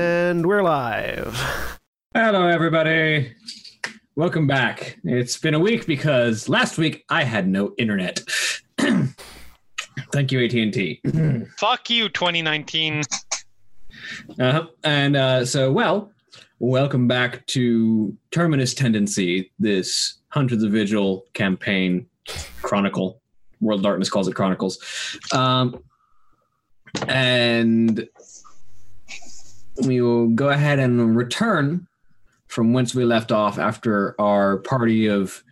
And we're live. Hello, everybody. Welcome back. It's been a week because last week I had no internet. Thank you, AT and T. Fuck you, 2019. Uh-huh. And uh, so, well, welcome back to Terminus Tendency, this Hunter: The Vigil campaign chronicle. World Darkness calls it Chronicles. Um, and we will go ahead and return from whence we left off after our party of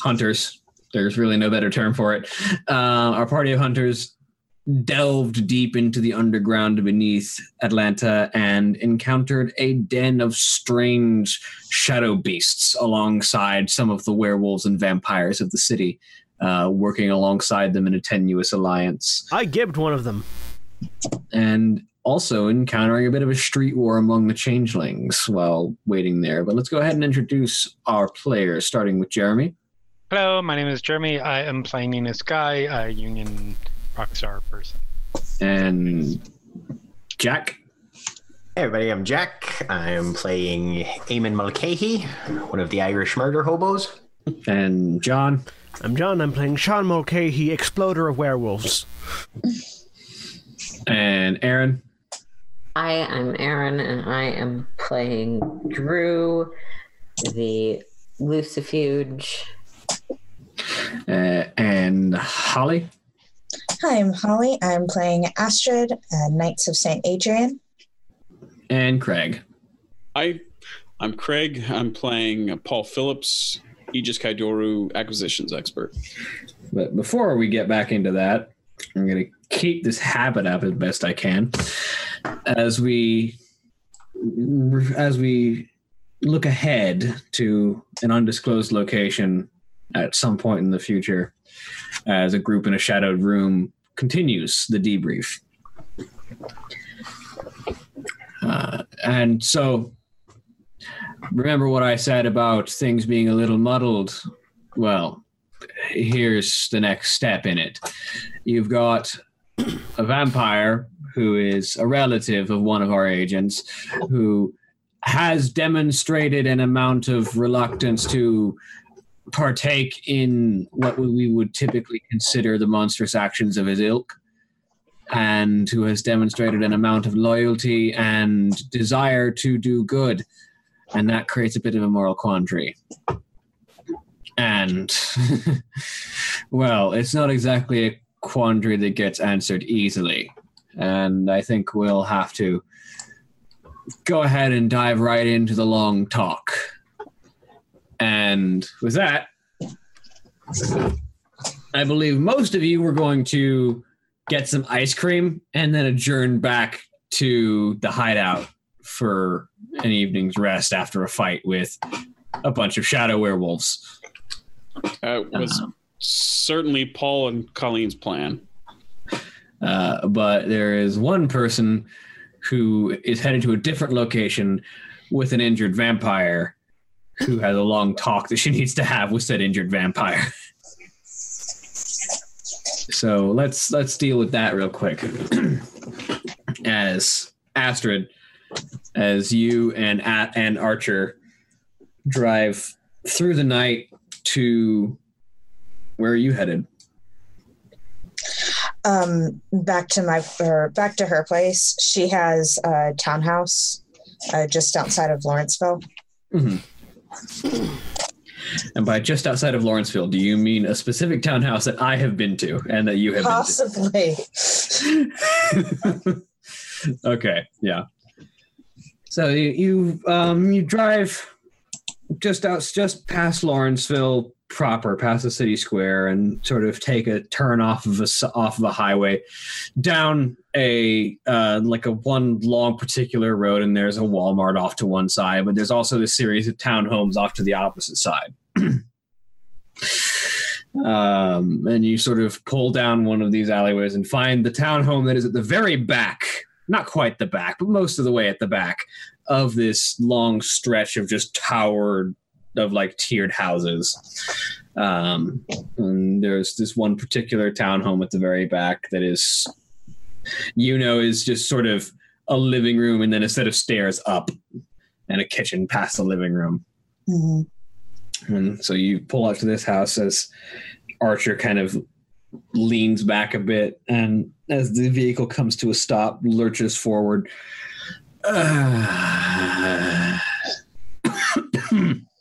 hunters. There's really no better term for it. Uh, our party of hunters delved deep into the underground beneath Atlanta and encountered a den of strange shadow beasts alongside some of the werewolves and vampires of the city, uh, working alongside them in a tenuous alliance. I gibbed one of them. And also encountering a bit of a street war among the changelings while waiting there. But let's go ahead and introduce our players, starting with Jeremy. Hello, my name is Jeremy. I am playing Nina Skye, a Union Rockstar person. And Jack. Hey everybody, I'm Jack. I'm playing Eamon Mulcahy, one of the Irish murder hobos. And John. I'm John. I'm playing Sean Mulcahy, Exploder of Werewolves. And Erin. Hi, I'm Erin, and I am playing Drew, the Lucifuge. Uh, and Holly. Hi, I'm Holly. I'm playing Astrid, uh, Knights of St. Adrian. And Craig. Hi, I'm Craig. I'm playing Paul Phillips, Aegis Kai Doru acquisitions expert. But before we get back into that, I'm going to keep this habit up as best I can as we as we look ahead to an undisclosed location at some point in the future as a group in a shadowed room continues the debrief. Uh, and so remember what I said about things being a little muddled? Well, here's the next step in it. You've got a vampire who is a relative of one of our agents who has demonstrated an amount of reluctance to partake in what we would typically consider the monstrous actions of his ilk and who has demonstrated an amount of loyalty and desire to do good. And that creates a bit of a moral quandary. And well it's not exactly a quandary that gets answered easily and i think we'll have to go ahead and dive right into the long talk and with that i believe most of you were going to get some ice cream and then adjourn back to the hideout for an evening's rest after a fight with a bunch of shadow werewolves That was Uh-huh. certainly Paul and Colleen's plan. Uh, but there is one person who is headed to a different location with an injured vampire who has a long talk that she needs to have with said injured vampire. so let's let's deal with that real quick. as Astrid, as you and A- and Archer drive through the night to where are you headed? Um, back to my or back to her place. She has a townhouse uh, just outside of Lawrenceville. Mm-hmm. And by just outside of Lawrenceville, do you mean a specific townhouse that I have been to and that you have Possibly. been to? okay, yeah. So you you, um, you drive just out just past Lawrenceville proper, past the city square, and sort of take a turn off of a off of a highway down a uh, like a one long particular road, and there's a Walmart off to one side, but there's also this series of townhomes off to the opposite side. um, and you sort of pull down one of these alleyways and find the townhome that is at the very back, not quite the back, but most of the way at the back of this long stretch of just towered of like tiered houses. Um, and there's this one particular townhome at the very back that is, you know, is just sort of a living room and then a set of stairs up and a kitchen past the living room. Mhm. And so you pull up to this house as Archer kind of leans back a bit, and as the vehicle comes to a stop, lurches forward. Uh,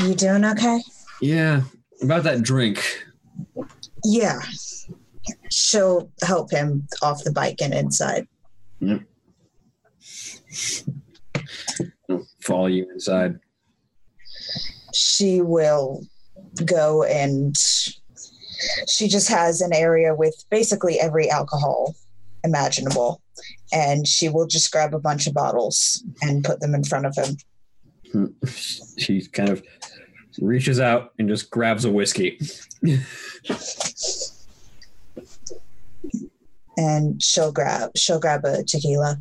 You doing okay? yeah, about that drink. Yeah. She'll help him off the bike and inside. I'll follow you inside. She will go and she just has an area with basically every alcohol imaginable. And she will just grab a bunch of bottles and put them in front of him. She kind of reaches out and just grabs a whiskey. And she'll grab she'll grab a tequila.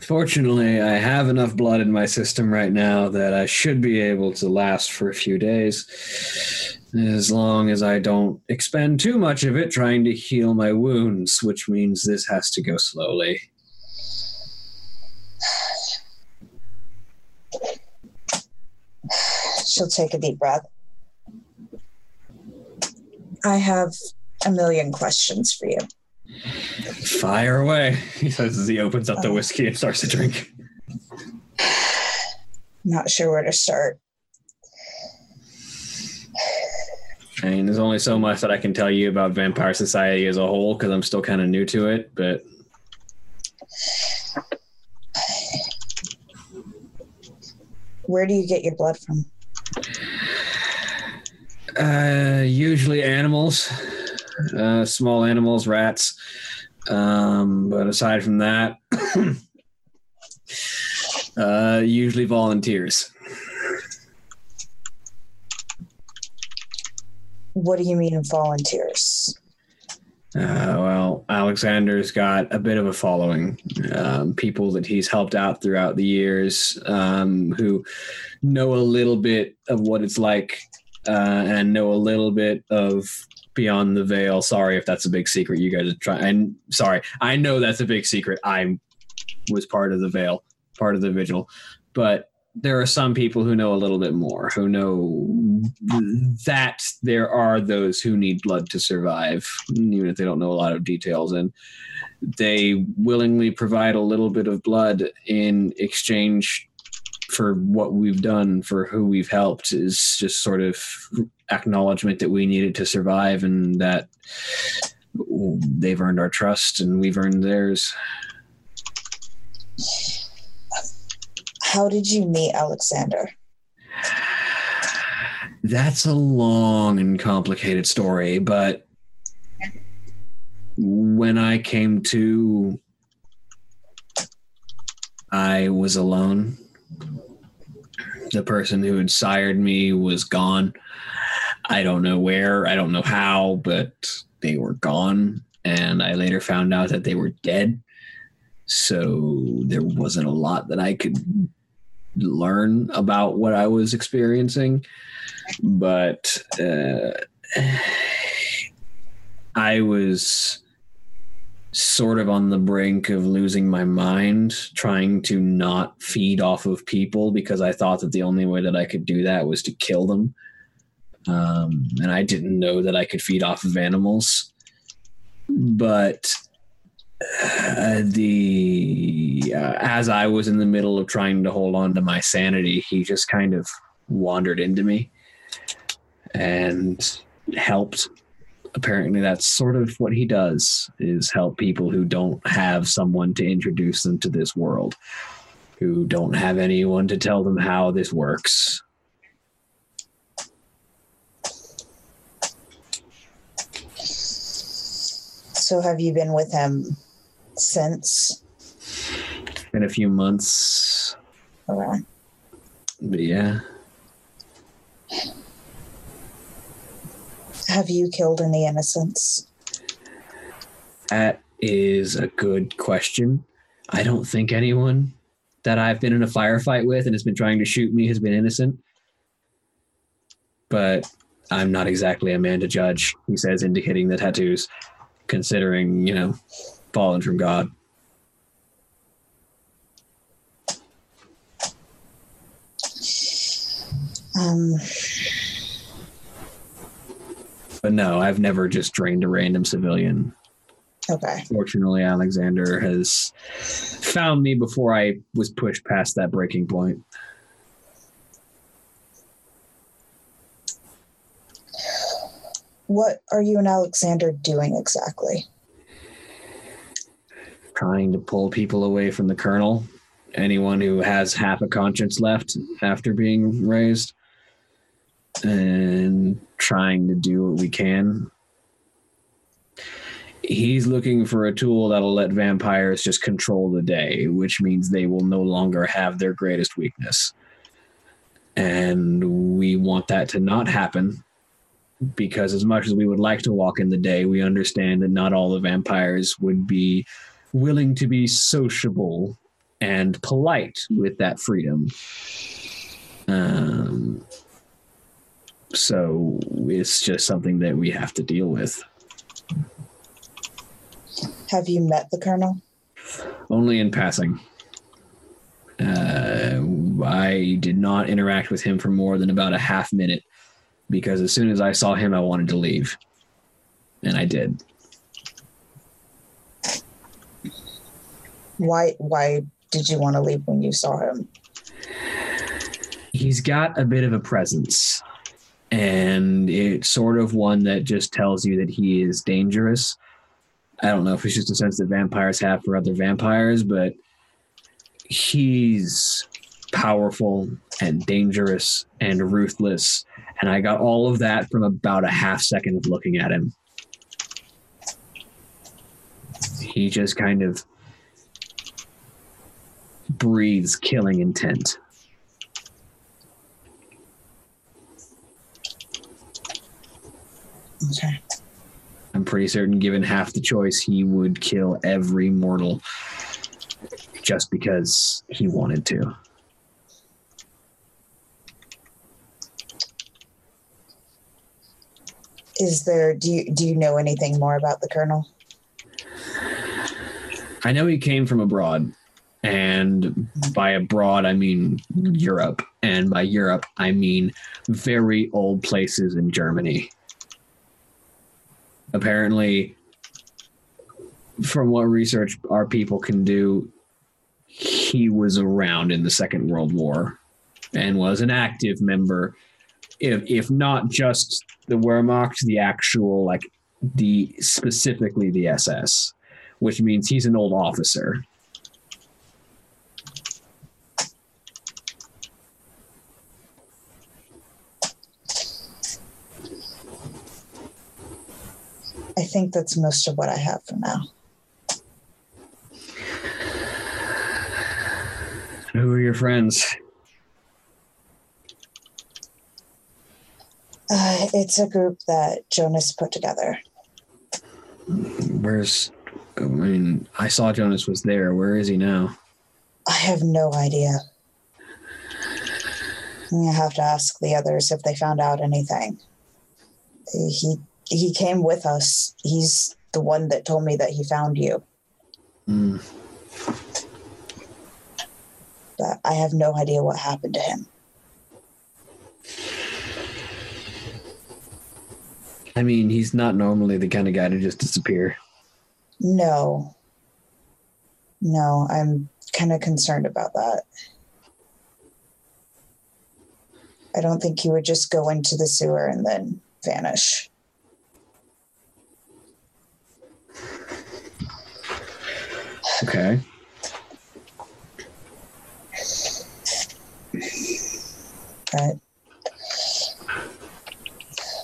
Fortunately, I have enough blood in my system right now that I should be able to last for a few days. As long as I don't expend too much of it trying to heal my wounds, which means this has to go slowly. She'll take a deep breath. I have a million questions for you. Fire away, he says as he opens up the uh, whiskey and starts to drink. Not sure where to start. I mean, there's only so much that I can tell you about Vampire Society as a whole because I'm still kind of new to it, but Where do you get your blood from? Uh, usually animals, uh, small animals, rats. Um, but aside from that, uh, usually volunteers. What do you mean volunteers? Uh, well, Alexander's got a bit of a following. Um, people that he's helped out throughout the years um, who know a little bit of what it's like uh, and know a little bit of Beyond the Veil. Sorry if that's a big secret. You guys are trying. And sorry, I know that's a big secret. I was part of the Veil, part of the Vigil, but there are some people who know a little bit more, who know that there are those who need blood to survive, even if they don't know a lot of details. And they willingly provide a little bit of blood in exchange for what we've done, for who we've helped, is just sort of acknowledgement that we needed to survive and that they've earned our trust and we've earned theirs. How did you meet Alexander? That's a long and complicated story, but when I came to, I was alone. The person who had sired me was gone. I don't know where, I don't know how, but they were gone. and I later found out that they were dead. So there wasn't a lot that I could learn about what I was experiencing, but uh, I was sort of on the brink of losing my mind, trying to not feed off of people because I thought that the only way that I could do that was to kill them. Um, and I didn't know that I could feed off of animals. But uh, the uh, as I was in the middle of trying to hold on to my sanity, he just kind of wandered into me and helped apparently that's sort of what he does is help people who don't have someone to introduce them to this world who don't have anyone to tell them how this works So have you been with him since? in a few months Okay. but yeah Have you killed any innocents? that is a good question. I don't think anyone that i've been in a firefight with and has been trying to shoot me has been innocent. But i'm not exactly a man to judge he says indicating the tattoos considering you know fallen from god. Um, but no i've never just drained a random civilian okay. fortunately alexander has found me before i was pushed past that breaking point What are you and Alexander doing exactly? trying to pull people away from the colonel anyone who has half a conscience left after being raised and trying to do what we can he's looking for a tool that'll let vampires just control the day which means they will no longer have their greatest weakness and we want that to not happen because as much as we would like to walk in the day we understand that not all the vampires would be willing to be sociable and polite with that freedom. Um, so it's just something that we have to deal with. Have you met the colonel? Only in passing. Uh, I did not interact with him for more than about a half minute because as soon as I saw him, I wanted to leave. And I did. Why why did you want to leave when you saw him? he's got a bit of a presence and it's sort of one that just tells you that he is dangerous. I don't know if it's just a sense that vampires have for other vampires but he's powerful and dangerous and ruthless and i got all of that from about a half second of looking at him. He just kind of breathes killing intent Okay. I'm pretty certain, given half the choice, he would kill every mortal just because he wanted to. Is there do you do you know anything more about the colonel? I know he came from abroad, and by abroad, I mean Europe, and by Europe, I mean very old places in Germany. Apparently, from what research our people can do, he was around in the Second World War and was an active member, if if not just the Wehrmacht, the actual like the specifically the SS, which means he's an old officer. Think that's most of what I have for now. Who are your friends? Uh, it's a group that Jonas put together. Where's? I mean, I saw Jonas was there. Where is he now? I have no idea. I have to ask the others if they found out anything. He he came with us. He's the one that told me that he found you, Hmm. but I have no idea what happened to him. I mean, he's not normally the kind of guy to just disappear. No. No, I'm kind of concerned about that. I don't think he would just go into the sewer and then vanish. Okay. But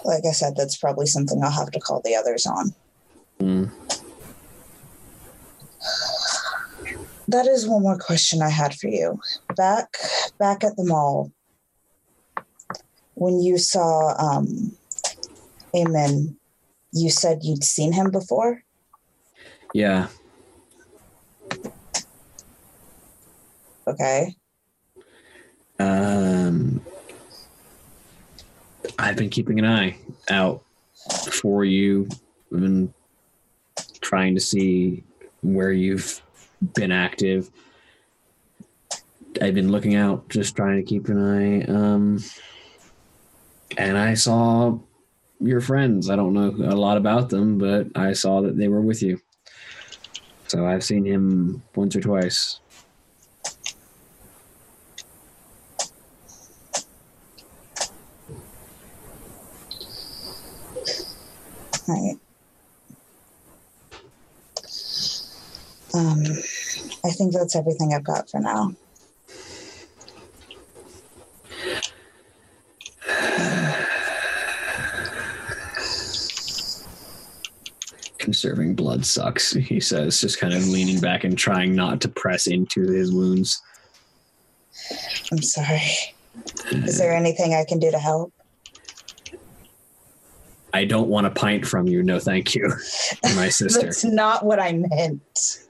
like I said, that's probably something I'll have to call the others on. Hmm. That is one more question I had for you. Back back at the mall, when you saw um Eamon, you said you'd seen him before? Yeah. Okay. Um, I've been keeping an eye out for you. I've been trying to see where you've been active. I've been looking out, just trying to keep an eye. Um, and I saw your friends. I don't know a lot about them, but I saw that they were with you. So I've seen him once or twice. Right. Um, I think that's everything I've got for now. conserving blood sucks, he says, just kind of leaning back and trying not to press into his wounds. I'm sorry. Is there anything I can do to help? I don't want a pint from you. No, thank you, my sister. That's not what I meant.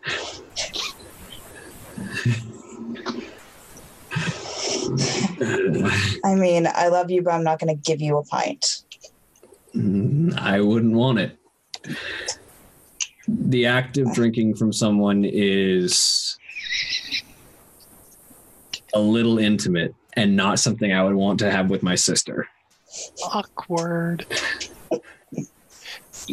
I mean, I love you, but I'm not going to give you a pint. Mm, I wouldn't want it. The act of drinking from someone is a little intimate and not something I would want to have with my sister. Awkward.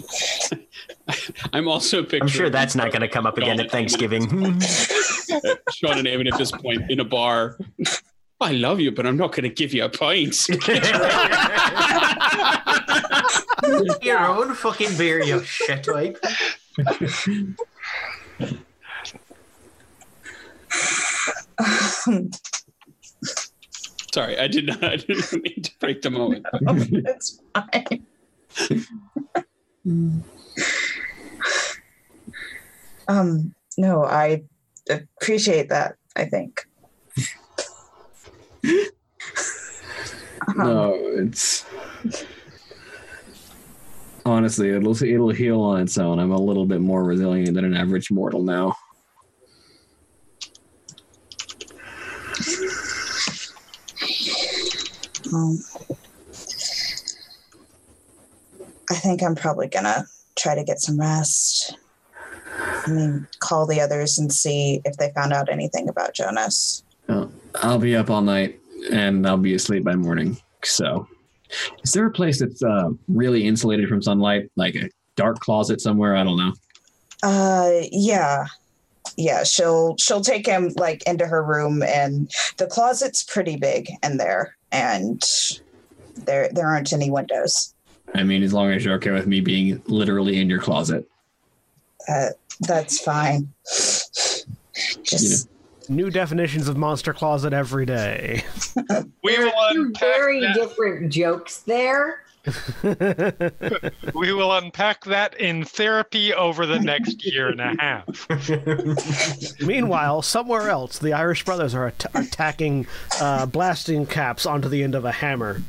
I'm also picturing. I'm sure that's not going to come up again at Thanksgiving. Sean and Evan at this point in a bar. I love you, but I'm not going to give you a pint. Your own fucking beer, you shitwipe. Sorry, I did not. I didn't mean to break the moment. it's fine. Um, no, I appreciate that. I think. Um, No, it's honestly it'll it'll heal on its own. I'm a little bit more resilient than an average mortal now. Um, I think I'm probably gonna try to get some rest. I mean, call the others and see if they found out anything about Jonas. Oh, I'll be up all night and I'll be asleep by morning. So, is there a place that's uh, really insulated from sunlight, like a dark closet somewhere? I don't know. Uh, yeah, yeah. She'll she'll take him like into her room, and the closet's pretty big in there, and there there aren't any windows. I mean, as long as you're okay with me being literally in your closet. Uh, that's fine. Just New definitions of monster closet every day. We will Two unpack very that. different jokes there. We will unpack that in therapy over the next year and a half. Meanwhile, somewhere else, the Irish brothers are at- attacking uh, blasting caps onto the end of a hammer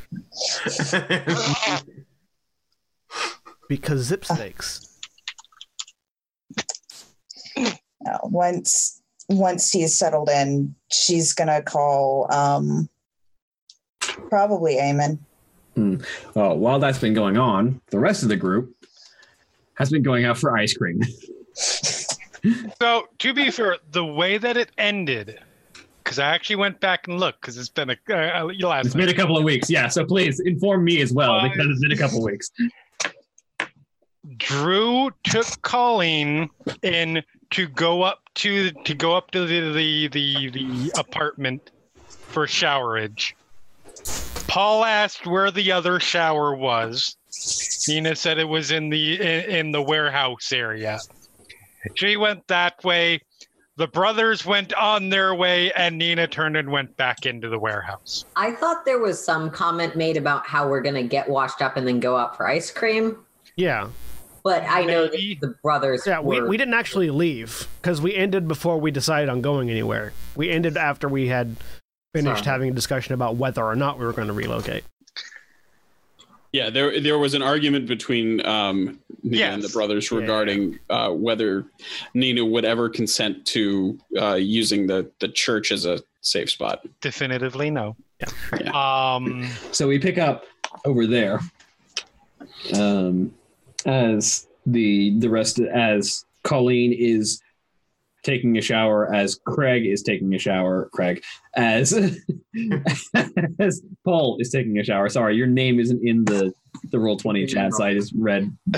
because zip snakes. once once he's settled in, she's gonna call um probably Eamon. Oh, while that's been going on, the rest of the group has been going out for ice cream. So to be fair, the way that it ended, because I actually went back and looked, because it's been a uh, last It's been a couple of weeks. Yeah, so please inform me as well Uh, because it's been a couple of weeks. Drew took Colleen in to go up to to go up to the the the, the apartment for showerage. Paul asked where the other shower was. Nina said it was in the in, in the warehouse area. She went that way. The brothers went on their way, and Nina turned and went back into the warehouse. I thought there was some comment made about how we're gonna get washed up and then go out for ice cream. Yeah. But I know that the brothers. Yeah, we, were, we didn't actually leave because we ended before we decided on going anywhere. We ended after we had finished Sorry. having a discussion about whether or not we were going to relocate. Yeah, there there was an argument between um, Nina and the Yes. brothers Yeah. regarding uh, whether Nina would ever consent to uh, using the the church as a safe spot. Definitively, no. Yeah. Um. So we pick up over there um, as the the rest as Colleen is taking a shower, as Craig is taking a shower. Craig as as Paul is taking a shower. Sorry, your name isn't in the the roll twenty chat, so I just read.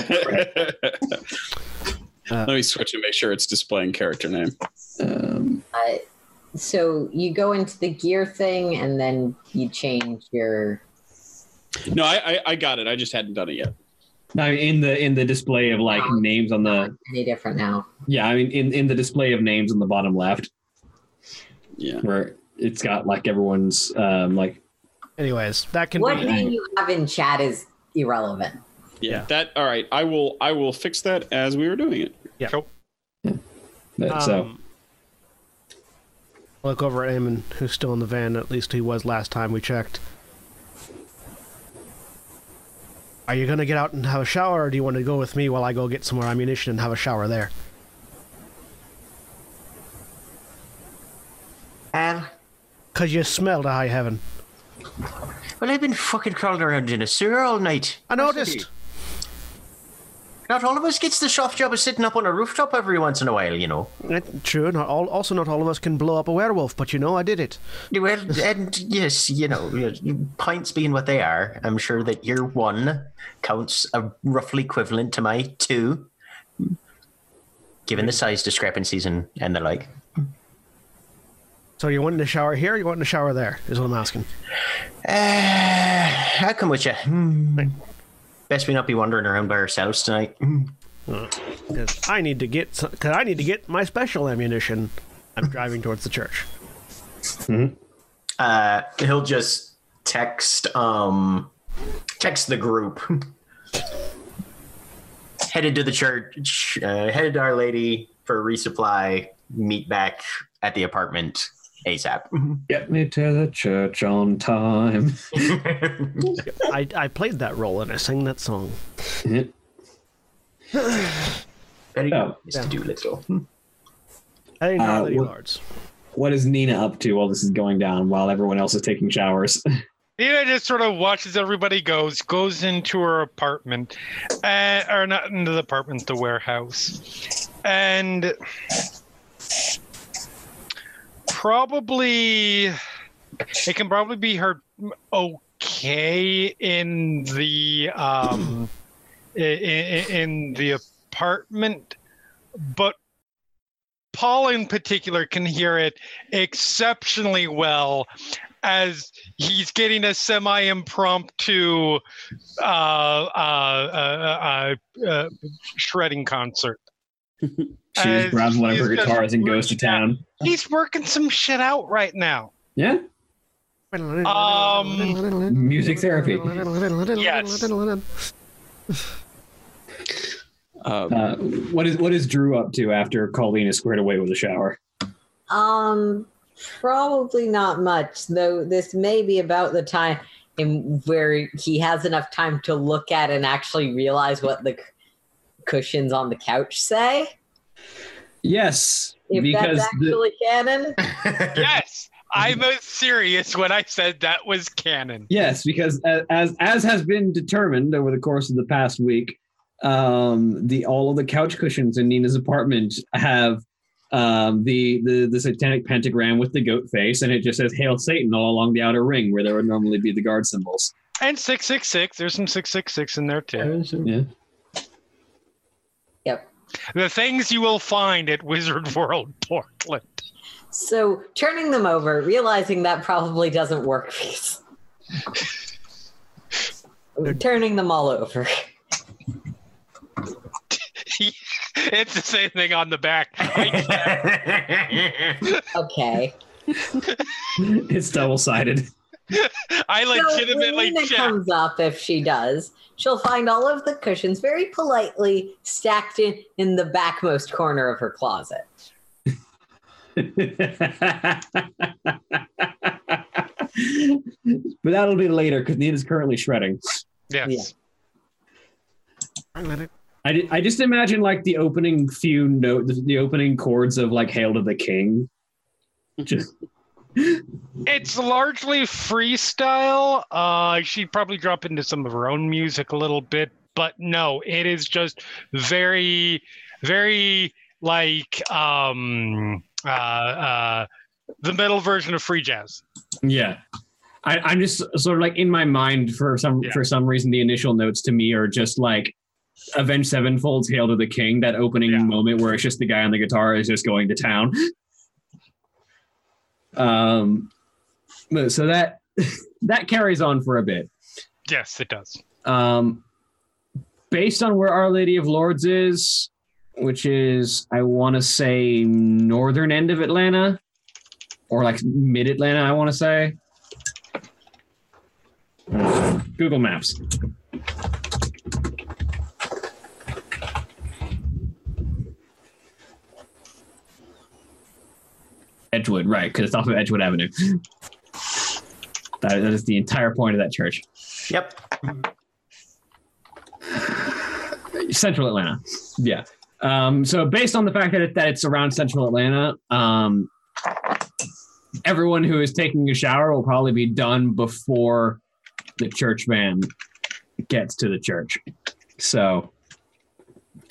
Let me switch and make sure it's displaying character name. Um, Uh, so you go into the gear thing and then you change your. No, I, I I got it. I just hadn't done it yet. No, in the in the display of like Um, names on the Any different now? yeah, I mean in in the display of names on the bottom left Yeah. where it's got like everyone's um like Anyways, that can What be. name you have in chat is irrelevant. yeah. Yeah. That all right. I will I will fix that as we were doing it. that, so. Um, look over at Eamon, who's still in the van. At least he was last time we checked. Are you gonna get out and have a shower, or do you want to go with me while I go get some more ammunition and have a shower there? Al, Cause you smell to high heaven. well, I've been fucking crawling around in a sewer all night. I noticed. Not all of us gets the soft job of sitting up on a rooftop every once in a while, you know. True. Not all. Also, not all of us can blow up a werewolf, but you know, I did it. Well, and yes, you know, pints being what they are, I'm sure that your one counts a roughly equivalent to my two, given the size discrepancies and, and the like. So you wanting to shower here? or You wanting to shower there? Is what I'm asking. Uh, I'll come with you. Hmm. Best we not be wandering around by ourselves tonight. Because I need to get. Cause I need to get my special ammunition. I'm driving towards the church. Uh, he'll just text um text the group. headed to the church. Uh, headed to Our Lady for a resupply. Meet back at the apartment ASAP. Get me to the church on time. I, I played that role and I sang that song. Very Oh. good, Mr. Doolittle. I think Uh, Lady what- Lords. what is Nina up to while this is going down? While everyone else is taking showers? Nina just sort of watches everybody goes, goes into her apartment, uh, or not into the apartment, the warehouse, and probably it can probably be heard okay in the um in, in the apartment, but Paul in particular can hear it exceptionally well as he's getting a semi-impromptu uh, uh, uh, uh, uh, shredding concert. She Uh, just grabs one of her guitars and goes to town. He's working some shit out right now. Yeah, Um, music therapy. Yes. Uh, Uh, what is what is Drew up to after Colleen is squared away with a shower? Um, probably not much, though. This may be about the time in where he has enough time to look at and actually realize what the c- cushions on the couch say. Yes, If Because that's the- actually canon, Yes, I'm uh, serious when I said that was canon. Yes, because as as has been determined over the course of the past week, um, the all of the couch cushions in Nina's apartment have um, the, the the satanic pentagram with the goat face, and it just says "Hail Satan" all along the outer ring where there would normally be the guard symbols. And 666, there's some 666 in there too. Yeah. The things you will find at Wizard World Portland. so turning them over, realizing that probably doesn't work. turning them all over. it's the same thing on the back. Okay. it's double sided. I So when legitimately Nina checked. comes up, if she does, she'll find all of the cushions very politely stacked in, in the backmost corner of her closet. but that'll be later because Nina's currently shredding. Yes. I let it. I, di- I just imagine like the opening few note the, the opening chords of like Hail to the King. Just It's largely freestyle. Uh, she'd probably drop into some of her own music a little bit, but no, it is just very, very like um uh uh the metal version of free jazz. yeah. I, I'm just sort of like in my mind for some Yeah. for some reason the initial notes to me are just like Avenged Sevenfold's Hail to the King, that opening Yeah. moment where it's just the guy on the guitar is just going to town. Um but- so that that carries on for a bit. Yes, it does. Um, based on where Our Lady of Lords is, which is I want to say northern end of Atlanta, or like mid Atlanta, I want to say. Google Maps. Edgewood, right? Because it's off of Edgewood Avenue. That, that is the entire point of that church. yep. Central Atlanta. Yeah. Um, so based on the fact that, it, that it's around Central Atlanta, um, everyone who is taking a shower will probably be done before the church van gets to the church. So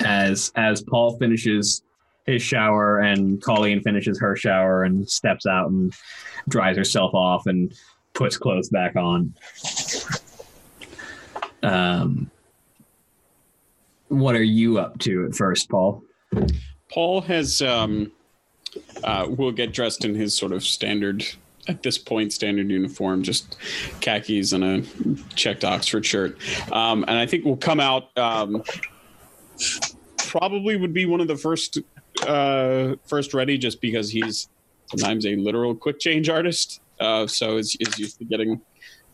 as as Paul finishes his shower and Colleen finishes her shower and steps out and dries herself off and puts clothes back on. Um, what are you up to at first, Paul? Paul has um, uh, will get dressed in his sort of standard at this point standard uniform, just khakis and a checked Oxford shirt, um, and I think will come out. Um, probably would be one of the first uh, first ready, just because he's sometimes a literal quick change artist, uh, so is is used to getting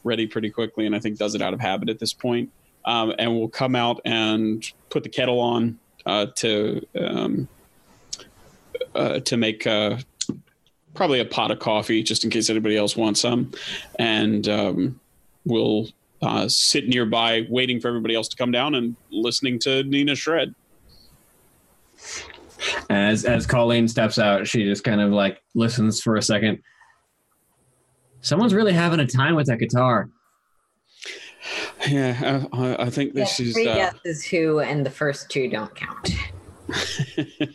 ready pretty quickly, and I think does it out of habit at this point. Um, and will come out and put the kettle on uh, to um, uh, to make uh, probably a pot of coffee, just in case anybody else wants some, and um, we'll uh, sit nearby, waiting for everybody else to come down and listening to Nina shred. As as Colleen steps out, she just kind of like listens for a second. Someone's really having a time with that guitar. Yeah, I, I think this yeah, is. three Uh, guesses who, and the first two don't count.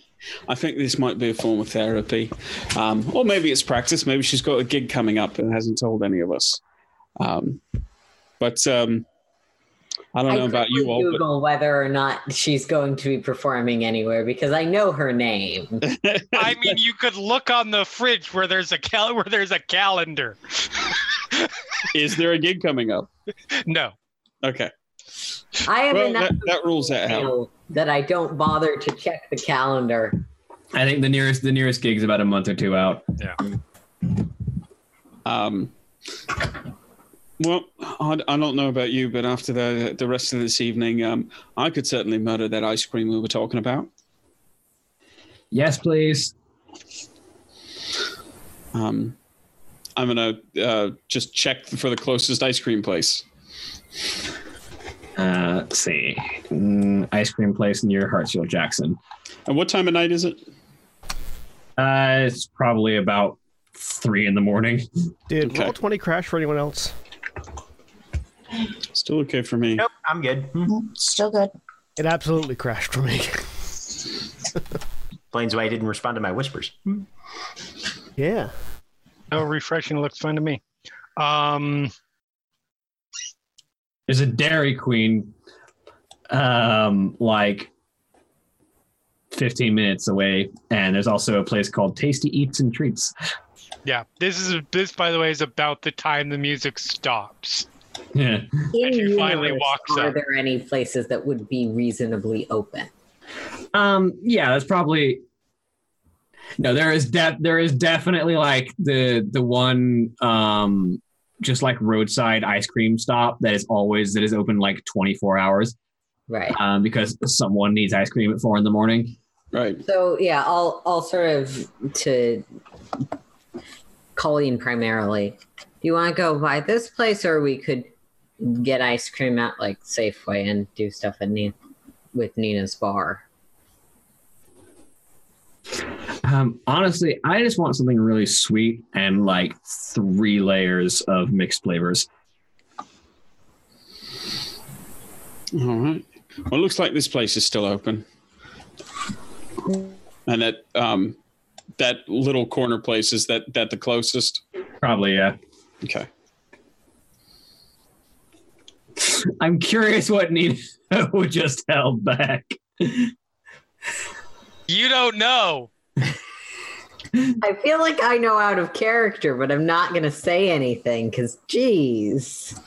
I think this might be a form of therapy, um, or maybe it's practice. Maybe she's got a gig coming up and hasn't told any of us. Um, but um, I don't know about you quickly all. But Google whether or not she's going to be performing anywhere because I know her name. I mean, you could look on the fridge where there's a cal- where there's a calendar. is there a gig coming up? No. Okay. I am Well, enough that, that rules that out. that I don't bother to check the calendar. I think the nearest the nearest gig's about a month or two out. Yeah. Um, well, I, I don't know about you, but after the the rest of this evening, um, I could certainly murder that ice cream we were talking about. Yes, please. Um, I'm gonna uh, just check for the closest ice cream place. Uh, let's see. Mm, ice cream place near Hartsfield Jackson. And what time of night is it? Uh, it's probably about three in the morning. Did Okay. roll twenty crash for anyone else? Still okay for me. Nope, I'm good. Mhm. Still good. It absolutely crashed for me. Plains why I didn't respond to my whispers. yeah. Oh, refreshing looks fine to me. Um, There's a Dairy Queen, um, like 15 minutes away, and there's also a place called Tasty Eats and Treats. yeah, this is this by the way is about the time the music stops. Yeah. In she finally walks are up. there any places that would be reasonably open? Um, yeah, that's probably no. There is de- there is definitely like the the one um just like roadside ice cream stop that is always that is open like 24 hours Right. um because someone needs ice cream at four in the morning. Right. So yeah, I'll I'll sort of to Colleen primarily. Do you want to go by this place, or we could get ice cream at like Safeway and do stuff in Ni- with Nina's bar? Um, honestly, I just want something really sweet and like three layers of mixed flavors. All right. Well, it looks like this place is still open, and that um, that little corner place is that that the closest. Probably, yeah. Okay. I'm curious what Nina would just held back. You don't know. I feel like I know out of character, but I'm not going to say anything because, geez.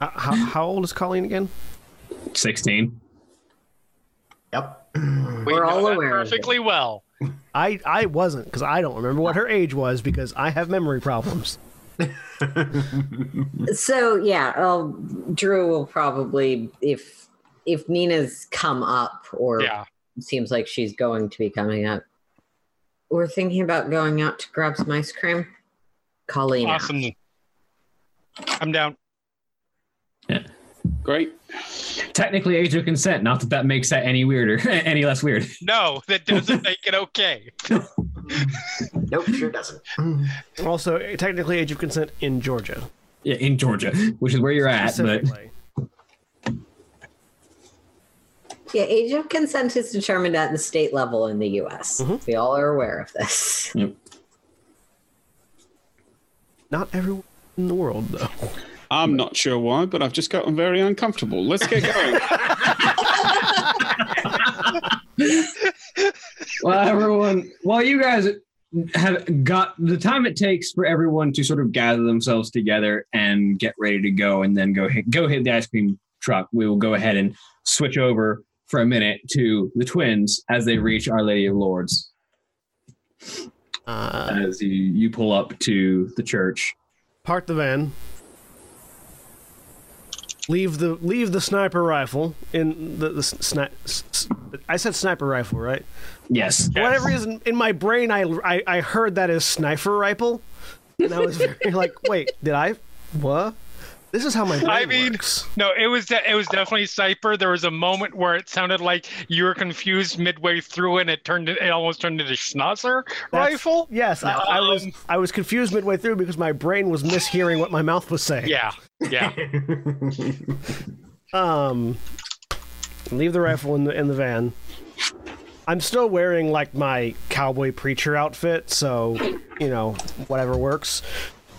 Uh, how, how old is Colleen again? 16. Yep. We We're know all that aware of it. perfectly well. I I wasn't because I don't remember what her age was because I have memory problems. So yeah, well, Drew will probably if if Nina's come up or Yeah. seems like she's going to be coming up. We're thinking about going out to grab some ice cream. Colleen. asked. Awesome. I'm down. Great. Technically, age of consent. Not that that makes that any weirder, any less weird. No, that doesn't make it okay. Nope, sure doesn't. Also, technically, age of consent in Georgia. Yeah, in Georgia, which is where you're at. But Yeah, age of consent is determined at the state level in the U.S. Mhm. We all are aware of this. Not everyone in the world, though. I'm not sure why, but I've just gotten very uncomfortable. Let's get going. well, everyone, while you guys have got the time it takes for everyone to sort of gather themselves together and get ready to go, and then go hit, go hit the ice cream truck, we will go ahead and switch over for a minute to the twins as they reach Our Lady of Lourdes. Uh, As you, you pull up to the church. park the van. Leave the leave the sniper rifle in the the sni- s- I said sniper rifle, right? Yes. For whatever reason, in my brain, I, I I heard that as sniper rifle, and I was very like, wait, did I? What? This is how my brain I mean- works. No, it was de- it was definitely Cypher. There was a moment where it sounded like you were confused midway through, and it turned it almost turned into Schnauzer That's- rifle. Yes, I, I was Um, I was confused midway through because my brain was mishearing what my mouth was saying. Yeah, yeah. Um, leave the rifle in the in the van. I'm still wearing like my cowboy preacher outfit, so you know whatever works.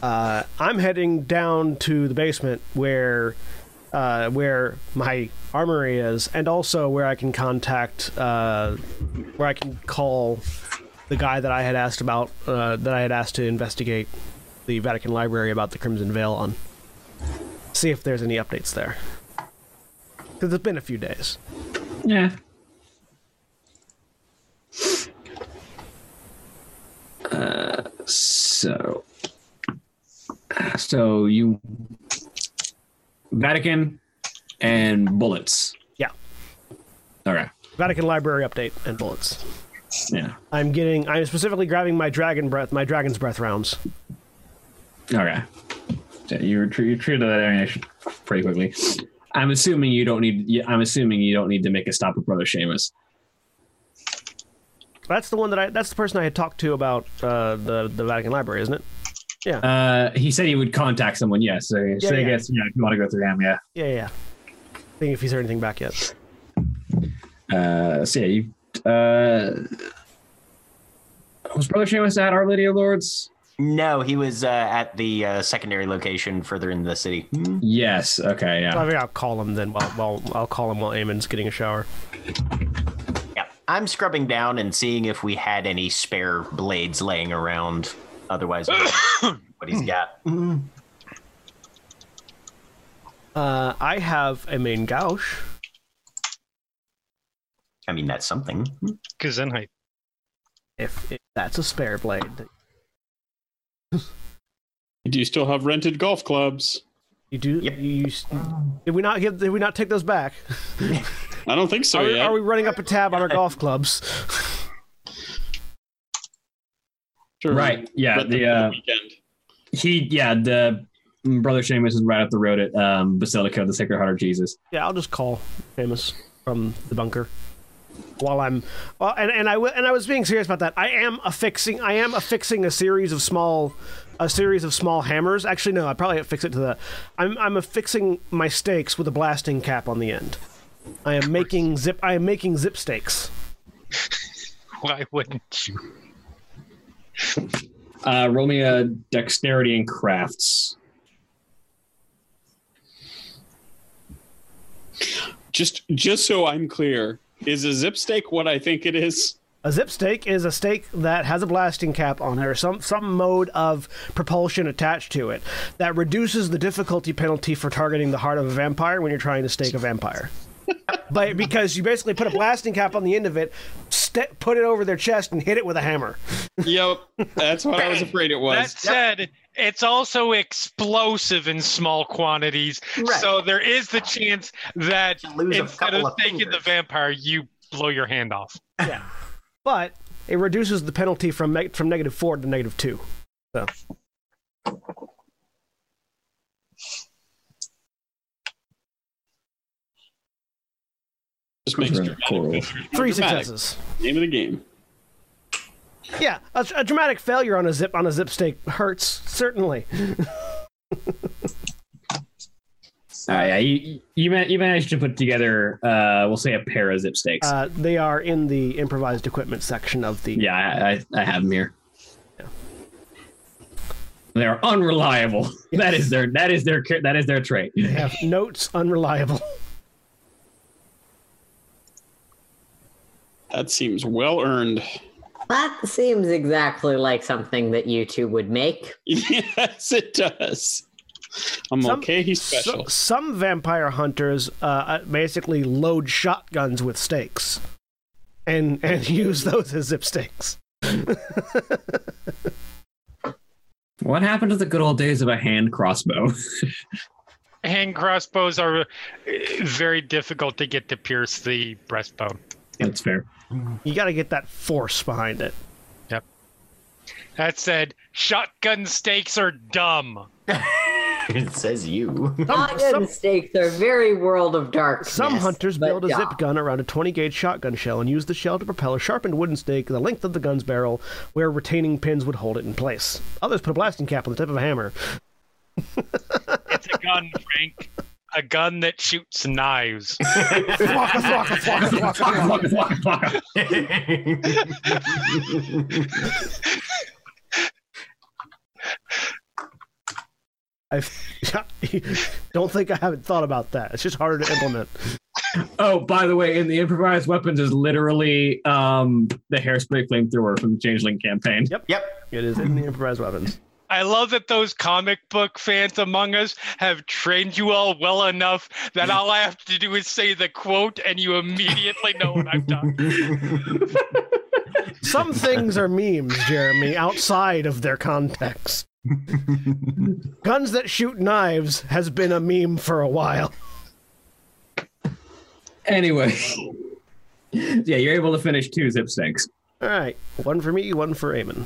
Uh, I'm heading down to the basement where uh, where my armory is, and also where I can contact uh, where I can call the guy that I had asked about uh, that I had asked to investigate the Vatican Library about the Crimson Veil on. See if there's any updates there. Because it's been a few days. Yeah. Uh, so, so you Vatican and bullets. Yeah. Okay. Vatican Library update and bullets. Yeah. I'm getting. I'm specifically grabbing my dragon breath, my dragon's breath rounds. Okay. True. You're true to that ammunition pretty quickly. I'm assuming you don't need. I'm assuming you don't need to make a stop with Brother Seamus. That's the one that I. That's the person I had talked to about uh, the the Vatican Library, isn't it? Uh, he said he would contact someone. Yes. So, so I yeah. guess yeah, if you want to go through him, yeah. Yeah, yeah. yeah. Seeing if he's heard anything back yet. Uh, so yeah, you. Uh, was Brother Seamus at Our Lady of Lourdes? No, he was uh, at the uh, secondary location further in the city. Hmm. Yes. Okay. I Yeah. think I'll call him then. While, while I'll call him while Eamon's getting a shower. Yeah, I'm scrubbing down and seeing if we had any spare blades laying around. Otherwise, what he's got. Uh, I have a main gauche. I mean, that's something. Gesundheit. If, if that's a spare blade. Do you still have rented golf clubs? You do. Yep. You, you, did we not give? Did we not take those back? I don't think so are, yet. are we running up a tab on our golf clubs? Sure, Right. Yeah. rent them The for uh, weekend. he yeah the Brother Seamus is right up the road at um, Basilica of the Sacred Heart of Jesus. Yeah, I'll just call Seamus from the bunker. While I'm, well, and and I w- and I was being serious about that. I am affixing. I am affixing a series of small, a series of small hammers. Actually, no, I probably affix it to the. I'm I'm affixing my stakes with a blasting cap on the end. I am making zip. I am making zip stakes. Why wouldn't you? Uh, roll me a dexterity and crafts. Just just so I'm clear, is a zip stake what I think it is? A zip stake is a stake that has a blasting cap on it, or some some mode of propulsion attached to it that reduces the difficulty penalty for targeting the heart of a vampire when you're trying to stake a vampire. But because you basically put a blasting cap on the end of it, st- put it over their chest, and hit it with a hammer. Yep, that's what I was afraid it was. That was. said, it's also explosive in small quantities, Right. so there is the chance that Lose instead of of taking the vampire, you blow your hand off. Yeah, but it reduces the penalty from me- from negative four to negative two. So Just makes dramatic cool. failure. three Dramatic. successes. Name of the game. Yeah, a, a dramatic failure on a zip on a zip stake hurts certainly. Uh, yeah, you, you, you managed to put together, uh, we'll say, a pair of zip stakes. Uh, they are in the improvised equipment section of the. yeah, I, I, I have them here. They are unreliable. That is their that is their that is their trait. They have notes unreliable. That seems well earned. That seems exactly like something that you two would make. yes, it does. I'm Some- okay. He's So- special. some vampire hunters uh, uh, basically load shotguns with stakes, and and use those as zip stakes. What happened to the good old days of a hand crossbow? Hand crossbows are uh, very difficult to get to pierce the breastbone. That's fair. You got to get that force behind it. Yep. That said, shotgun stakes are dumb. it says you. Shotgun some- stakes are very world of darkness. Some hunters build a yeah. zip gun around a 20 gauge shotgun shell and use the shell to propel a sharpened wooden stake the length of the gun's barrel, where retaining pins would hold it in place. Others put a blasting cap on the tip of a hammer. It's a gun, Frank. A gun that shoots knives. Flocka, flocka, flocka, flocka, flocka. I don't think I haven't thought about that. It's just harder to implement. Oh, by the way, in the improvised weapons is literally um, the hairspray flamethrower from the Changeling campaign. Yep. yep. It is in the improvised weapons. I love that those comic book fans among us have trained you all well enough that all I have to do is say the quote and you immediately know what I'm talking Some things are memes, Jeremy, outside of their context. Guns that shoot knives has been a meme for a while. Anyway, yeah, you're able to finish two zip stakes. All right, one for me, one for Eamon.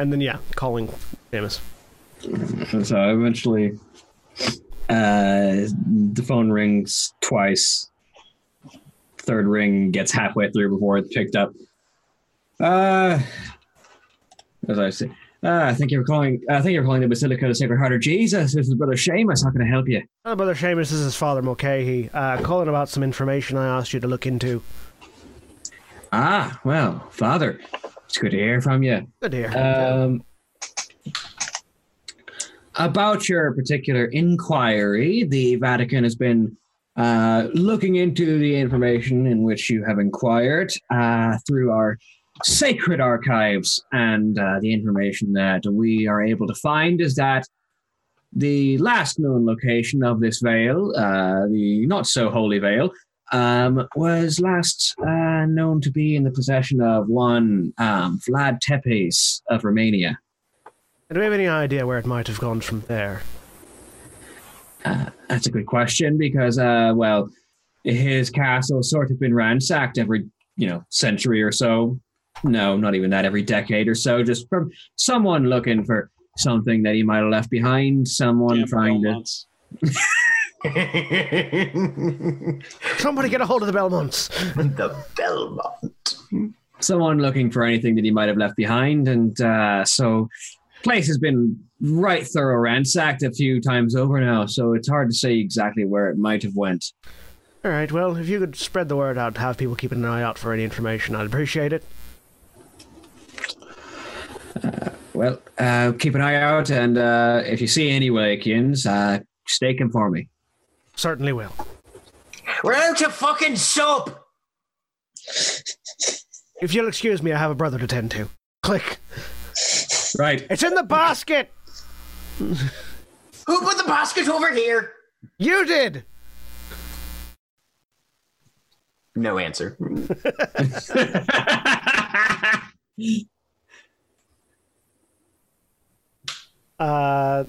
And then yeah, calling Seamus. So eventually, uh, the phone rings twice. third ring gets halfway through before it's picked up. Uh, as I say, uh, I think you're calling. I think you're calling the Basilica of the Sacred Heart of Jesus. This is Brother Seamus. How can I help you? Brother Seamus, this is Father Mulcahy. Uh, calling about some information I asked you to look into. Ah, well, Father, it's good to hear from you. Good dear. Um, about your particular inquiry, the Vatican has been uh, looking into the information in which you have inquired uh, through our sacred archives, and uh, the information that we are able to find is that the last known location of this veil, uh, the not so holy veil, um, was last uh, known to be in the possession of one um, Vlad Tepes of Romania. Do we have any idea where it might have gone from there? Uh, that's a good question because, uh, well, his castle sort of been ransacked every, you know, century or so. No, not even that. Every decade or so, just from someone looking for something that he might have left behind. Someone Damn trying to. Belmonts. Somebody get a hold of the Belmonts. the Belmont. someone looking for anything that he might have left behind, and uh, so place has been right thorough ransacked a few times over now. So it's hard to say exactly where it might have went. All right. Well, if you could spread the word out, have people keeping an eye out for any information, I'd appreciate it. Well, uh, keep an eye out, and uh, if you see any Wakians, uh, stake them for me. Certainly will. We're out of fucking soap. If you'll excuse me, I have a brother to tend to. Click. Right. It's in the basket. Who put the basket over here? You did. No answer. Uh,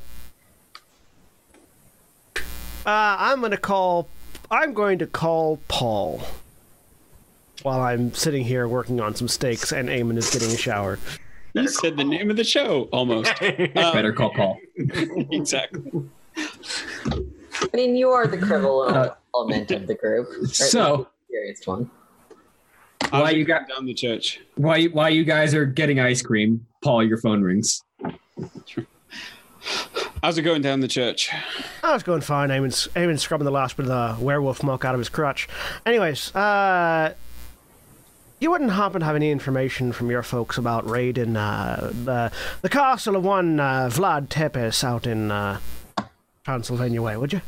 uh, I'm gonna call. I'm going to call Paul while I'm sitting here working on some steaks and Eamon is getting a shower. You said the name of the show almost. I better call Paul. exactly. I mean, you are the criminal Uh, element of the group. or at least So- the experienced one. How's Why you got- down the church? While you, while you guys are getting ice cream, Paul, your phone rings. How's it going down the church? Oh, it's going fine. Eamon's, Eamon's scrubbing the last bit of the werewolf muck out of his crotch. Anyways, uh, you wouldn't happen to have any information from your folks about raiding uh, the the castle of one uh, Vlad Tepes out in uh, Transylvania way, would you?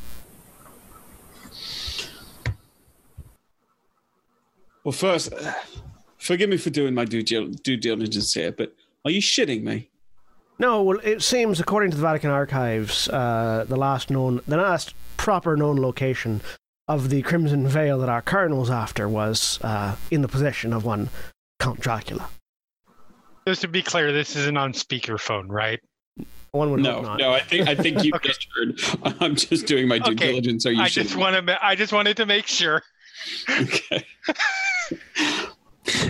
Well, first, uh, forgive me for doing my due, due diligence here, but are you shitting me? No, well, it seems according to the Vatican archives, uh, the last known, the last proper known location of the Crimson Veil that our colonel's after was uh, in the possession of one Count Dracula. Just to be clear, this isn't on speakerphone, right? One would No, not. no. I think I think you Okay. just heard. I'm just doing my due Okay. diligence. Are you I shitting just want to. I just wanted to make sure. Okay.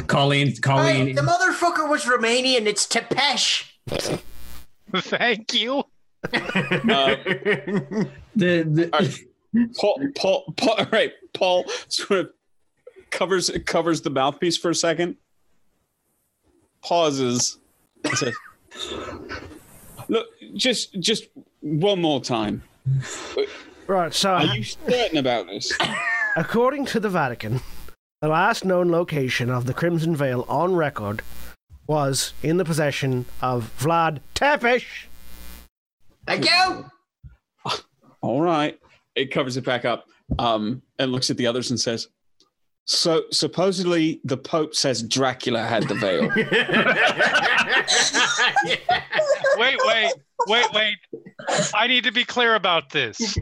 Colleen, Hey, Colleen, the motherfucker was Romanian. It's Tepesh. Thank you. Uh, the, the, All right. Paul, Paul, Paul, all right. Paul sort of covers covers the mouthpiece for a second, pauses, and says, "Look, just just one more time. Right, so Are you certain about this?" according to the Vatican, the last known location of the Crimson Veil on record was in the possession of Vlad Tepes. Thank you. All right. It covers it back up um, and looks at the others and says, "So supposedly the Pope says Dracula had the veil." Wait, wait, wait, wait. I need to be clear about this.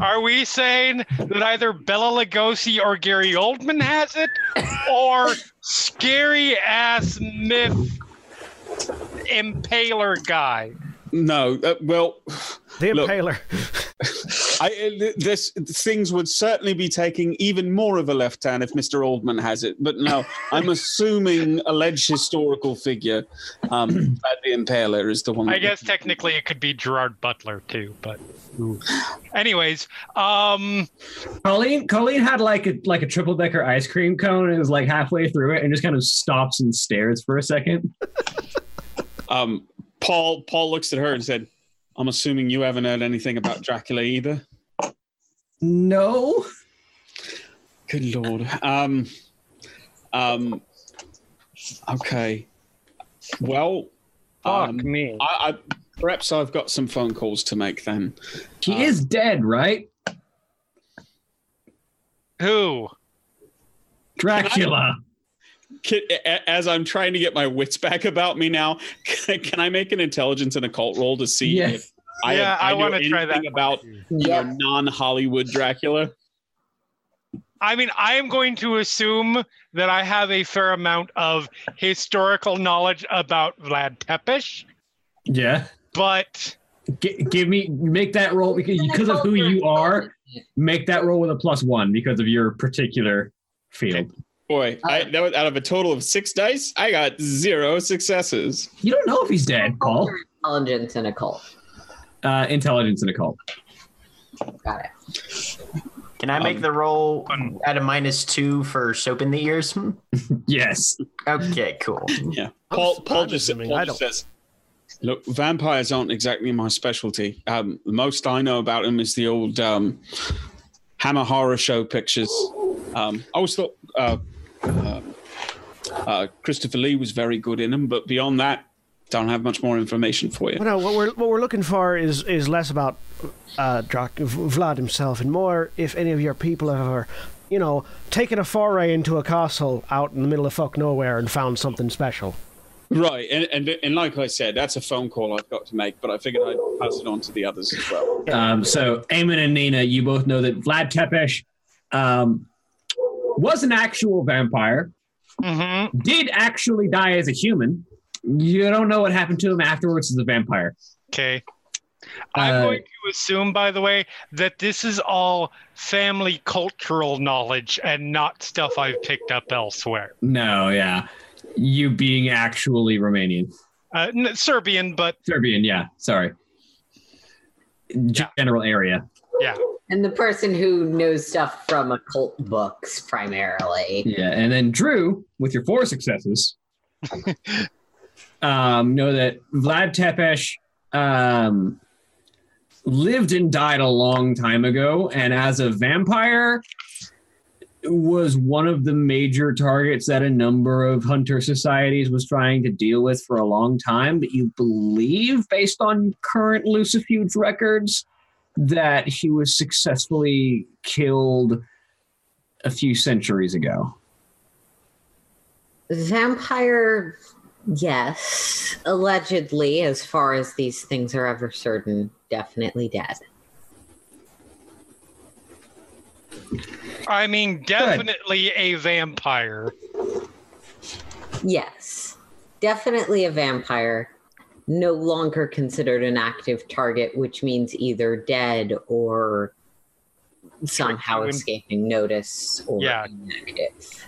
Are we saying that either Bela Lugosi or Gary Oldman has it, or scary ass myth impaler guy? no. Uh, well, The Look. Impaler. I, uh, this things would certainly be taking even more of a left turn if Mr. Oldman has it. But no, I'm assuming alleged historical figure, um, that the Impaler is the one. I guess technically it could be Gerard Butler too, but anyways, um Colleen Colleen had like a like a triple decker ice cream cone and was like halfway through it and just kind of stops and stares for a second. Um, Paul Paul looks at her and said, "I'm assuming you haven't heard anything about Dracula either." No. Good lord. Um, um, okay. Well, fuck um, me. I, I perhaps I've got some phone calls to make then. He Uh, is dead, right? Who? Dracula. Can, a- as I'm trying to get my wits back about me now, can, can I make an intelligence and occult roll to see Yes. if I, yeah, I, know want to try that about you know, non-Hollywood Dracula? I mean, I am going to assume that I have a fair amount of historical knowledge about Vlad Tepes, Yeah. but G- give me make that roll because because of who you are. Make that roll with a plus one because of your particular field. Boy, I, that was out of a total of six dice. I got zero successes. You don't know if he's dead, Paul. Intelligence and occult. Uh, intelligence and occult. Got it. Can I make Um, the roll at a minus two for soap in the ears? Yes. Okay, cool. Yeah, I'm Paul. s- Paul just, assuming Paul I just don't- says, "Look, vampires aren't exactly my specialty. Um, the most I know about them is the old um, Hammer Horror Show pictures. Um, I always thought uh, um uh, Christopher Lee was very good in them, but beyond that, don't have much more information for you. Well, no, what we're what we're looking for is is less about uh, Drac- Vlad himself and more if any of your people have ever, you know, taken a foray into a castle out in the middle of fuck nowhere and found something special. Right, and, and and like I said, that's a phone call I've got to make, but I figured I'd pass it on to the others as well. Um, so Eamon and Nina, you both know that Vlad Tepes um, was an actual vampire. mhm. Did actually die as a human. You don't know what happened to him afterwards as a vampire. okay. I'm Uh, going to assume, by the way, that this is all family cultural knowledge and not stuff I've picked up elsewhere. No, yeah. You being actually Romanian. Uh, n- Serbian, but Serbian, yeah. Sorry. General area. yeah. And the person who knows stuff from occult books primarily. Yeah. And then Drew, with your four successes, um, know that Vlad Tepes um, lived and died a long time ago. And as a vampire, was one of the major targets that a number of hunter societies was trying to deal with for a long time. But you believe, based on current Lucifuge records, that he was successfully killed a few centuries ago. Vampire, yes. Allegedly, as far as these things are ever certain, definitely dead. I mean, definitely a vampire. Yes. Definitely a vampire. No longer considered an active target, which means either dead or somehow escaping notice or Yeah. inactive.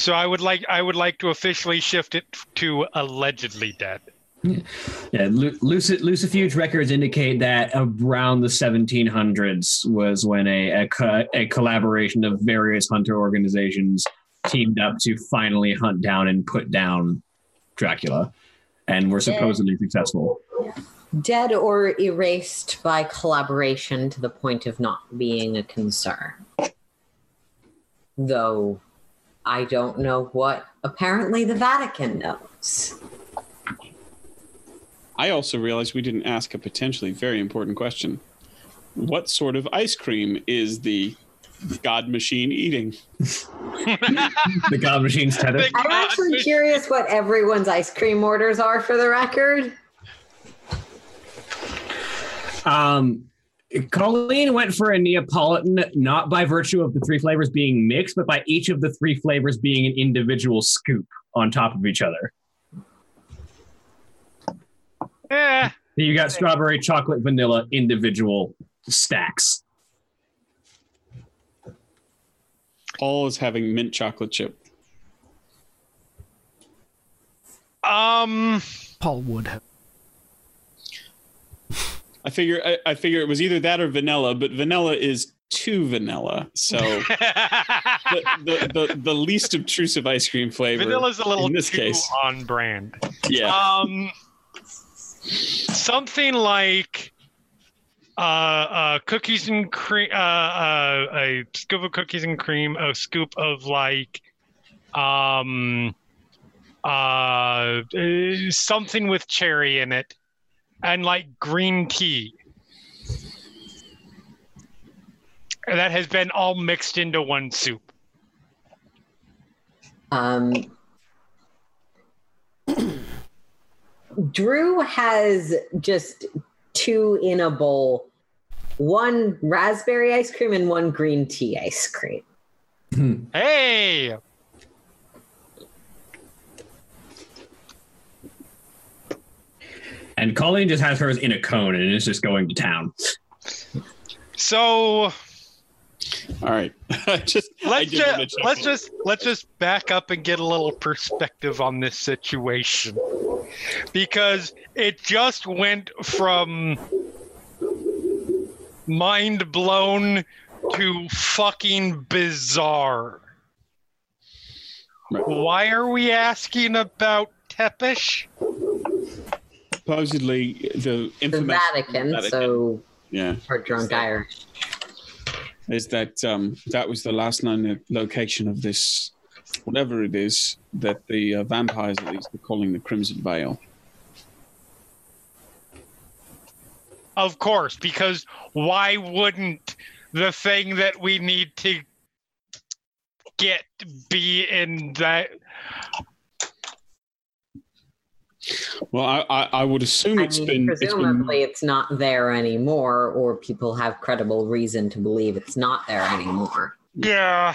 So I would like I would like to officially shift it to allegedly dead. Yeah, Lu- Lucid, Lucifuge records indicate that around the 1700s was when a, a, co- a collaboration of various hunter organizations teamed up to finally hunt down and put down Dracula, and were supposedly successful. Dead or erased by collaboration to the point of not being a concern. Though I don't know what apparently the Vatican knows. I also realized we didn't ask a potentially very important question. What sort of ice cream is the God machine eating? The God Machine's tether. Big I'm God, actually fish- curious what everyone's ice cream orders are for the record. Um, Colleen went for a Neapolitan, not by virtue of the three flavors being mixed, but by each of the three flavors being an individual scoop on top of each other. Yeah. You got strawberry, chocolate, vanilla, individual stacks. Paul is having mint chocolate chip. Um, Paul would have. I figure I, I figure it was either that or vanilla, but vanilla is too vanilla. So the, the, the, the least obtrusive ice cream flavor. vanilla's a little in this too case. on brand. Yeah. Um, something like uh, uh, cookies and cream, uh, uh, a scoop of cookies and cream, a scoop of like, um, uh, something with cherry in it, and like green tea. That has been all mixed into one soup. Um, Drew has just two in a bowl one raspberry ice cream and one green tea ice cream. Hey, And Colleen just has hers in a cone and is just going to town. so All right. I just let's did just let's just let's just back up and get a little perspective on this situation because it just went from mind blown to fucking bizarre. Right. Why are we asking about Tepish? Supposedly the The infamous Vatican, Vatican. so yeah for drunk Irish. is that um that was the last known location of this whatever it is that the uh, vampires at least are calling the Crimson Veil. Of course, because why wouldn't the thing that we need to get be in that Well, I I, I would assume I it's mean, been it's been presumably it's not there anymore, or people have credible reason to believe it's not there anymore. yeah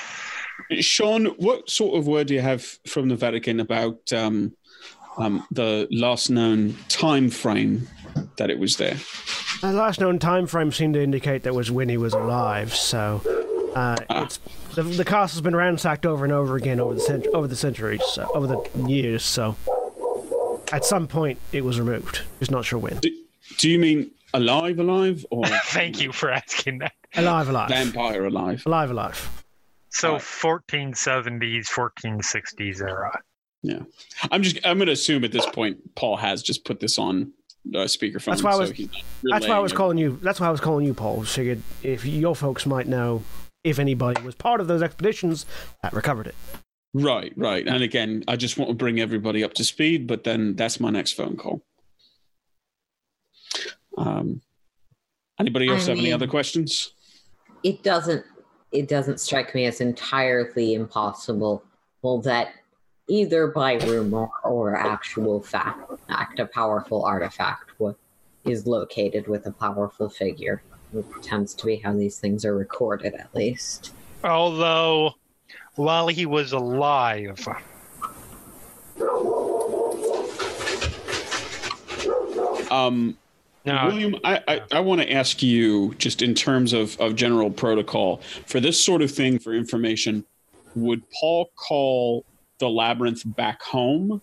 Sean, what sort of word do you have from the Vatican about um, um, the last known time frame that it was there? The last known time frame seemed to indicate that was when he was alive. So, uh, it's the, the castle's been ransacked over and over again over the cent- over the centuries, so, over the years. So, at some point, it was removed. Just not sure when. Do you mean alive, alive, or Thank you for asking that. Alive, alive, vampire alive? alive, alive. So Right. 1470s, 1460s era. Yeah, I'm just I'm going to assume at this point Paul has just put this on uh, speakerphone. That's why I was- so That's why I was relaying calling you. That's why I was calling you, Paul. Figured if your folks might know if anybody was part of those expeditions that recovered it. It. Right, right. And again, I just want to bring everybody up to speed, but then that's my next phone call. Um, anybody else I have any other questions? It doesn't. It doesn't strike me as entirely impossible. Well, that either by rumor or actual fact, fact a powerful artifact what is located with a powerful figure. It tends to be how these things are recorded, at least. Although, while he was alive, Um, now William, I, I, I want to ask you, just in terms of, of general protocol, for this sort of thing for information, would Paul call the labyrinth back home,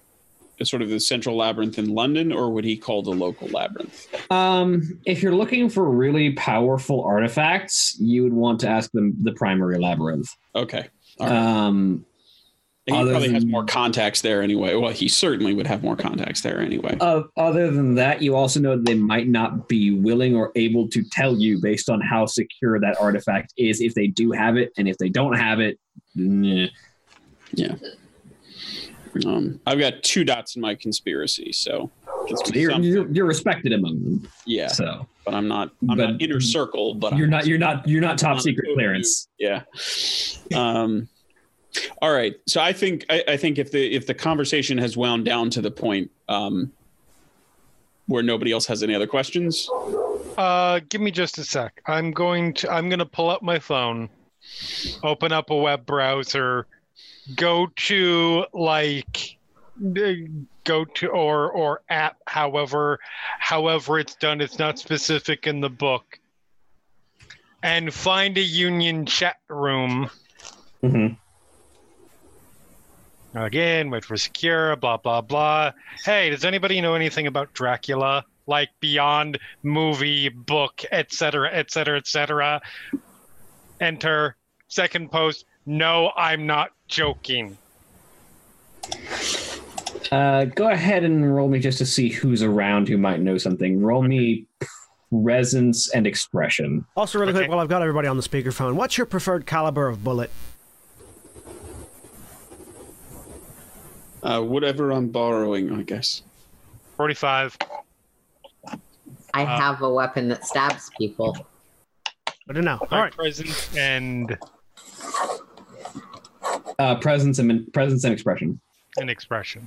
the sort of the central labyrinth in London, or would he call the local labyrinth? Um, if you're looking for really powerful artifacts, you would want to ask them the primary labyrinth. Okay. Right. Um, he probably has more contacts there anyway. Well, he certainly would have more contacts there anyway. uh, other than that, you also know that they might not be willing or able to tell you based on how secure that artifact is if they do have it, and if they don't have it, nah. Um, I've got two dots in my conspiracy, so it's you're, you're you're respected among them. yeah, So but I'm not. I'm But not inner circle, but you're I'm not you're not you're not top on secret the clearance. Yeah. Um, all right. So I think I, I think if the if the conversation has wound down to the point um, where nobody else has any other questions, Uh, give me just a sec. I'm going to. I'm going to pull up my phone, open up a web browser, go to like, the- go to or or app. However, however it's done, it's not specific in the book. And find a union chat room Mhm. Again, wait for secure, blah, blah, blah. Hey, does anybody know anything about Dracula? Like beyond movie, book, etc., etc., etc. Enter. Second post. No, I'm not joking. Uh, go ahead and roll me just to see who's around who might know something. Roll me presence and expression. Also, really quick, Okay. while I've got everybody on the speakerphone, what's your preferred caliber of bullet? Uh, whatever I'm borrowing, I guess. 45. I Uh, have a weapon that stabs people. I don't know. All My right. presence and Uh, presence and presence and expression. an expression.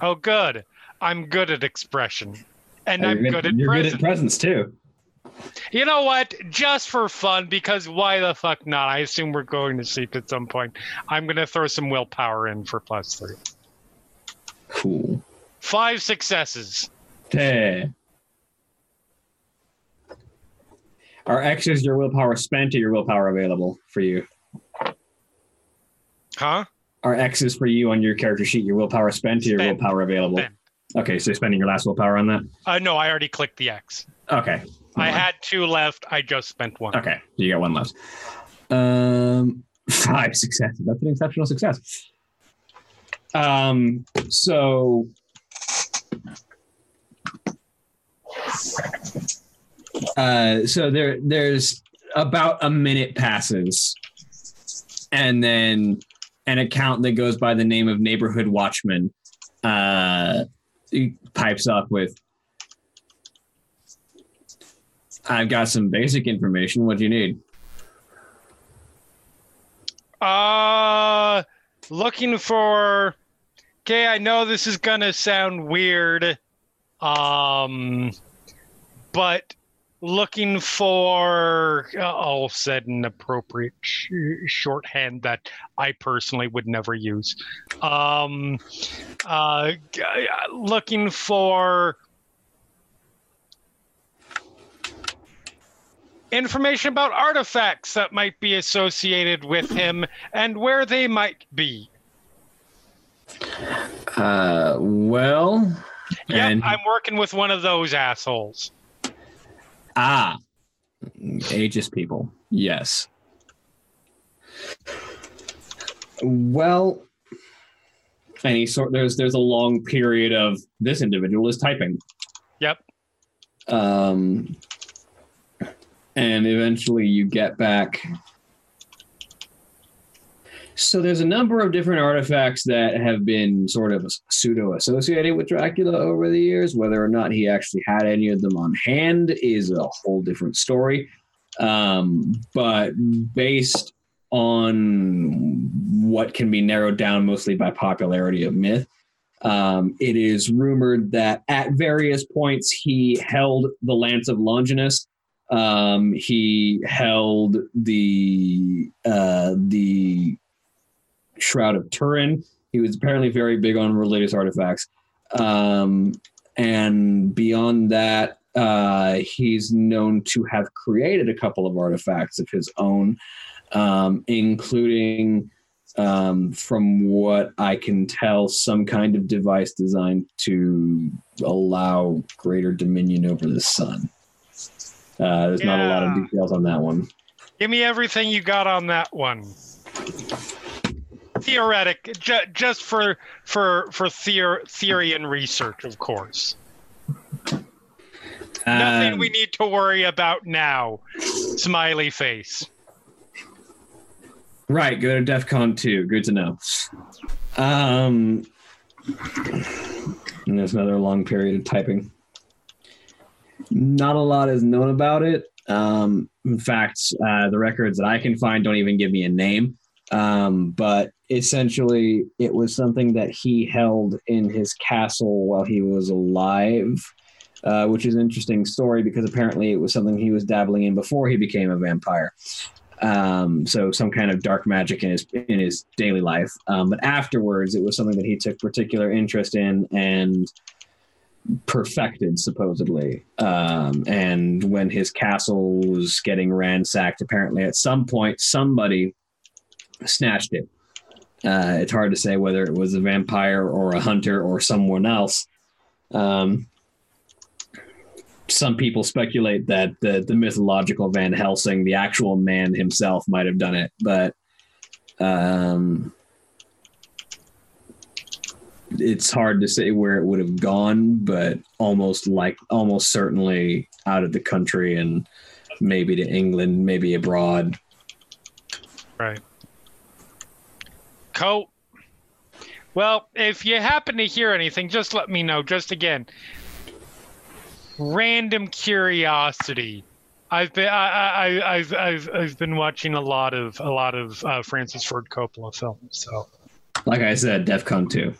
Oh, good. I'm good at expression. And Uh, I'm you're good at you're presence. good at presence too. You know what? Just for fun, because why the fuck not? I assume we're going to sleep at some point. I'm going to throw some willpower in for plus three. Cool. Five successes. Hey. Are X is your willpower spent or your willpower available for you? Huh? Are X's for you on your character sheet your willpower spent your Spent. willpower available? Spent. Okay, so you're spending your last willpower on that? Uh, no, I already clicked the X. Okay. I had two left. I just spent one. Okay, you got one left. Um, five successes. That's an exceptional success. Um, so uh, so there there's about a minute passes, and then an account that goes by the name of Neighborhood Watchman uh, pipes up with. I've got some basic information. What do you need? Uh, looking for. Okay, I know this is gonna sound weird, um, but looking for. Uh, I'll set an appropriate sh- shorthand that I personally would never use. Um, uh, uh, looking for. Information about artifacts that might be associated with him and where they might be. Uh, well, Yep, and I'm working with one of those assholes. Ah, aegis people. Yes. Well, any sort. There's there's a long period of this individual is typing. Yep. Um, and eventually you get back. So there's a number of different artifacts that have been sort of pseudo associated with Dracula over the years. Whether or not he actually had any of them on hand is a whole different story. Um, but based on what can be narrowed down mostly by popularity of myth, um, it is rumored that at various points he held the Lance of Longinus. Um, he held the uh, the Shroud of Turin. He was apparently very big on religious artifacts. Um, and beyond that, uh, he's known to have created a couple of artifacts of his own, um, including, um, from what I can tell, some kind of device designed to allow greater dominion over the sun. Uh, there's not a lot of details on that one. Give me everything you got on that one. Theoretic, ju- just for for for theor- theory and research, of course. Nothing Um, we need to worry about now. Smiley face. Right, go to DEF CON 2. Good to know. Um, and there's another long period of typing. Not a lot is known about it. Um, in fact, uh, the records that I can find don't even give me a name. Um, but essentially, it was something that he held in his castle while he was alive, uh, which is an interesting story because apparently it was something he was dabbling in before he became a vampire um, so some kind of dark magic in his in his daily life. Um, but afterwards, it was something that he took particular interest in and perfected, supposedly. Um, and when his castle was getting ransacked, apparently at some point somebody snatched it. Uh, it's hard to say whether it was a vampire or a hunter or someone else. Um, some people speculate that the, the mythological Van Helsing, the actual man himself, might have done it, but um, it's hard to say where it would have gone. But almost like almost certainly out of the country and maybe to England, maybe abroad. Right. Coat. Well, if you happen to hear anything, just let me know. Just again, random curiosity. I've been I, I, I've I've I've been watching a lot of a lot of uh, Francis Ford Coppola films. So Like I said, DEFCON two.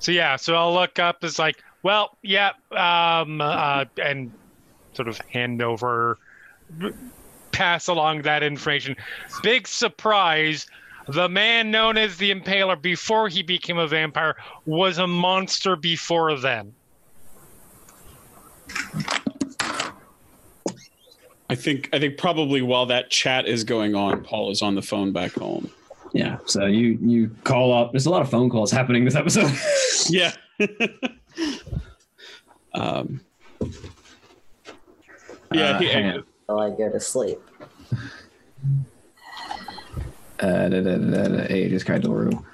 so yeah. So I'll look up. It's like, well, yeah, um, uh, and sort of hand over, pass along that information. Big surprise. The man known as the Impaler before he became a vampire was a monster before then. I think I think probably while that chat is going on, Paul is on the phone back home. Yeah. So you you call up. There's a lot of phone calls happening this episode. Yeah. um, yeah. Uh, he- hang on. Till I go to sleep. Uh, da, da, da, da, Aegis Kai Doru.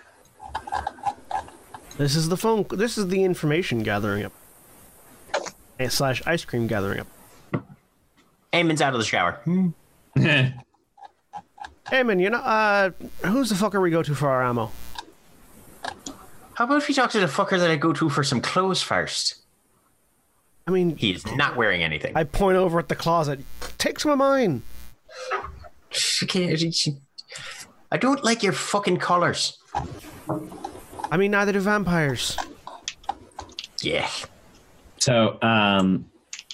This is the phone. This is the information gathering up. Eh, Slash ice cream gathering up. Eamon's out of the shower. Hey man, you know, uh, who's the fucker we go to for our ammo? How about if we talk to the fucker that I go to for some clothes first? I mean, He is not wearing anything. I point over at the closet. Take some of mine. Okay, I don't like your fucking colors. I mean, neither do vampires. Yeah. So um,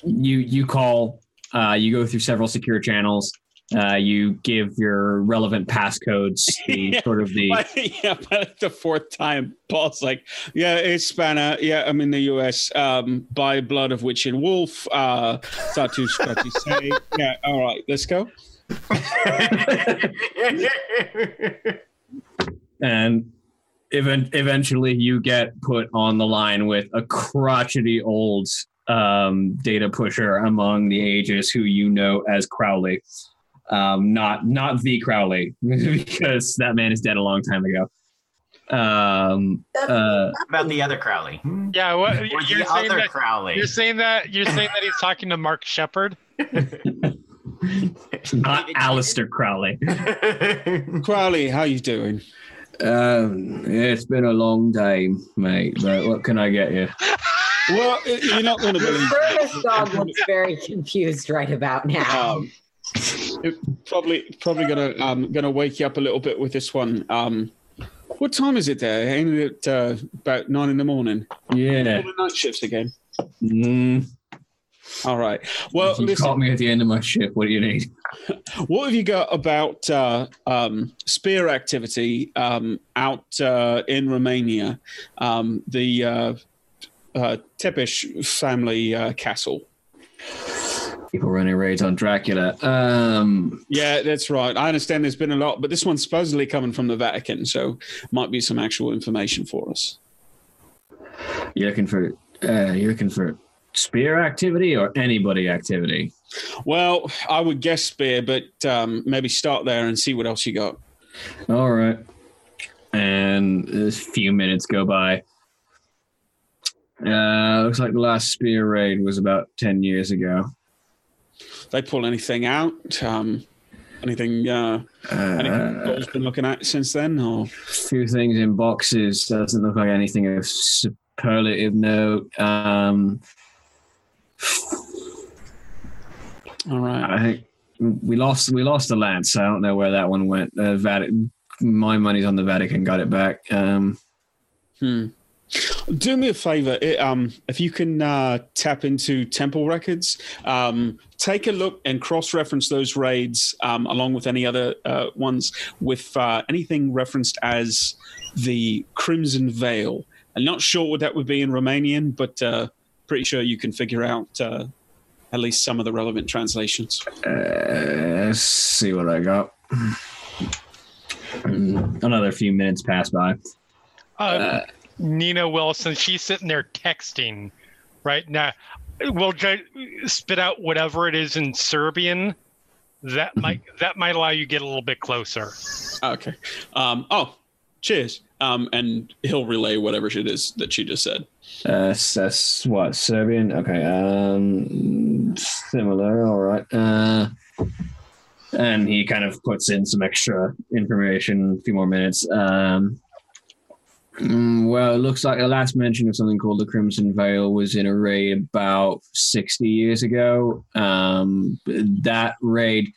you you call. Uh, you go through several secure channels. Uh, you give your relevant passcodes. The Yeah. sort of the By- yeah, like the fourth time, Paul's like, "Yeah, it's Spanner. Yeah, I'm in the U.S. Um, by blood of witch and wolf. Uh, Satu Scratchy say. Yeah, all right, let's go. and event, eventually you get put on the line with a crotchety old um, data pusher among the ages who you know as Crowley. Um, not not the Crowley because that man is dead a long time ago. Um, uh, about the other Crowley. Yeah, what Or you're the saying other that Crowley. you're saying that you're saying that he's talking to Mark Sheppard. not Aleister Crowley. Crowley, how you doing? Um, yeah, it's been a long day, mate. But what can I get you? Well, you're not going to The believe. service dog looks very confused right about now. Um, it probably probably gonna um gonna wake you up a little bit with this one. Um, what time is it there? Ain't it uh, about nine in the morning? Yeah. The night shifts again. Mm, All right. Well, you listen. caught me at the end of my shift. What do you need? What have you got about uh, um, spear activity um, out uh, in Romania? Um, the uh, uh, Tepish family uh, castle. People running raids on Dracula. Um, Yeah, that's right. I understand there's been a lot, but this one's supposedly coming from the Vatican, so might be some actual information for us. you're looking for uh, you're looking for spear activity or anybody activity. Well, I would guess spear, but um, maybe start there and see what else you got. All right. And a few minutes go by. Uh, looks like the last spear raid was about ten years ago. They pull anything out? Um, anything? Uh, anything Uh, Paul's been looking at since then? Or few things in boxes. Doesn't look like anything of superlative note. Um, all right. I think we lost we lost the lance. I don't know where that one went. Uh, Vatican. My money's on the Vatican. Got it back. Um, Hmm. Do me a favor, it, um, if you can uh, tap into temple records, um, take a look and cross-reference those raids um, along with any other uh, ones with uh, anything referenced as the Crimson Veil. I'm not sure what that would be in Romanian, but uh, pretty sure you can figure out uh, at least some of the relevant translations. Uh, let's see what I got. Another few minutes pass by. Uh, Nina Wilson, she's sitting there texting right now. We'll ju- spit out whatever it is in Serbian. That might that might allow you to get a little bit closer. Okay. Um, oh, cheers. Um, and he'll relay whatever it is that she just said. Uh, that's what Serbian. Okay. Um, similar. All right. Uh, and he kind of puts in some extra information. A few more minutes. Um, mm, well, it looks like the last mention of something called the Crimson Veil was in a raid about sixty years ago. Um, that raid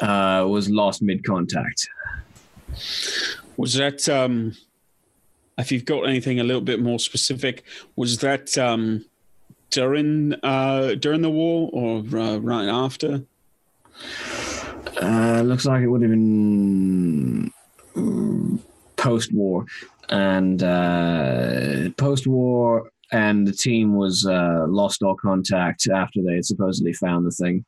uh, was lost mid contact. Was that, um, if you've got anything a little bit more specific, was that um, during uh, during the war or uh, right after? Uh, looks like it would have been post war, and uh, post war, and the team was uh, lost all contact after they had supposedly found the thing.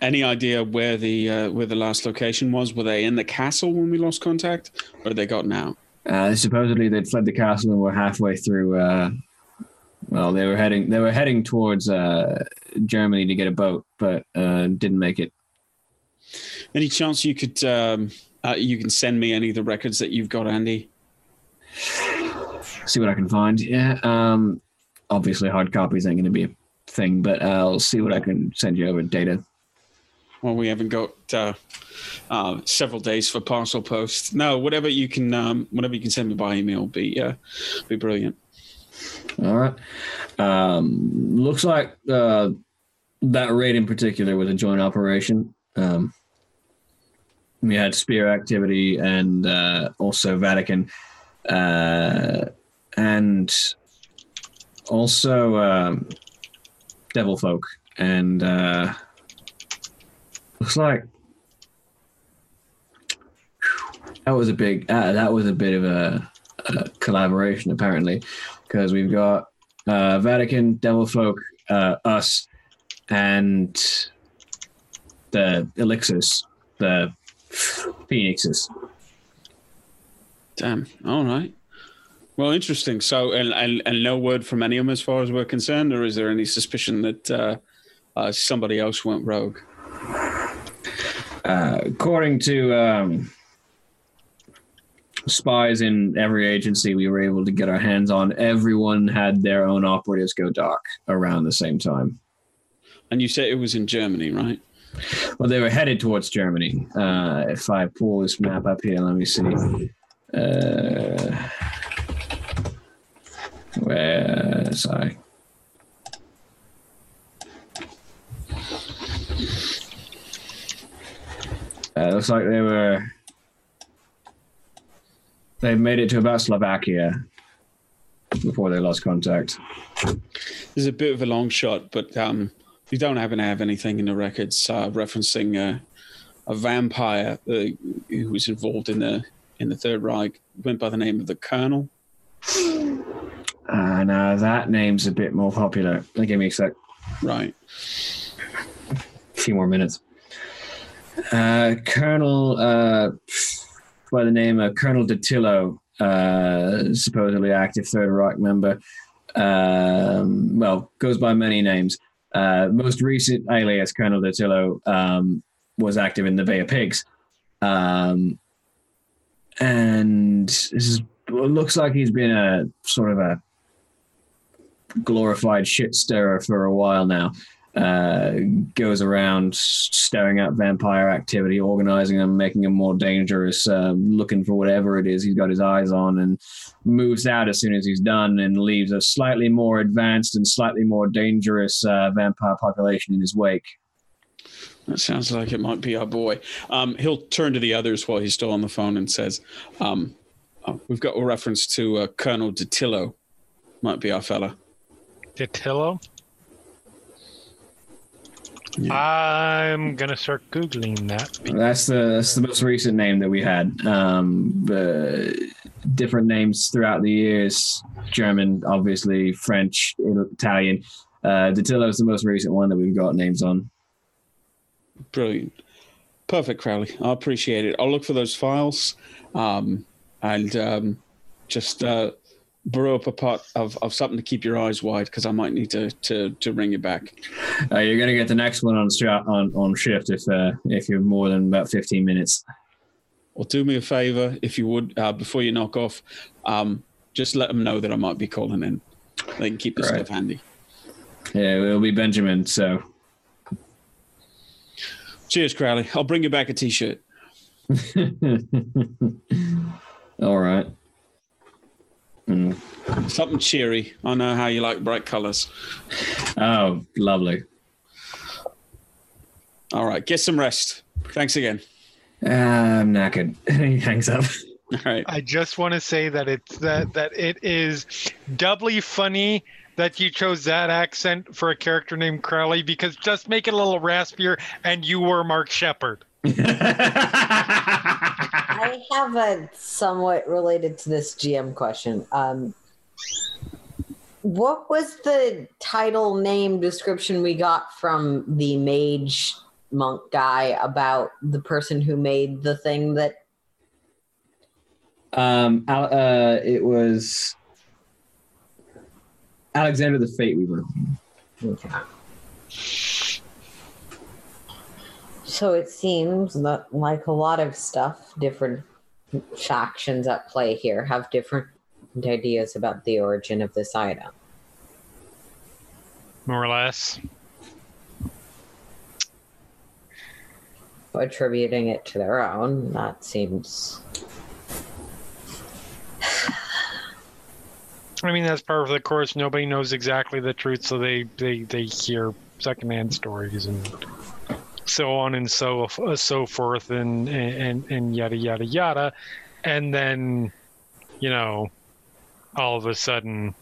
Any idea where the uh, where the last location was? Were they in the castle when we lost contact, or had they gotten out? Uh, supposedly they'd fled the castle and were halfway through. Uh, well, they were heading they were heading towards uh, Germany to get a boat, but uh, didn't make it. Any chance you could um, uh, you can send me any of the records that you've got, Andy? See what I can find. Yeah. Um, obviously, hard copies ain't going to be a thing, but I'll see what I can send you over data. Well, we haven't got uh, uh, several days for parcel post. No, whatever you can, um, whatever you can send me by email, be uh, be brilliant. All right. Um, looks like uh, that raid in particular was a joint operation. Um, we had spear activity and uh, also Vatican, uh, and also um, Devil Folk, and uh, looks like that was a big. Uh, that was a bit of a, a collaboration, apparently because we've got uh, Vatican, Devil Folk, uh, us, and the Elixirs, the Phoenixes. Damn. All right. Well, interesting. So, and, and and no word from any of them as far as we're concerned, or is there any suspicion that uh, uh, somebody else went rogue? Uh, according to um, spies in every agency we were able to get our hands on, everyone had their own operatives go dark around the same time. And you said it was in Germany, right? Well, they were headed towards Germany. Uh, if I pull this map up here, let me see. Uh, where? Sorry. Uh, looks like they were. They made it to about Slovakia before they lost contact. This is a bit of a long shot, but um, you don't happen to have anything in the records uh, referencing uh, a vampire uh, who was involved in the in the Third Reich. Went by the name of the Colonel. Uh, now that name's a bit more popular. Give me a sec. Right. A few more minutes. Uh, Colonel, uh, by the name of Colonel Datillo, uh, supposedly active Third Reich member. Um, well, goes by many names. Uh, most recent alias, Colonel Datillo, um, was active in the Bay of Pigs. Um, and this is, looks like he's been a sort of a glorified shit stirrer for a while now. Uh, goes around stirring up vampire activity, organizing them, making them more dangerous, uh, looking for whatever it is he's got his eyes on, and moves out as soon as he's done and leaves a slightly more advanced and slightly more dangerous uh, vampire population in his wake. That sounds like it might be our boy. Um, he'll turn to the others while he's still on the phone and says, um, oh, "We've got a reference to uh, Colonel Datillo. Might be our fella." Datillo? I'm gonna start googling that. That's the that's the most recent name that we had. Um, different names throughout the years: German, obviously, French, Italian. Uh, is the most recent one that we've got names on. Brilliant. Perfect, Crowley. I appreciate it. I'll look for those files um, and um, just uh, brew up a pot of, of something to keep your eyes wide because I might need to, to, to ring you back. Uh, you're gonna get the next one on on on shift if uh, if you're more than about 15 minutes. Or do me a favor, if you would, uh, before you knock off, um, just let them know that I might be calling in. They can keep the Right. stuff handy. Yeah, it'll be Benjamin. So Cheers, Crowley. I'll bring you back a t-shirt. all right. Mm. Something cheery. I know how you like bright colors. Oh, lovely. All right, get some rest. Thanks again. Uh, I'm knackered. he hangs up. All right. I just want to say that it's that that it is doubly funny that you chose that accent for a character named Crowley because just make it a little raspier and you were Mark Sheppard. I have a somewhat related to this GM question. Um, what was the title name description we got from the mage monk guy about the person who made the thing that um, uh, it was Alexander the Fate Weaver. So it seems that, like a lot of stuff, different factions at play here have different ideas about the origin of this item. More or less. Attributing it to their own, that seems. I mean that's part of the course. Nobody knows exactly the truth, so they they they hear secondhand stories and so on and so uh, so forth and and and yada yada yada, and then you know all of a sudden.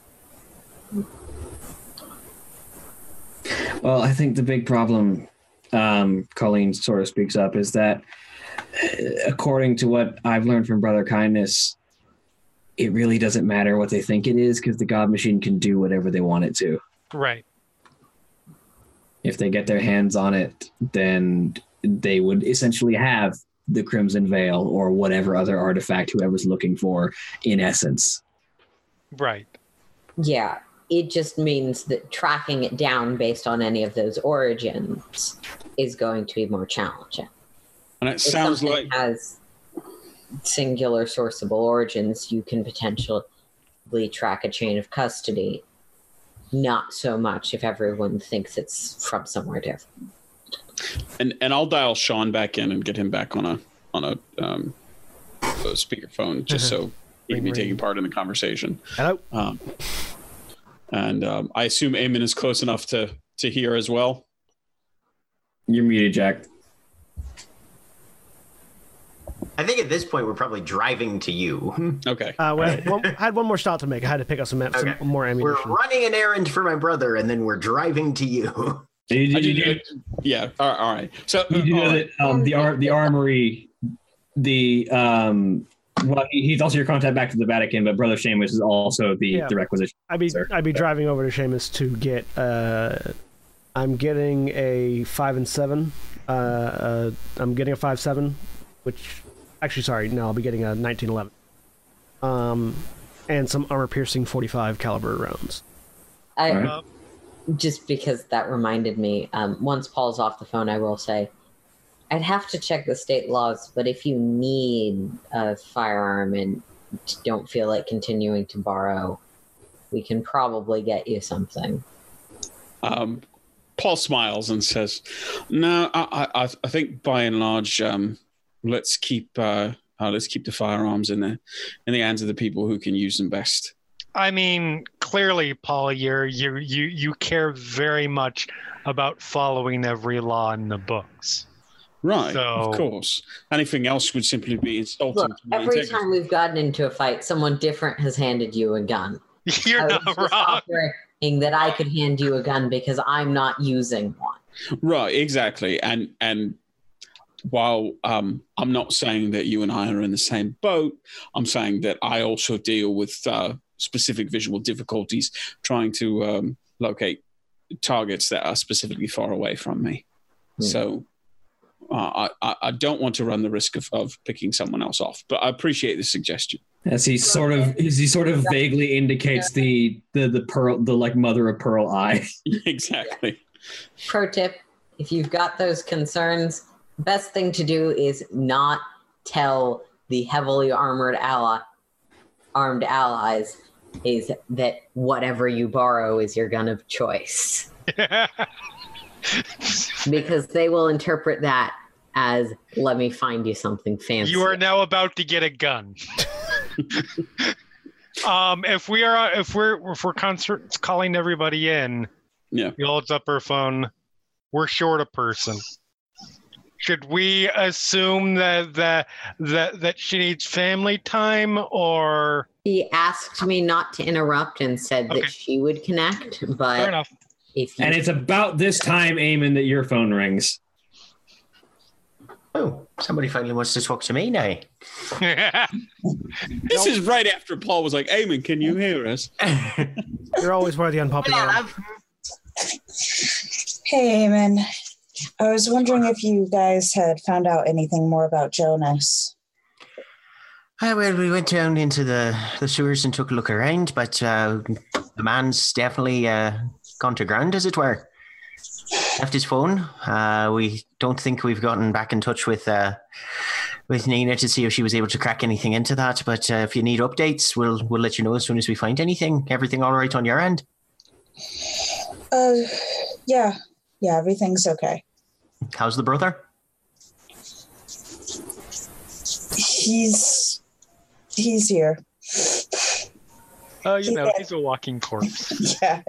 Well, I think the big problem, um, Colleen sort of speaks up, is that uh, according to what I've learned from Brother Kindness, it really doesn't matter what they think it is because the God Machine can do whatever they want it to. right If they get their hands on it, then they would essentially have the Crimson Veil or whatever other artifact whoever's looking for, in essence. right Yeah, it just means that tracking it down based on any of those origins is going to be more challenging. And it If sounds like has singular sourceable origins, you can potentially track a chain of custody. Not so much if everyone thinks it's from somewhere different. and and I'll dial Sean back in and get him back on a on a um a speakerphone just so he can be taking part in the conversation. Hello. Um, and um, I assume Eamon is close enough to to hear as well. You're muted, Jack. I think at this point we're probably driving to you. Okay. Uh, wait, one, I had one more stop to make. I had to pick up some, some Okay. more ammunition. We're running an errand for my brother, and then we're driving to you. Did I you, did- did, yeah. All right. All right. So you, you know all that um, the ar- the armory, the um, well, he's also your contact back to the Vatican, but Brother Seamus is also the Yeah. the requisition. I'd be sir. I'd be driving over to Seamus to get. Uh, I'm getting a five and seven. Uh, uh, I'm getting a five seven, which actually sorry, no, I'll be getting a nineteen eleven. Um, and some armor piercing forty five caliber rounds. I, All right. Just because that reminded me, um, once Paul's off the phone, I will say, I'd have to check the state laws, but if you need a firearm and don't feel like continuing to borrow, we can probably get you something. Um, Paul smiles and says, "No, I, I, I think by and large, um, let's keep uh, uh, let's keep the firearms in the in the hands of the people who can use them best." I mean, clearly, Paul, you're, you you you care very much about following every law in the books. Right, So- of course. Anything else would simply be insulting Look, every integrity. time we've gotten into a fight, someone different has handed you a gun. You're I not wrong. offering that I could hand you a gun because I'm not using one. Right, exactly. And and while um, I'm not saying that you and I are in the same boat, I'm saying that I also deal with uh, specific visual difficulties trying to um, locate targets that are specifically far away from me. Hmm. So uh, I, I, I don't want to run the risk of, of picking someone else off, but I appreciate the suggestion. As he sort of as he sort of vaguely indicates the the the pearl the like mother of pearl eye. exactly. Pro tip if you've got those concerns, best thing to do is not tell the heavily armored ally armed allies is that whatever you borrow is your gun of choice because they will interpret that as let me find you something fancy you are now about to get a gun. um, if we are, if we're, if we're concert calling everybody in, Yeah. he holds up her phone. We're short a person. Should we assume that that that that she needs family time, or he asked me not to interrupt and said Okay. that she would connect fair but enough? if you And it's about this time, Eamon, that your phone rings. Oh, somebody finally wants to talk to me now. This is right after Paul was like, Eamon, can you hear us? You're always one of the unpopular. Hey, Eamon. I was wondering if you guys had found out anything more about Jonas. Uh, well, we went down into the, the sewers and took a look around, but uh, the man's definitely uh, gone to ground, as it were. Left his phone. Uh, we don't think we've gotten back in touch with uh, with Nina to see if she was able to crack anything into that. But uh, if you need updates, we'll we'll let you know as soon as we find anything. Everything all right on your end? Uh, yeah, yeah, everything's okay. How's the brother? He's he's here. Oh, you know, he's a walking corpse. Yeah.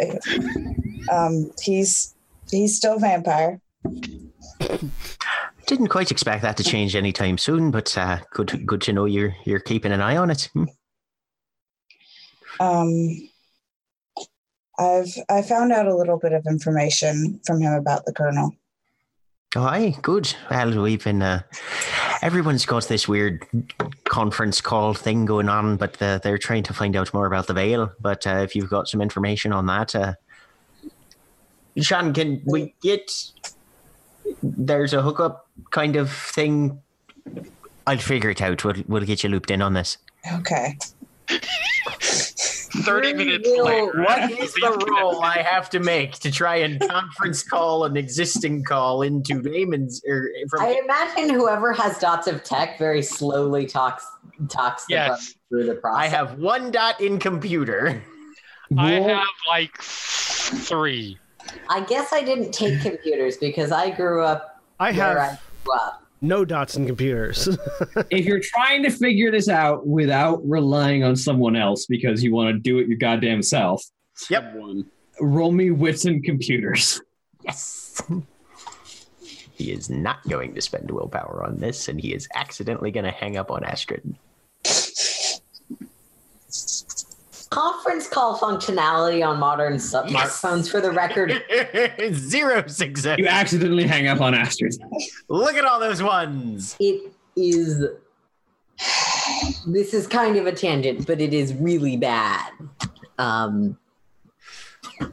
Um, he's he's still vampire. Didn't quite expect that to change anytime soon, but uh, good good to know you're you're keeping an eye on it. Hmm. Um, I've I found out a little bit of information from him about the colonel. Oh, aye, good. Well, we've been. Uh, everyone's got this weird conference call thing going on, but uh, they're trying to find out more about the veil. But uh, if you've got some information on that, uh, Sean, can we get? There's a hookup kind of thing. I'll figure it out. We'll, we'll get you looped in on this. Okay. Thirty We minutes will- later. What is the role I have to make to try and conference call an existing call into Raymond's or from I imagine whoever has dots of tech very slowly talks talks Yes. button through the process. I have one dot in computer. I have like three. I guess I didn't take computers because I grew up I where I have grew up. No dots in computers. if you're trying to figure this out without relying on someone else because you want to do it your goddamn self, Yep. One. roll me wits and computers. Yes. he is not going to spend willpower on this, and he is accidentally going to hang up on Astrid. Conference call functionality on modern smartphones, for the record, Zero success. You accidentally hang up on Astrid. Look at all those ones. it is. This is kind of a tangent, but it is really bad. Um,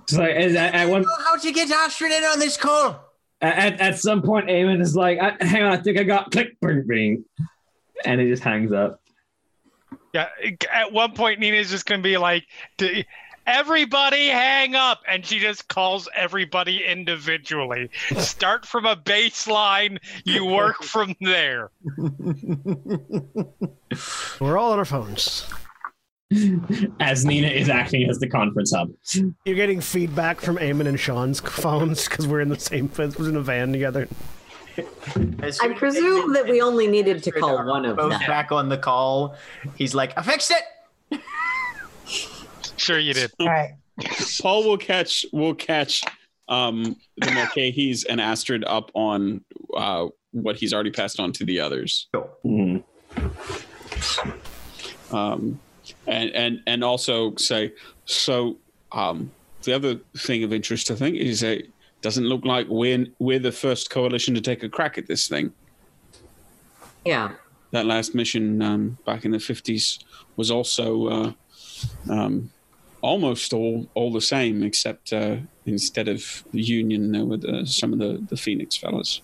So at, at one Oh, How'd you get Astrid in on this call? at, at some point, Eamon is like, "Hang on, I think I got click, bing, bing," and he just hangs up. Yeah. At one point, Nina's just gonna be like, "Everybody, hang up!" and she just calls everybody individually. Start from a baseline. You work from there. We're all on our phones. As Nina is acting as the conference hub. You're getting feedback from Eamon and Sean's phones because we're in the same we're in a van together. As I presume that we only needed to call one of both them. back on the call. He's like, I fixed it. Sure, you did. All right. Paul will catch will catch um, the Mulcahy's and Astrid up on uh, what he's already passed on to the others. Mhm. um, and and and also say so. Um, the other thing of interest, I think, is that it doesn't look like we're we're the first coalition to take a crack at this thing. Yeah. That last mission um, back in the fifties was also uh, um, almost all all the same, except uh, instead of the Union, there were the, some of the the Phoenix fellas.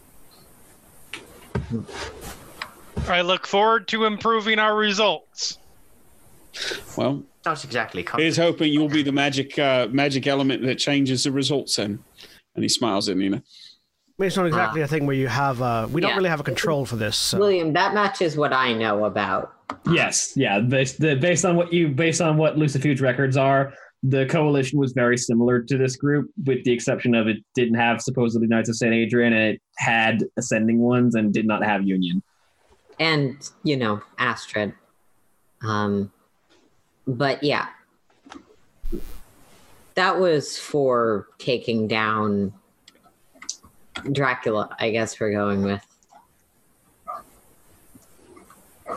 I look forward to improving our results. Well, that's exactly. here's hoping you'll be the magic uh, magic element that changes the results. Then, and he smiles at Nina. I mean, it's not exactly a thing where you have. Uh, we don't really have a control for this. So. William, that matches what I know about. Yes, yeah. Based, the, based on what you, based on what Lucifuge records are, the coalition was very similar to this group, with the exception of it didn't have supposedly Knights of Saint Adrian, and it had ascending ones and did not have Union. and you know astrid um but yeah that was for taking down dracula i guess we're going with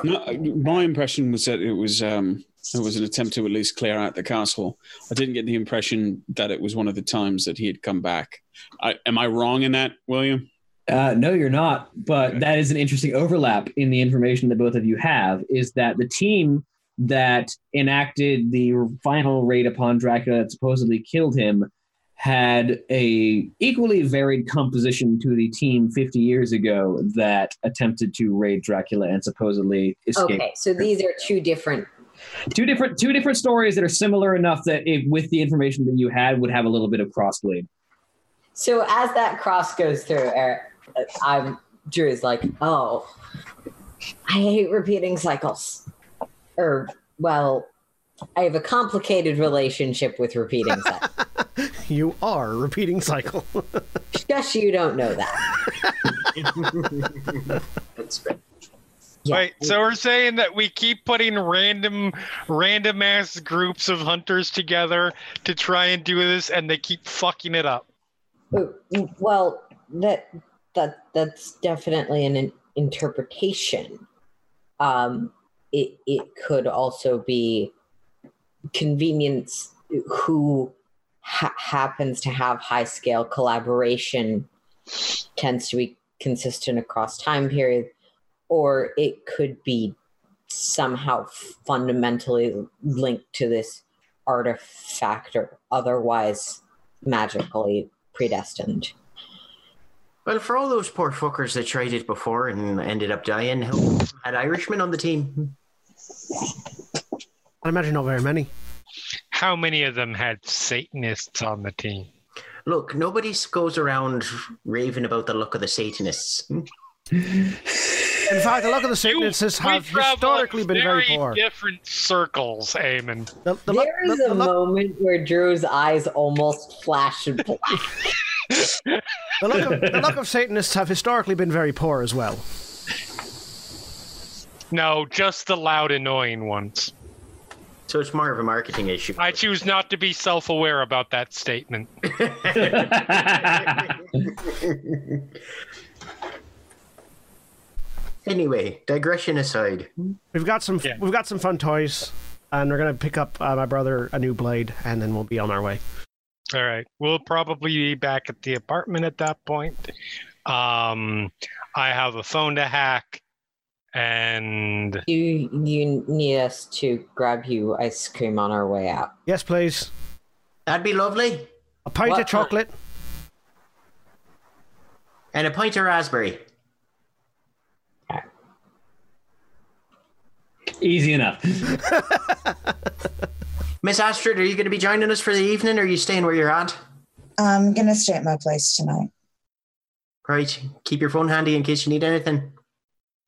No, my impression was that it was um, it was an attempt to at least clear out the castle. I didn't get the impression that it was one of the times that he had come back. I, am I wrong in that, William? Uh, no, you're not. But Okay. that is an interesting overlap in the information that both of you have. Is that the team that enacted the final raid upon Dracula that supposedly killed him had a equally varied composition to the team 50 years ago that attempted to raid Dracula and supposedly escaped. okay so these are two different Two different two different stories that are similar enough that if, with the information that you had would have a little bit of crossblade. so as that cross goes through Erin, i'm drew is like oh i hate repeating cycles or well i have a complicated relationship with repeating cycles You are repeating cycle. just you don't know that That's great. Yeah. Wait, so we're saying that we keep putting random, random ass groups of hunters together to try and do this, and they keep fucking it up. Oh, Well, that that that's definitely an interpretation. Um, it it could also be convenience who ha- happens to have high scale collaboration tends to be consistent across time period, or it could be somehow fundamentally linked to this artifact or otherwise magically predestined. Well, for all those poor fuckers that tried it before and ended up dying, who had Irishmen on the team? I imagine not very many. How many of them had Satanists on the team? Look, nobody goes around raving about the look of the Satanists. In fact, a lot of the Satanists We have historically been very poor. different circles, Eamon. The, the, look- There is the- a the look- moment where Drew's eyes almost flash black. the look of, the look of Satanists have historically been very poor as well. No, just the loud, annoying ones. So it's more of a marketing issue. I choose not to be self-aware about that statement. Anyway, digression aside, We've got some Yeah. we've got some fun toys, and we're gonna pick up uh, my brother a new blade, and then we'll be on our way. All right, we'll probably be back at the apartment at that point. Um, I have a phone to hack, and You you need us to grab you ice cream on our way out. Yes, please. that'd be lovely. A pint What of chocolate. And a pint of raspberry. Easy enough. Miss Astrid, are you going to be joining us for the evening or are you staying where you're at? I'm gonna stay at my place tonight. Right. Keep your phone handy in case you need anything.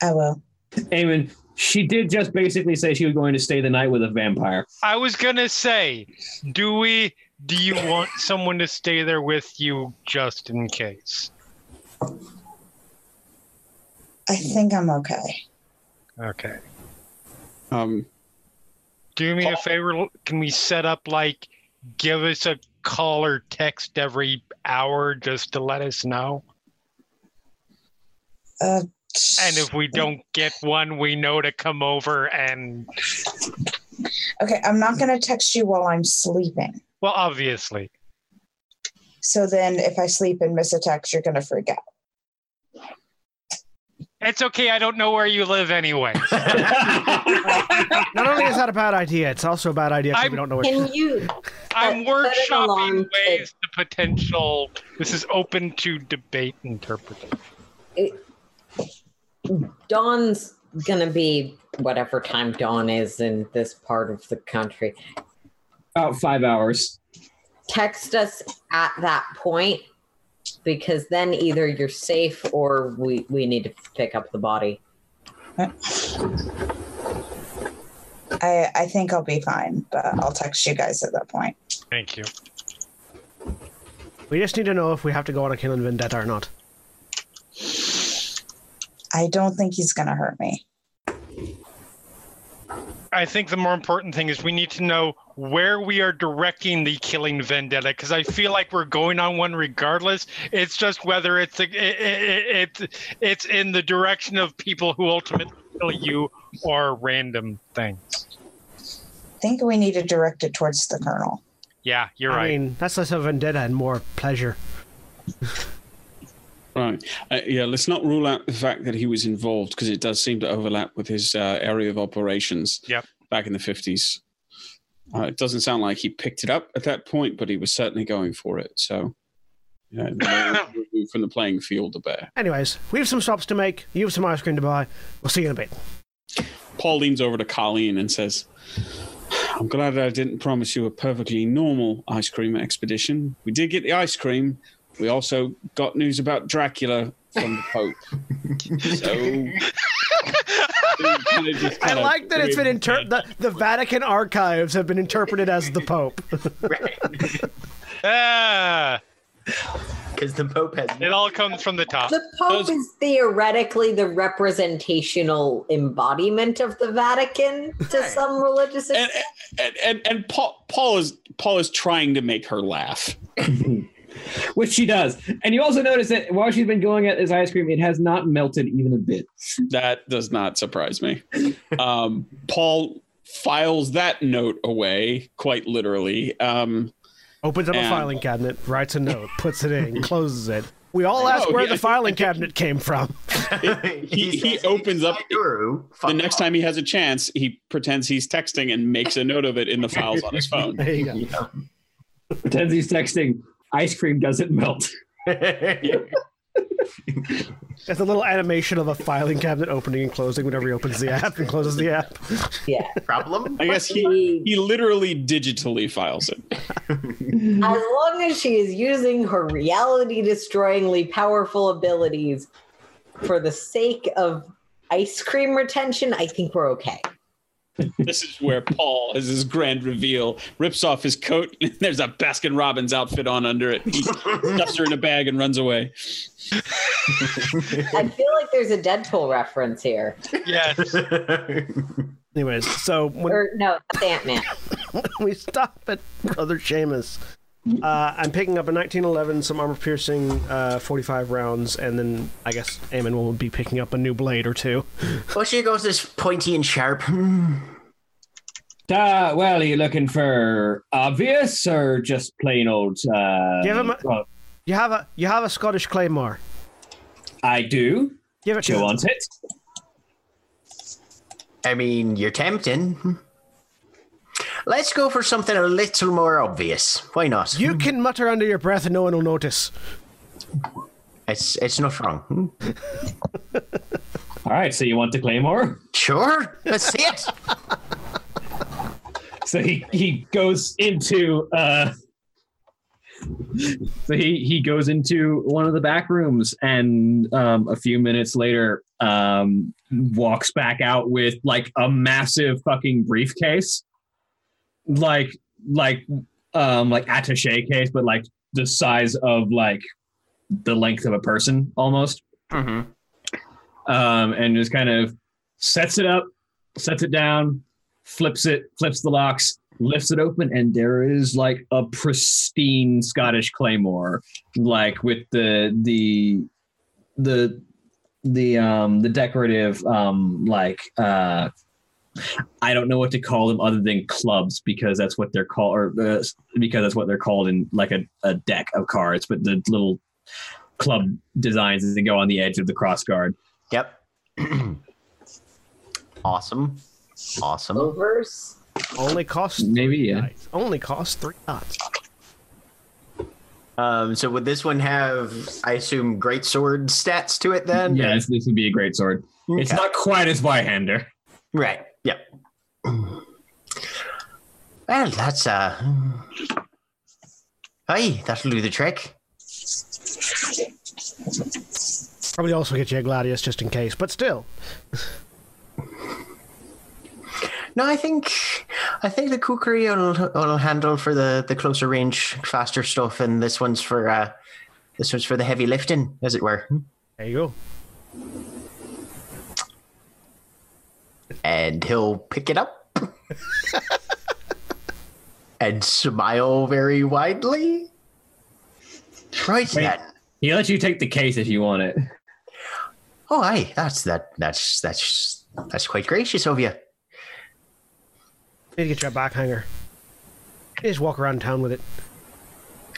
I will. Eamon, she did just basically say she was going to stay the night with a vampire. I was gonna say, do we? Do you want someone to stay there with you just in case? I think I'm okay. Okay. Um, Do me a favor. Can we set up like give us a call or text every hour just to let us know? Uh, And if we don't get one, we know to come over and okay, I'm not gonna text you while I'm sleeping. well, obviously. So then, if I sleep and miss a text, you're gonna freak out. It's okay. I don't know where you live anyway. Not only is that a bad idea, it's also a bad idea because we I'm- don't know where. Can you? I'm Set workshopping ways to potential. This is open to debate interpretation. Dawn's gonna be whatever time dawn is in this part of the country. About five hours. Text us at that point because then either you're safe or we we need to pick up the body. I I think I'll be fine, but I'll text you guys at that point. Thank you. We just need to know if we have to go on a killing vendetta or not. I don't think he's gonna hurt me. I think the more important thing is we need to know where we are directing the killing vendetta because I feel like we're going on one regardless. It's just whether it's it, it, it, it's in the direction of people who ultimately kill you or random things. I think we need to direct it towards the colonel. Yeah, you're I right. I mean, that's less of a vendetta and more pleasure. Right. Uh, yeah, let's not rule out the fact that he was involved because it does seem to overlap with his uh, area of operations Yep. back in the 50s. Uh, it doesn't sound like he picked it up at that point, but he was certainly going for it. So, yeah, from the playing field a bit. Anyways, we have some stops to make. You have some ice cream to buy. We'll see you in a bit. Paul leans over to Colleen and says, I'm glad I didn't promise you a perfectly normal ice cream expedition. We did get the ice cream. We also got news about Dracula from the Pope. so. kinda just I like that it's been interpreted. the, the Vatican archives have been interpreted as the Pope. ah, Because the Pope has. it all comes from the top. The Pope Those- is theoretically the representational embodiment of the Vatican to some religious and and and, and Paul, Paul is Paul is trying to make her laugh. Which she does. And you also notice that while she's been going at this ice cream, it has not melted even a bit. That does not surprise me. Um, Paul files that note away quite literally. Um, Opens up a filing cabinet, writes a note, puts it in, closes it. We all ask Oh, where yeah, the I filing cabinet came from. he, he opens up the next time he has a chance. He pretends he's texting and makes a note of it in the files on his phone. There you go. Yeah. Pretends he's texting, ice cream doesn't melt. It's a little animation of a filing cabinet opening and closing whenever he opens the app and closes the app. Yeah. Problem? I guess he He- he literally digitally files it. As long as she is using her reality destroyingly powerful abilities for the sake of ice cream retention, I think we're okay. This is where Paul, as his grand reveal, rips off his coat. And there's a Baskin Robbins outfit on under it. He stuffs her in a bag and runs away. I feel like there's a Deadpool reference here. Yes. Anyways, so when Or no, that's Ant Man. we stop at Brother Seamus, uh, I'm picking up a 1911, some armor piercing, uh, 45 rounds, and then I guess Eamon will be picking up a new blade or two. oh, she goes this pointy and sharp. Uh, well, are you looking for obvious or just plain old? Uh, Give him a- well, You have a you have a Scottish claymore. I do. Give it Do to you him. want it? I mean, you're tempting. Let's go for something a little more obvious. Why not? You can mutter under your breath and no one will notice. It's it's not wrong. Hmm. All right. So you want the claymore? Sure, let's see it. So he he goes into uh. So he he goes into one of the back rooms, and um, a few minutes later, um, walks back out with like a massive fucking briefcase, like like um like attaché case, but like the size of like the length of a person almost. Mhm. um, and just kind of sets it up, sets it down, flips it, flips the locks, lifts it open, and there is like a pristine Scottish claymore, like with the the the the um the decorative um like uh I don't know what to call them other than clubs because that's what they're called or uh, because that's what they're called in like a, a deck of cards but the little club designs that go on the edge of the cross guard Yep. awesome. Awesome. Overs. Only costs Maybe, yeah. dice. Only costs three dots. Um, so would this one have, I assume, great sword stats to it then? Yeah, this, this would be a great sword. It's not quite as Zweihander. Right. Yep. Well, that's uh. Hey, that'll do the trick. Probably also get you a gladius just in case, but still. No, I think I think the kukri will will handle for the the closer range, faster stuff, and this one's for uh, this one's for the heavy lifting, as it were. There you go. And he'll pick it up and smile very widely. Right Wait. then. He'll let you take the case if you want it. Oh, aye, that's that. That's that's that's quite gracious of you. Need to get your back hanger. You just walk around town with it.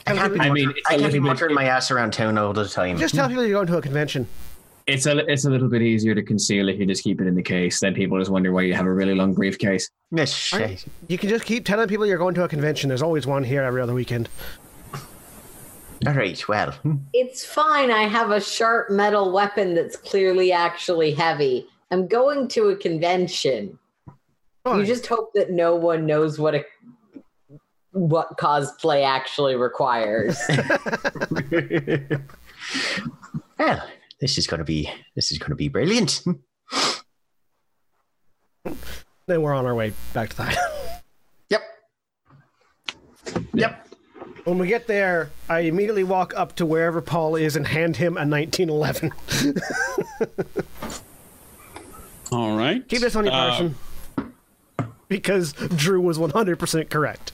I can't be, I mean, muttering- it's a I can't be little muttering my ass around town all the time. Just tell people you're going to a convention. It's a it's a little bit easier to conceal if you just keep it in the case. Then people just wonder why you have a really long briefcase. Yes, Right. You can just keep telling people you're going to a convention. There's always one here every other weekend. all right. Well. It's fine. I have a sharp metal weapon that's clearly actually heavy. I'm going to a convention. You just hope that no one knows what a what cosplay actually requires. well, this is going to be this is going to be brilliant. Then we're on our way back to that. Yep. Yep. when we get there, I immediately walk up to wherever Paul is and hand him a 1911. All right. Keep this on your Uh, person. Because Drew was 100% correct.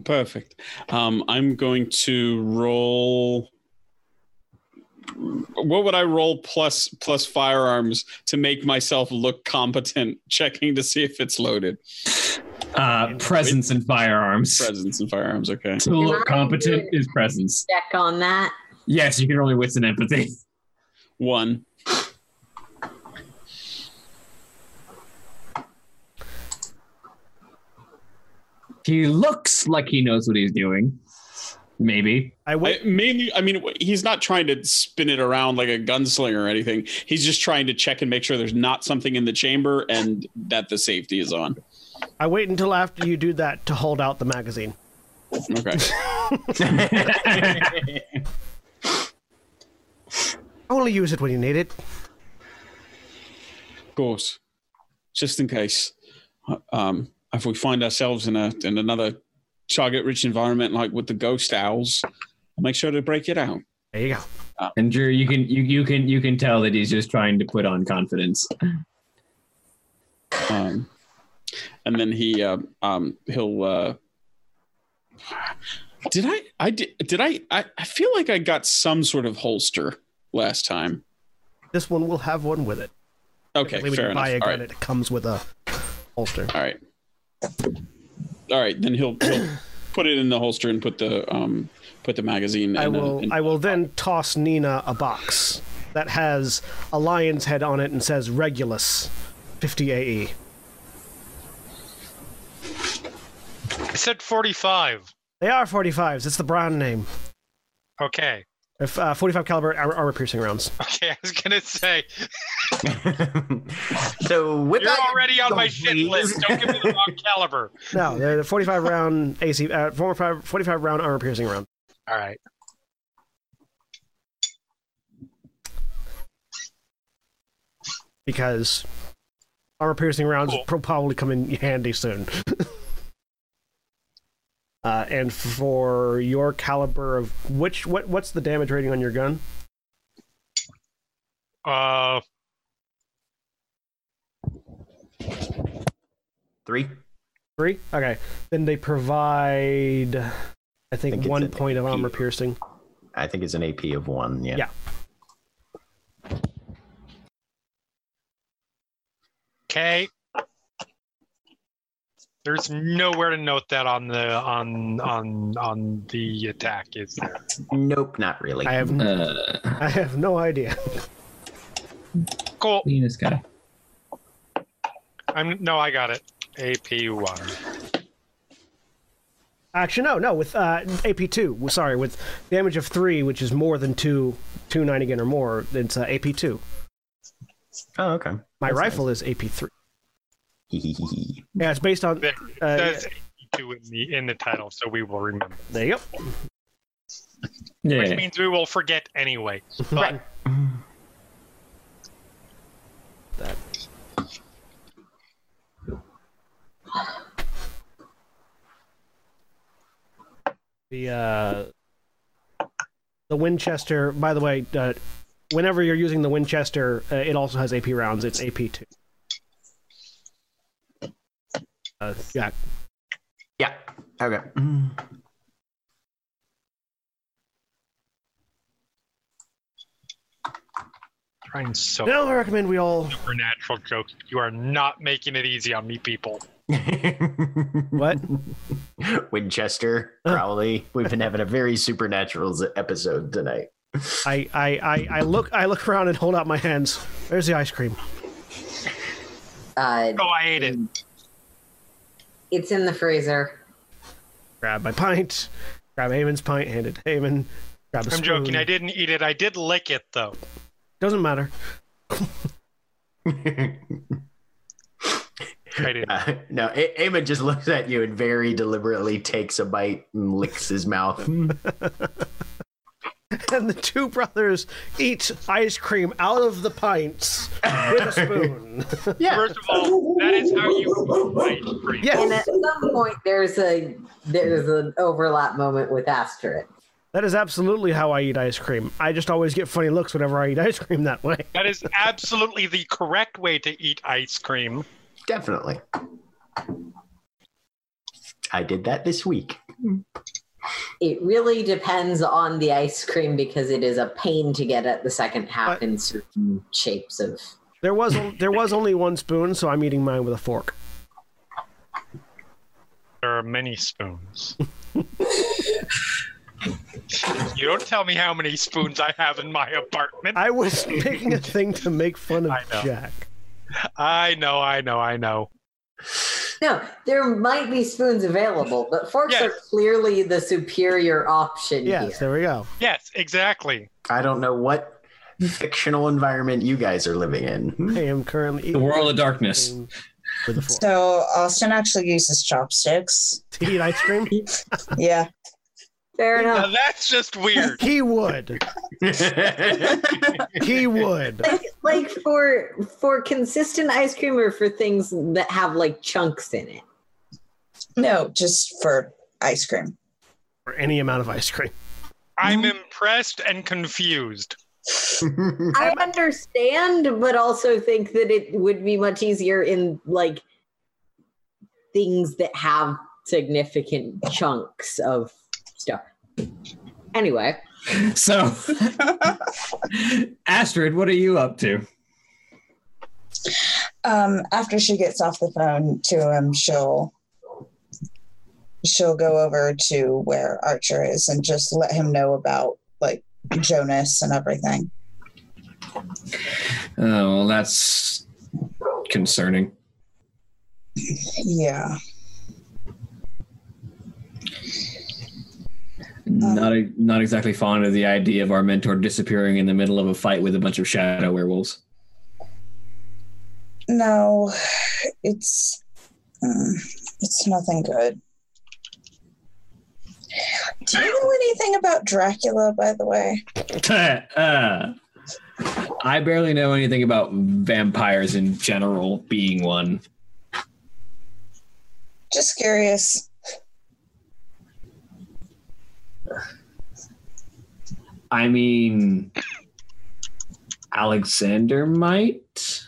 Perfect. Um, I'm going to roll. What would I roll plus plus firearms to make myself look competent? Checking to see if it's loaded. Uh, presence and firearms. Presence and firearms. Okay. To look competent is presence. Check on that. Yes, you can only wits and empathy. One. He looks like he knows what he's doing. Maybe. I I, wait. mainly, I mean, he's not trying to spin it around like a gunslinger or anything. He's just trying to check and make sure there's not something in the chamber and that the safety is on. I wait until after you do that to hold out the magazine. Okay. Only use it when you need it. Of course, just in case. Um, if we find ourselves in a in another target-rich environment like with the ghost owls, make sure to break it out. There you go. And Drew, you can you, you can you can tell that he's just trying to put on confidence. Um, and then he uh, um, he'll. Uh, did I? I did. Did I, I? I feel like I got some sort of holster last time. This one will have one with it. Okay, when fair you enough. buy a gun, right. it comes with a holster. All right. All right. Then he'll, he'll put it in the holster and put the um put the magazine. I in a- will in- I will then toss Nina a box that has a lion's head on it and says Regulus 50 AE. I said 45. They are 45s. It's the brand name. Okay. If, uh, 45 caliber armor, armor piercing rounds. Okay, I was gonna say so whip you're out already on my guns, shit list. Don't give me the wrong caliber. No, they're the 45 round AC, uh, 45, 45 round armor piercing round. All right. Because armor piercing rounds Cool. will probably come in handy soon. Uh, and for your caliber of which what what's the damage rating on your gun? Uh, Three. Three. Okay, then they provide, I think, think one an point of armor piercing. I think it's an AP of one. Yeah. Yeah. okay. There's nowhere to note that on the on on on the attack, is there? Nope, not really. I have Uh, I have no idea. Cool. this guy. I'm no, I got it. AP one. Actually, no, no. With uh, AP two, well, sorry, with damage of three, which is more than two two nine again or more, it's uh, AP two. oh, okay. My That's rifle is AP three. Nice. Yeah, it's based on. There, Uh, There's two in the in the title, so we will remember. there you go. Which means we will forget anyway. But That. The uh, the Winchester. By the way, uh, whenever you're using the Winchester, uh, it also has AP rounds. It's AP two. Uh, yeah, yeah. Okay. Mm. trying so now I recommend we all. supernatural jokes. You are not making it easy on me, people. What? Winchester, Crowley. We've been having a very supernatural z- episode tonight. I, I, I, I look I look around and hold out my hands. There's the ice cream. Uh, Oh, I ate it. It's in the freezer. Grab my pint. Grab Eamon's pint. Hand it to Eamon. Grab a I'm spoon. joking. I didn't eat it. I did lick it though. Doesn't matter. I didn't. Uh, no, A- Eamon just looks at you and very deliberately takes a bite and licks his mouth. And the two brothers eat ice cream out of the pints with a spoon. yeah. First of all, that is how you eat ice cream. And at some point, there's a there's an overlap moment with Asterix. that is absolutely how I eat ice cream. I just always get funny looks whenever I eat ice cream that way. That is absolutely the correct way to eat ice cream. Definitely. I did that this week. Hmm. It really depends on the ice cream because it is a pain to get at the second half But- in certain shapes of. There was there was only one spoon, so I'm eating mine with a fork. There are many spoons. you don't tell me how many spoons I have in my apartment. I was making a thing to make fun of I. Jack. I know, I know, I know. No, there might be spoons available, but forks Yes. are clearly the superior option Yes, here. there we go. Yes, exactly. I don't know what fictional environment you guys are living in. I am currently The world of darkness. with a fork. So Austin actually uses chopsticks. To eat ice cream? Yeah. Fair Now enough. that's just weird. He would. He would. Like, like for for consistent ice cream or for things that have like chunks in it. No, just for ice cream. For any amount of ice cream. I'm impressed and confused. I understand, but also think that it would be much easier in like things that have significant chunks of stuff. Anyway, So, Astrid, what are you up to? Um, after she gets off the phone to him, she'll she'll go over to where Archer is and just let him know about like Jonas and everything. Oh, well, that's concerning. Yeah. Not e, not exactly fond of the idea of our mentor disappearing in the middle of a fight with a bunch of shadow werewolves. No, it's mm, it's nothing good. Do you know anything about Dracula, by the way? uh, I barely know anything about vampires in general, being one. Just curious. I mean, Alexander might.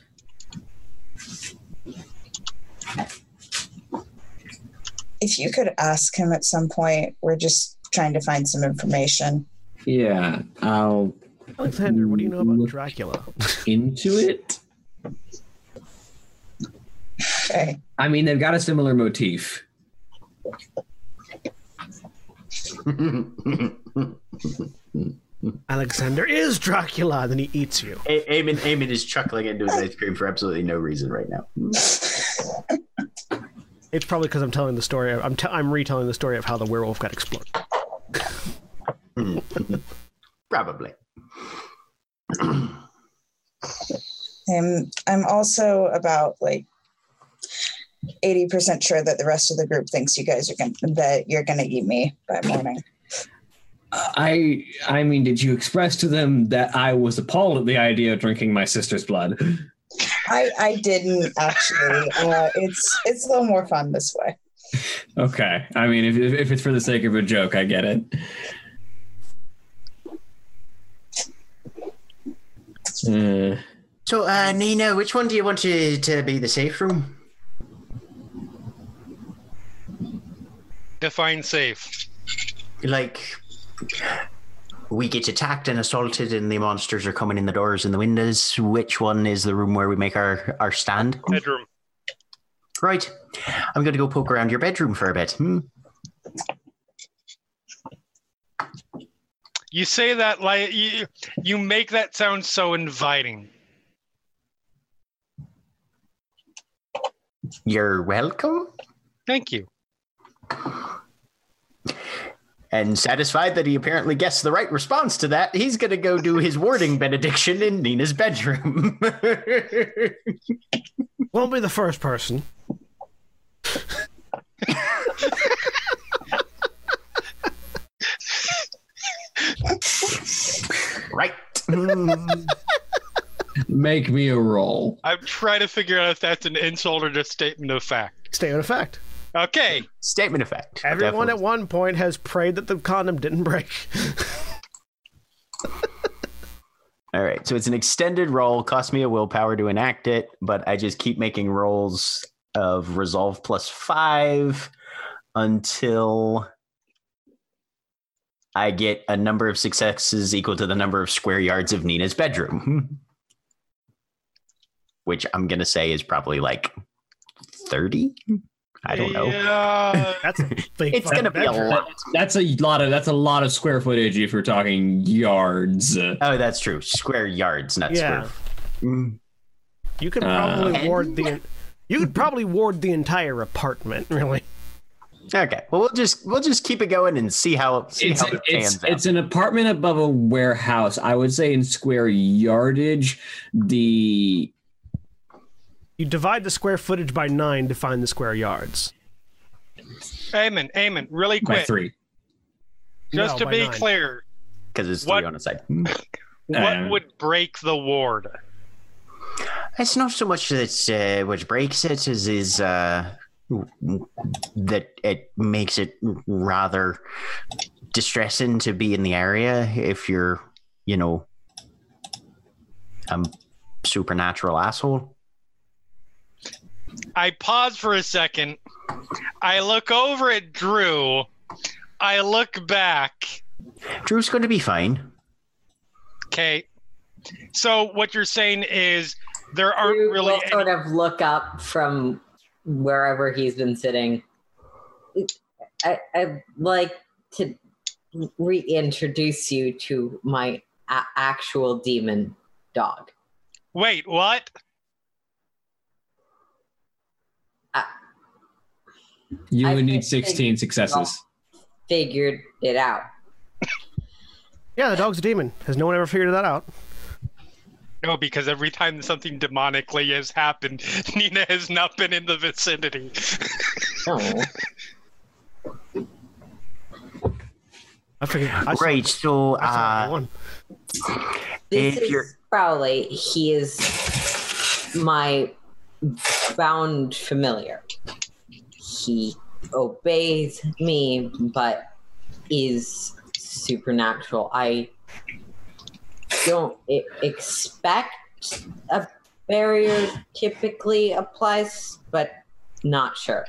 If you could ask him at some point, we're just trying to find some information. Yeah, I'll Alexander, what do you know about Dracula? into it. Okay. I mean, they've got a similar motif. Alexander is Dracula, then he eats you. A- Eamon, Eamon is chuckling into his ice cream for absolutely no reason right now. It's probably because I'm telling the story. Of, I'm t- I'm retelling the story of how the werewolf got exploded. Probably. Um, I'm also about like 80% sure that the rest of the group thinks you guys are going to that you're going to eat me by morning. I I mean, did you express to them that I was appalled at the idea of drinking my sister's blood? I I didn't actually. Uh, it's it's a little more fun this way. Okay. I mean, if if it's for the sake of a joke, I get it. Uh, So, uh, Nina, which one do you want to, to be the safe room? Define safe. Like, we get attacked and assaulted, and the monsters are coming in the doors and the windows. Which one is the room where we make our, our stand? Bedroom. Right. I'm going to go poke around your bedroom for a bit. Hmm? You say that like you, you make that sound so inviting. You're welcome. Thank you. And satisfied that he apparently guessed the right response to that, he's going to go do his warding benediction in Nina's bedroom. Won't be the first person. right. make me a roll. I'm trying to figure out if that's an insult or just statement of fact. Statement of fact. Okay. Statement of fact. Everyone Definitely. at one point has prayed that the condom didn't break. All right, so it's an extended roll. Cost me a willpower to enact it, but I just keep making rolls of resolve plus five until I get a number of successes equal to the number of square yards of Nina's bedroom, which I'm gonna say is probably like thirty. I don't know. Yeah. That's a big It's gonna be a lot. That's a lot of that's a lot of square footage if you're talking yards. Uh, Oh, that's true. Square yards, not Yeah. square. Mm. You could Uh, probably ward the. You could probably ward the entire apartment, really. Okay. Well, we'll just we'll just keep it going and see how see it's how it it's, pans out. it's an apartment above a warehouse. I would say in square yardage, the You divide the square footage by nine to find the square yards. Amen. Amen. Really quick. by quick. three. Just No, to by be nine. clear, because it's what- three on a side. what Uh, would break the ward? It's not so much that uh, which breaks it is is uh, that it makes it rather distressing to be in the area if you're, you know, a supernatural asshole. I pause for a second. I look over at Drew. I look back. Drew's going to be fine. Okay. So what you're saying is there aren't Drew really will any, sort of look up from wherever he's been sitting. I, I'd like to reintroduce you to my a- actual demon dog. Wait, what? You I would need 16 successes. Figured it out. Yeah, the dog's a demon. Has no one ever figured that out? No, because every time something demonically has happened, Nina has not been in the vicinity. Oh, I figured. I saw, Right. So, uh, this If is you're- Crowley. He is my bound familiar. He obeys me, but is supernatural. I don't expect a barrier typically applies, but not sure.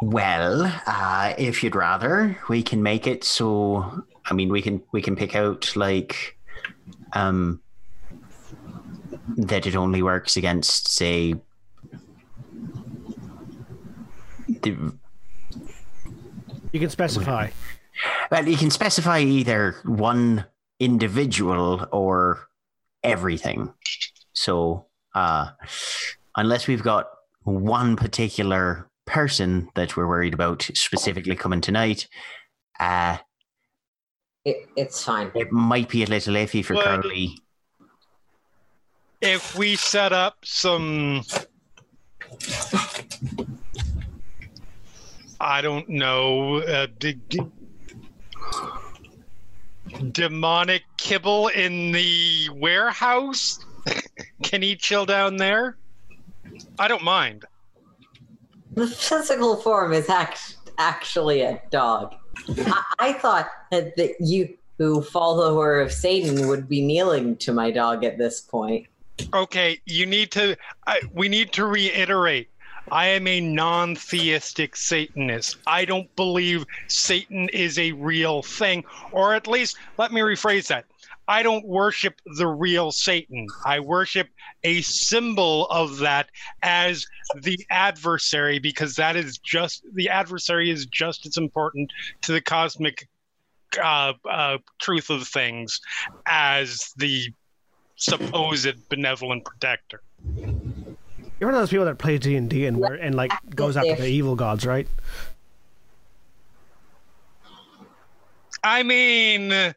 Well, uh, if you'd rather, we can make it so. I mean, we can we can pick out like, um, that it only works against, say, the, You can specify. well, you can specify either one individual or everything. So, uh, unless we've got one particular person that we're worried about specifically coming tonight, uh, It, it's fine. it might be a little iffy for Would- Crowley. If we set up some. I don't know. Uh, demonic kibble in the warehouse? Can he chill down there? I don't mind. The physical form is act- actually a dog. I, I thought that, that you, who follower of Satan, would be kneeling to my dog at this point. Okay, you need to. I, we need to reiterate. I am a non-theistic Satanist. I don't believe Satan is a real thing, or at least let me rephrase that. I don't worship the real Satan. I worship a symbol of that as the adversary because that is just the adversary is just as important to the cosmic uh, uh, truth of things as the supposed benevolent protector. You're one of those people that plays D and D and where- and like goes after the evil gods, right? I mean, uh,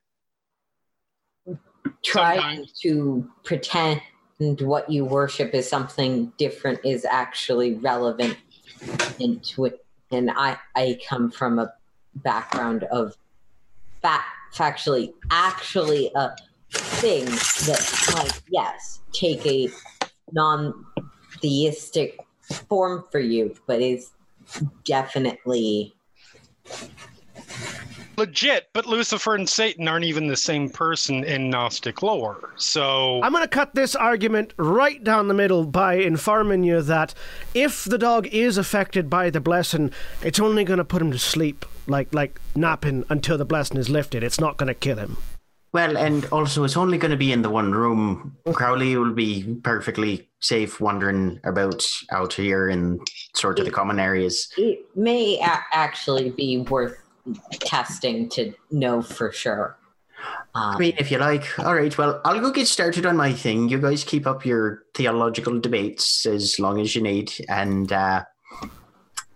Trying Sometimes. to pretend what you worship is something different is actually relevant into it. And I, I come from a background of fact, factually, actually a thing that might, yes, take a non theistic form for you, but is definitely legit, but Lucifer and Satan aren't even the same person in Gnostic lore. So I'm going to cut this argument right down the middle by informing you that if the dog is affected by the blessing, it's only going to put him to sleep, like like napping until the blessing is lifted. It's not going to kill him. Well, and also it's only going to be in the one room. Crowley will be perfectly safe wandering about out here in sort of the common areas. it may a- actually be worth testing to know for sure. I Um, mean, if you like. All right, well, I'll go get started on my thing. You guys keep up your theological debates as long as you need. And, uh,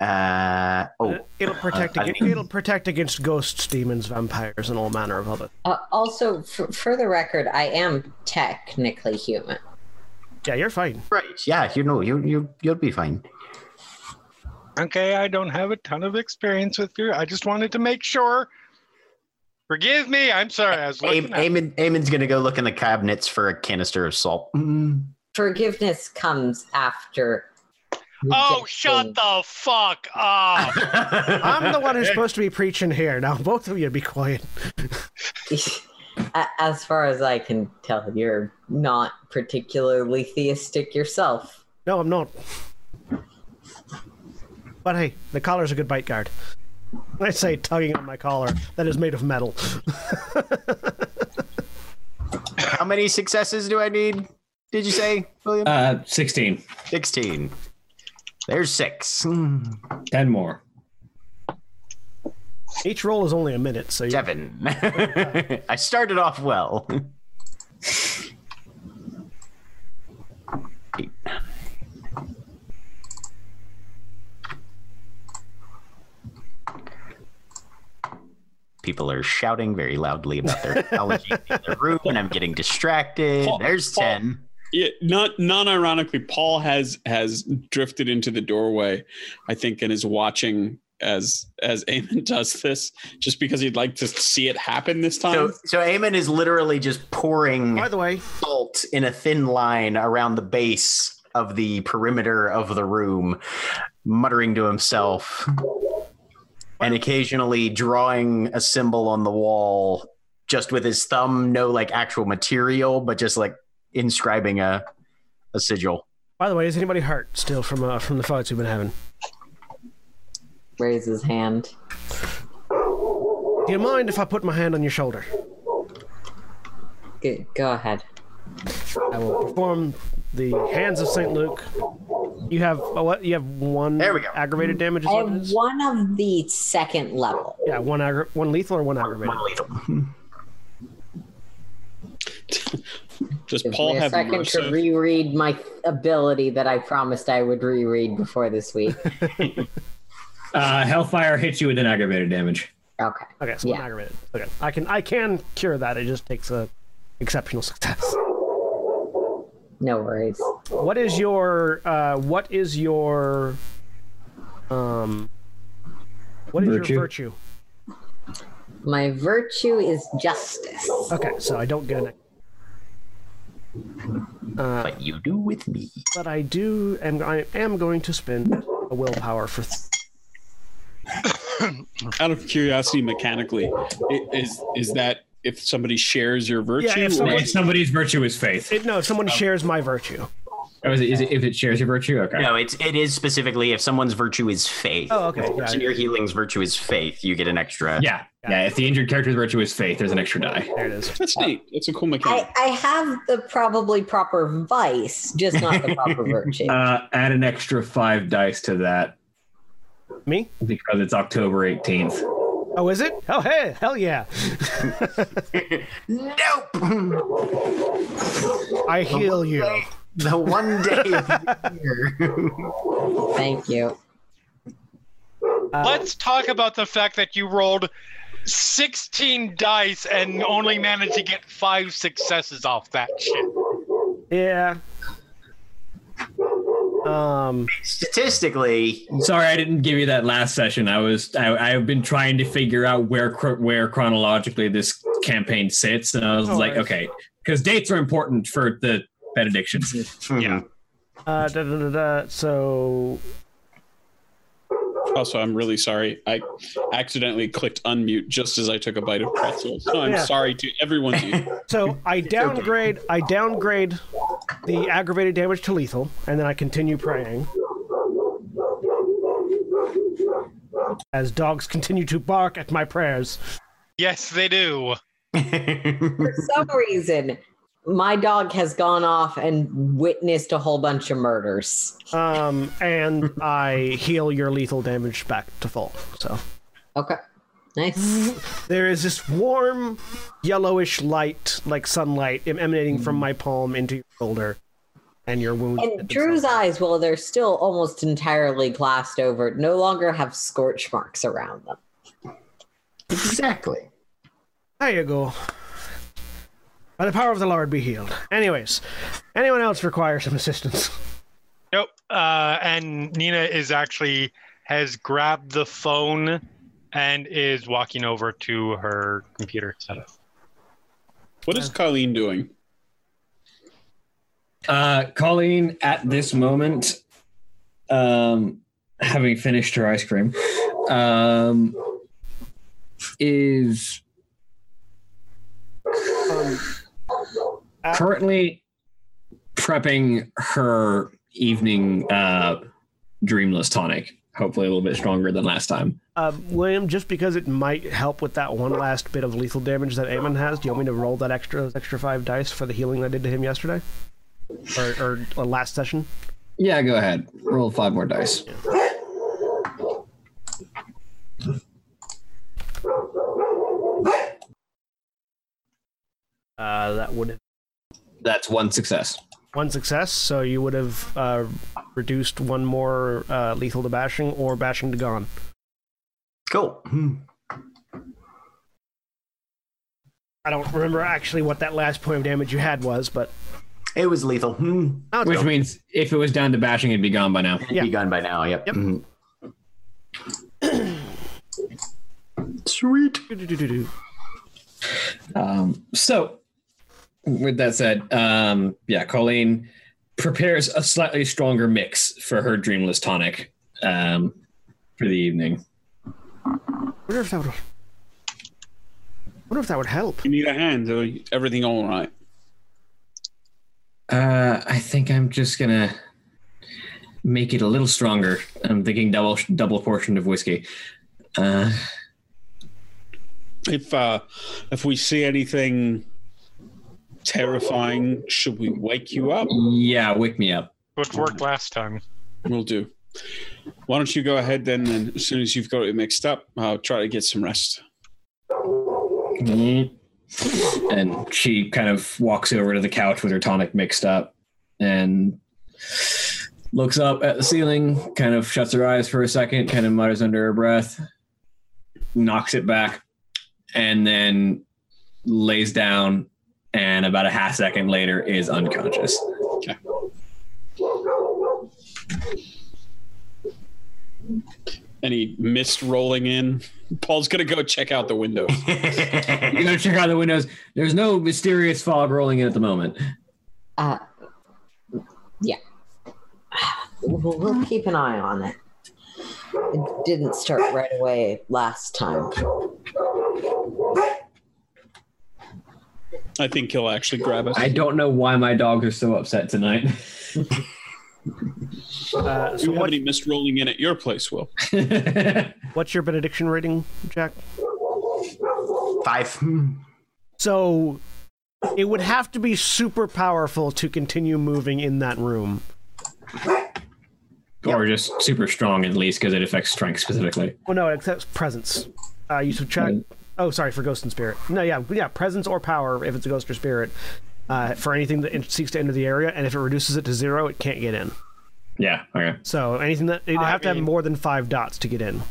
uh, oh, It'll protect I- I against, think- it'll protect against ghosts, demons, vampires, and all manner of other. uh, also, for, for the record, I am technically human. Yeah, you're fine. right. Yeah, you know, you, you, you'll be fine. okay, I don't have a ton of experience with you. I just wanted to make sure. Forgive me. I'm sorry. I was looking. Am- at- Eamon, Eamon's going to go look in the cabinets for a canister of salt. Mm. Forgiveness comes after. Oh, shut the fuck up! I'm the one who's supposed to be preaching here. Now, both of you be quiet. As far as I can tell, you're not particularly theistic yourself. No, I'm not. But hey, the collar's a good bite guard. I say, tugging on my collar that is made of metal. How many successes do I need? Did you say, William? Uh, 16. 16. There's six. 10 more. Each roll is only a minute, so you Seven. I started off well. Eight. People are shouting very loudly about their technology in the room, and I'm getting distracted. Paul- There's Paul- 10. Yeah, not non-ironically, Paul has has drifted into the doorway, I think, and is watching as as Eamon does this, just because he'd like to see it happen this time. So, so Eamon is literally just pouring By the way, salt in a thin line around the base of the perimeter of the room, muttering to himself, and occasionally drawing a symbol on the wall just with his thumb, no like actual material, but just like inscribing a a sigil. by the way, is anybody hurt still from uh, from the fights we've been having? Raise his hand. Do you mind if I put my hand on your shoulder? Good. Go ahead. I will perform the hands of Saint Luke. You have uh, what? You have one There we go. aggravated damage. I have one of the second level. Yeah, one aggra- one lethal or one aggravated. One lethal. Does Give Paul me a have second to reread my ability that I promised I would reread before this week. Uh, Hellfire hits you with an aggravated damage. Okay. Okay, so Yeah. aggravated. Okay, I can I can cure that. It just takes a exceptional success. No worries. What is your uh, what is your um what is Virtue. your virtue? My virtue is justice. Okay, so I don't get an. Uh, But you do with me. but I do and I am going to spend a willpower for. Th- Out of curiosity, mechanically, is is that if somebody shares your virtue? Yeah, if or- someone- If somebody's virtue is faith. it, no, if someone shares my virtue. Oh, is it, is it if it shares your virtue? Okay. No, it's it is specifically if someone's virtue is faith. Oh, okay, If the yeah, person healing's virtue is faith, you get an extra. Yeah. Yeah. If the injured character's virtue is faith, there's an extra die. There it is. That's neat. It's a cool mechanic. I, I have the probably proper vice, just not the proper virtue. Uh, add an extra five dice to that Me? because it's October 18th. Oh, is it? Oh, hey, hell yeah! Nope. I heal you. The one day of the year. Thank you. Uh, Let's talk about the fact that you rolled 16 dice and only managed to get five successes off that shit. Yeah. Um. Statistically, Sorry, I didn't give you that last session. I was I, I've been trying to figure out where where chronologically this campaign sits, and I was No like, worries. okay, because dates are important for the benedictions. yeah. Uh. Da, da, da, da, so. Also, I'm really sorry. I accidentally clicked unmute just as I took a bite of pretzel. So I'm Yeah. sorry to everyone. So I downgrade. I downgrade the aggravated damage to lethal, and then I continue praying. As dogs continue to bark at my prayers. Yes, they do. For some reason, my dog has gone off and witnessed a whole bunch of murders. Um, and I heal your lethal damage back to full. So Okay. Nice. there is this warm, yellowish light, like sunlight, em- emanating from my palm into your shoulder, and your wound. And Drew's eyes, while they're still almost entirely glassed over, no longer have scorch marks around them. exactly. There you go. By the power of the Lord, be healed. Anyways, anyone else require some assistance? Nope. Uh, and Nina is actually has grabbed the phone and is walking over to her computer setup. what is Colleen doing? Uh, Colleen, at this moment, um, having finished her ice cream, um, is Um, currently prepping her evening uh, dreamless tonic. Hopefully, a little bit stronger than last time. uh, William, just because it might help with that one last bit of lethal damage that Eamon has, do you want me to roll that extra extra five dice for the healing I did to him yesterday, or, or, last session? Yeah, go ahead. Roll five more dice. Uh, that would have That's one success. one success, so you would have uh, reduced one more uh, lethal to bashing or bashing to gone. Cool. I don't remember actually what that last point of damage you had was, but It was lethal. Hmm. now it's Which gone. means if it was down to bashing, it'd be gone by now. It'd Yeah. be gone by now. Yep. Yep. Mhm. Sweet. Um, so, with that said, um, yeah, Colleen prepares a slightly stronger mix for her dreamless tonic um, for the evening. wonder if that would. Wonder if that would help. You need a hand. uh, Everything all right? Uh, I think I'm just gonna make it a little stronger. I'm thinking double double portion of whiskey. Uh, If uh, if we see anything terrifying. Should we wake you up? Yeah, wake me up. What worked last time? We'll do. Why don't you go ahead then? And as soon as you've got it mixed up, I'll try to get some rest. Mhm. And she kind of walks over to the couch with her tonic mixed up and looks up at the ceiling, kind of shuts her eyes for a second, kind of mutters under her breath, knocks it back, and then lays down. And about a half second later, is unconscious. Any mist rolling in? Paul's gonna go check out the windows. You gotta check out the windows. There's no mysterious fog rolling in at the moment. Uh, yeah. We'll, we'll keep an eye on it. It didn't start right away last time. I think he'll actually grab us. I don't know why my dogs are so upset tonight. Uh, Do so you have what, any mist rolling in at your place, Will? what's your benediction rating, Jack? Five. So it would have to be super powerful to continue moving in that room. or just super strong at least because it affects strength specifically. Well, no, it accepts presence. Uh, you subtract. Oh, sorry, for ghost and spirit. No, yeah, yeah, presence or power if it's a ghost or spirit. Uh, for anything that seeks to enter the area, and if it reduces it to zero, it can't get in. Yeah. Okay. So anything that you I have to have more than five dots to get in.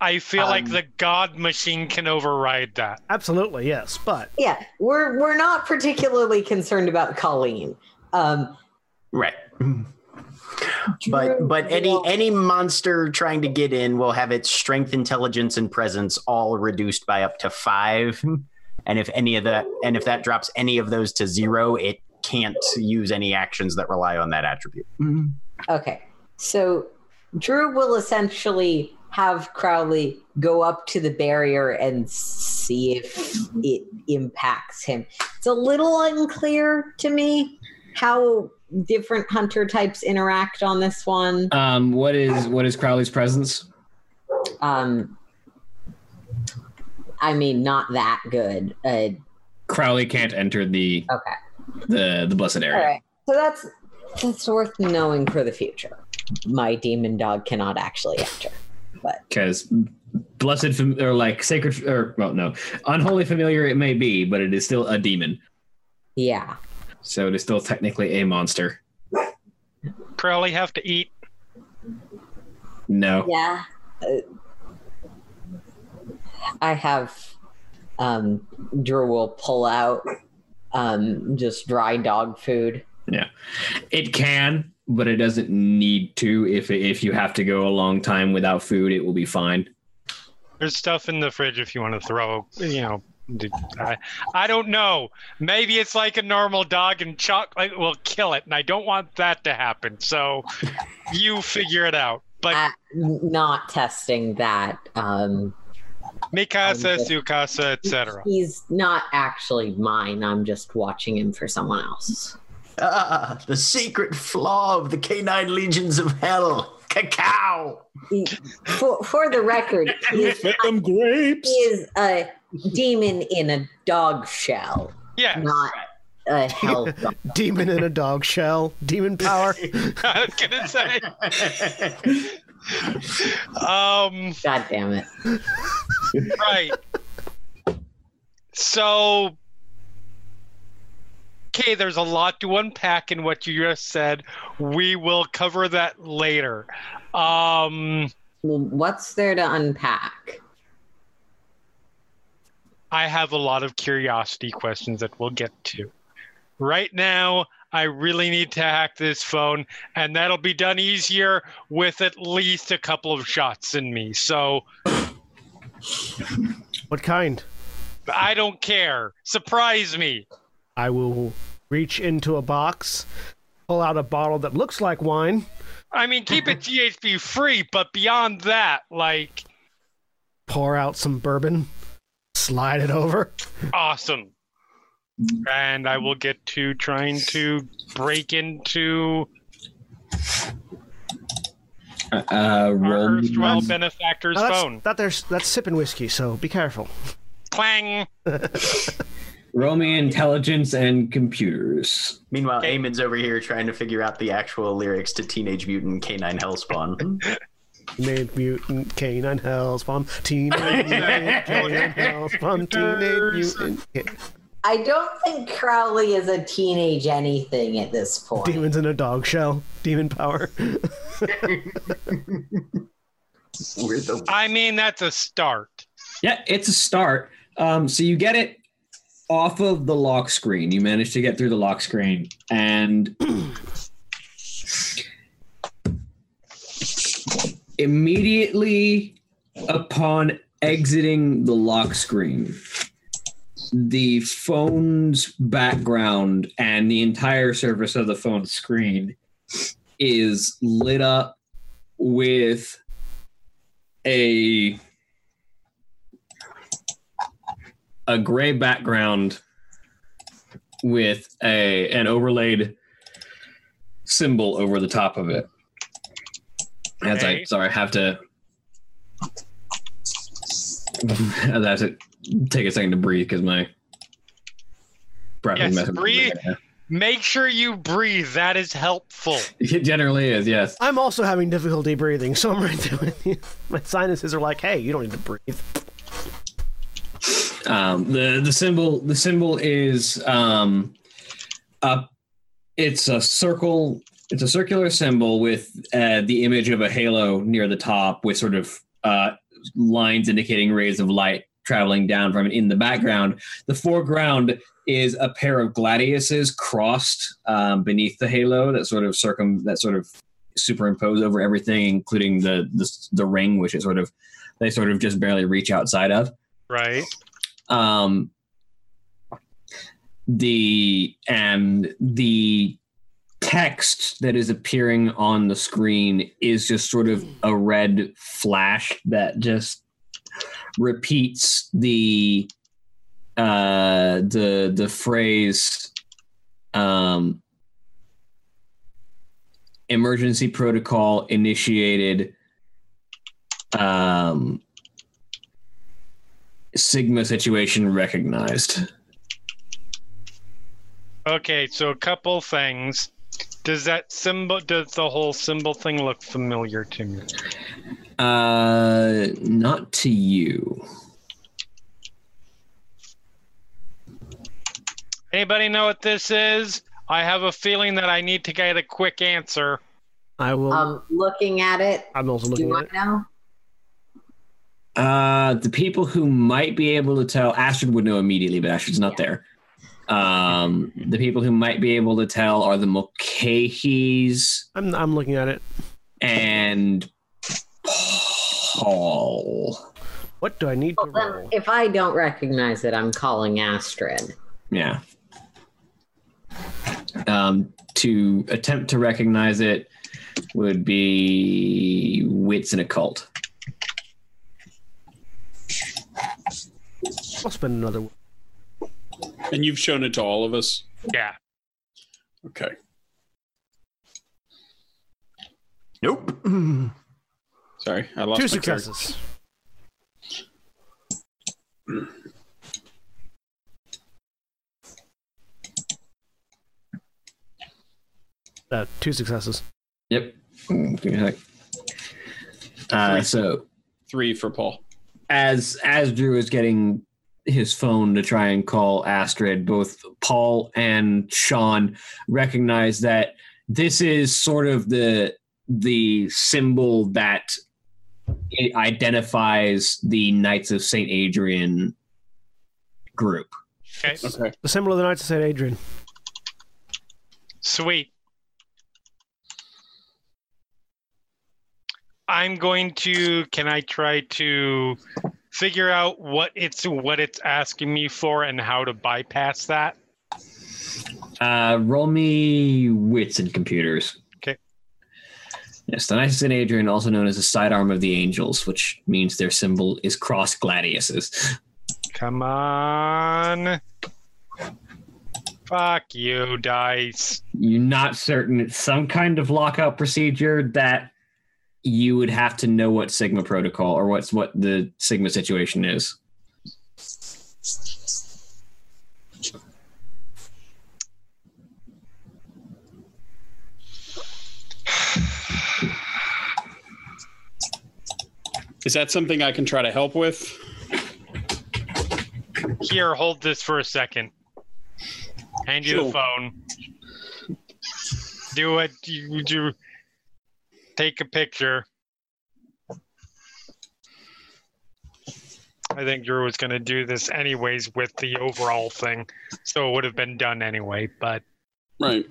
I feel like Um, the god machine can override that. Absolutely, yes, but Yeah, we're we're not particularly concerned about Colleen. Um, Right. But but any any monster trying to get in will have its strength, intelligence, and presence all reduced by up to five. And if any of that and if that drops any of those to zero, it can't use any actions that rely on that attribute. Mm-hmm. Okay. So Drew will essentially have Crowley go up to the barrier and see if it impacts him. It's a little unclear to me how different hunter types interact on this one. Um. What is what is Crowley's presence? Um I mean not that good. Uh Crowley can't enter the okay. the the blessed area. All right. So that's that's worth knowing for the future. My demon dog cannot actually enter. but because blessed fam- or like sacred or well no unholy familiar it may be but it is still a demon Yeah. So it is still technically a monster Probably have to eat. no Yeah. Uh, I have um Drew will pull out um just dry dog food. Yeah, it can but it doesn't need to if if you have to go a long time without food it will be fine There's stuff in the fridge if you want to throw. You know, d- I, I don't know. Maybe it's like a normal dog, and chocolate will kill it, and I don't want that to happen. So, you figure it out. But Uh, not testing that. Um Mikasa, I'm Sukasa, etc. he's not actually mine. I'm just watching him for someone else. Ah, the secret flaw of the canine legions of hell. Cacao. He- for for the record, he is, Fed them grapes. he is a demon in a dog shell, Yeah, not a hell dog. demon in a dog shell, demon power. I was gonna say. um. God damn it. right. So, okay, there's a lot to unpack in what you just said. We will cover that later. Um, Well, what's there to unpack? I have a lot of curiosity questions that we'll get to. Right now, I really need to hack this phone, and that'll be done easier with at least a couple of shots in me. So what kind? I don't care. Surprise me. I will reach into a box, pull out a bottle that looks like wine, I mean, keep it GHB free, but beyond that, like, pour out some bourbon, slide it over. awesome. And I will get to trying to break into uh, our roll erstwhile benefactor's Now, that's, phone. that there's that's sipping whiskey, so be careful. Clang. Roll me intelligence and computers. Meanwhile, Okay. Eamon's over here trying to figure out the actual lyrics to Teenage Mutant Canine Hellspawn. Teenage Mutant Canine Hellspawn. Teenage Mutant Canine Hellspawn. Teenage Mutant. Ca- I don't think Crowley is a teenage anything at this point. Demons in a dog shell. Demon power. The I mean, that's a start. Yeah, it's a start. Um, so you get it off of the lock screen. You manage to get through the lock screen, and immediately upon exiting the lock screen, the phone's background and the entire surface of the phone screen is lit up with a a gray background with a an overlaid symbol over the top of it. As I sorry, I have to I have to take a second to breathe because my breath Yes, is messing with breathe. Make sure you breathe. That is helpful. It generally is, yes. I'm also having difficulty breathing, so I'm right there with you. My sinuses are like, hey, you don't need to breathe. Um, the the symbol the symbol is um, a it's a circle. It's a circular symbol with uh, the image of a halo near the top, with sort of uh, lines indicating rays of light traveling down from it in the background. The foreground is a pair of gladiuses crossed um, beneath the halo that sort of circum that sort of superimpose over everything, including the the, the ring, which is sort of they sort of just barely reach outside of Right. um the and the text that is appearing on the screen is just sort of a red flash that just repeats the uh the the phrase um emergency protocol initiated um Sigma situation recognized. Okay, so a couple things. Does that symbol, does the whole symbol thing look familiar to me? Uh, not to you. Anybody know what this is? I have a feeling that I need to get a quick answer. I will. Um, looking at it, I'm also looking do at I it. know? Uh, the people who might be able to tell, Astrid would know immediately, but Astrid's not there. Um, the people who might be able to tell are the Mulcahys I'm, I'm looking at it. and Paul. What do I need Well, then, roll? if I don't recognize it, I'm calling Astrid. Yeah. Um, to attempt to recognize it would be wits and occult. I'll spend another. one. And you've shown it to all of us. Yeah. Okay. Nope. Sorry, I lost Two my character. successes. Uh, two successes. Yep. Give me a sec. Uh, so Three for Paul. as as Drew is getting his phone to try and call Astrid, both Paul and Sean recognize that this is sort of the the symbol that it identifies the Knights of Saint Adrian group. Okay. Okay. The symbol of the Knights of St. Adrian. Sweet. I'm going to can I try to figure out what it's what it's asking me for and how to bypass that? Uh, roll me wits and computers. Okay. Yes, the Knights and Adrian, also known as the sidearm of the angels, which means their symbol is cross gladiuses. Come on. Fuck you, dice. You're not certain it's some kind of lockout procedure that you would have to know what Sigma protocol or what's what the Sigma situation is. Is that something I can try to help with? Here, hold this for a second. Hand you sure. the phone. Do what you do. Take a picture. I think Drew was going to do this anyways with the overall thing, so it would have been done anyway. But Right.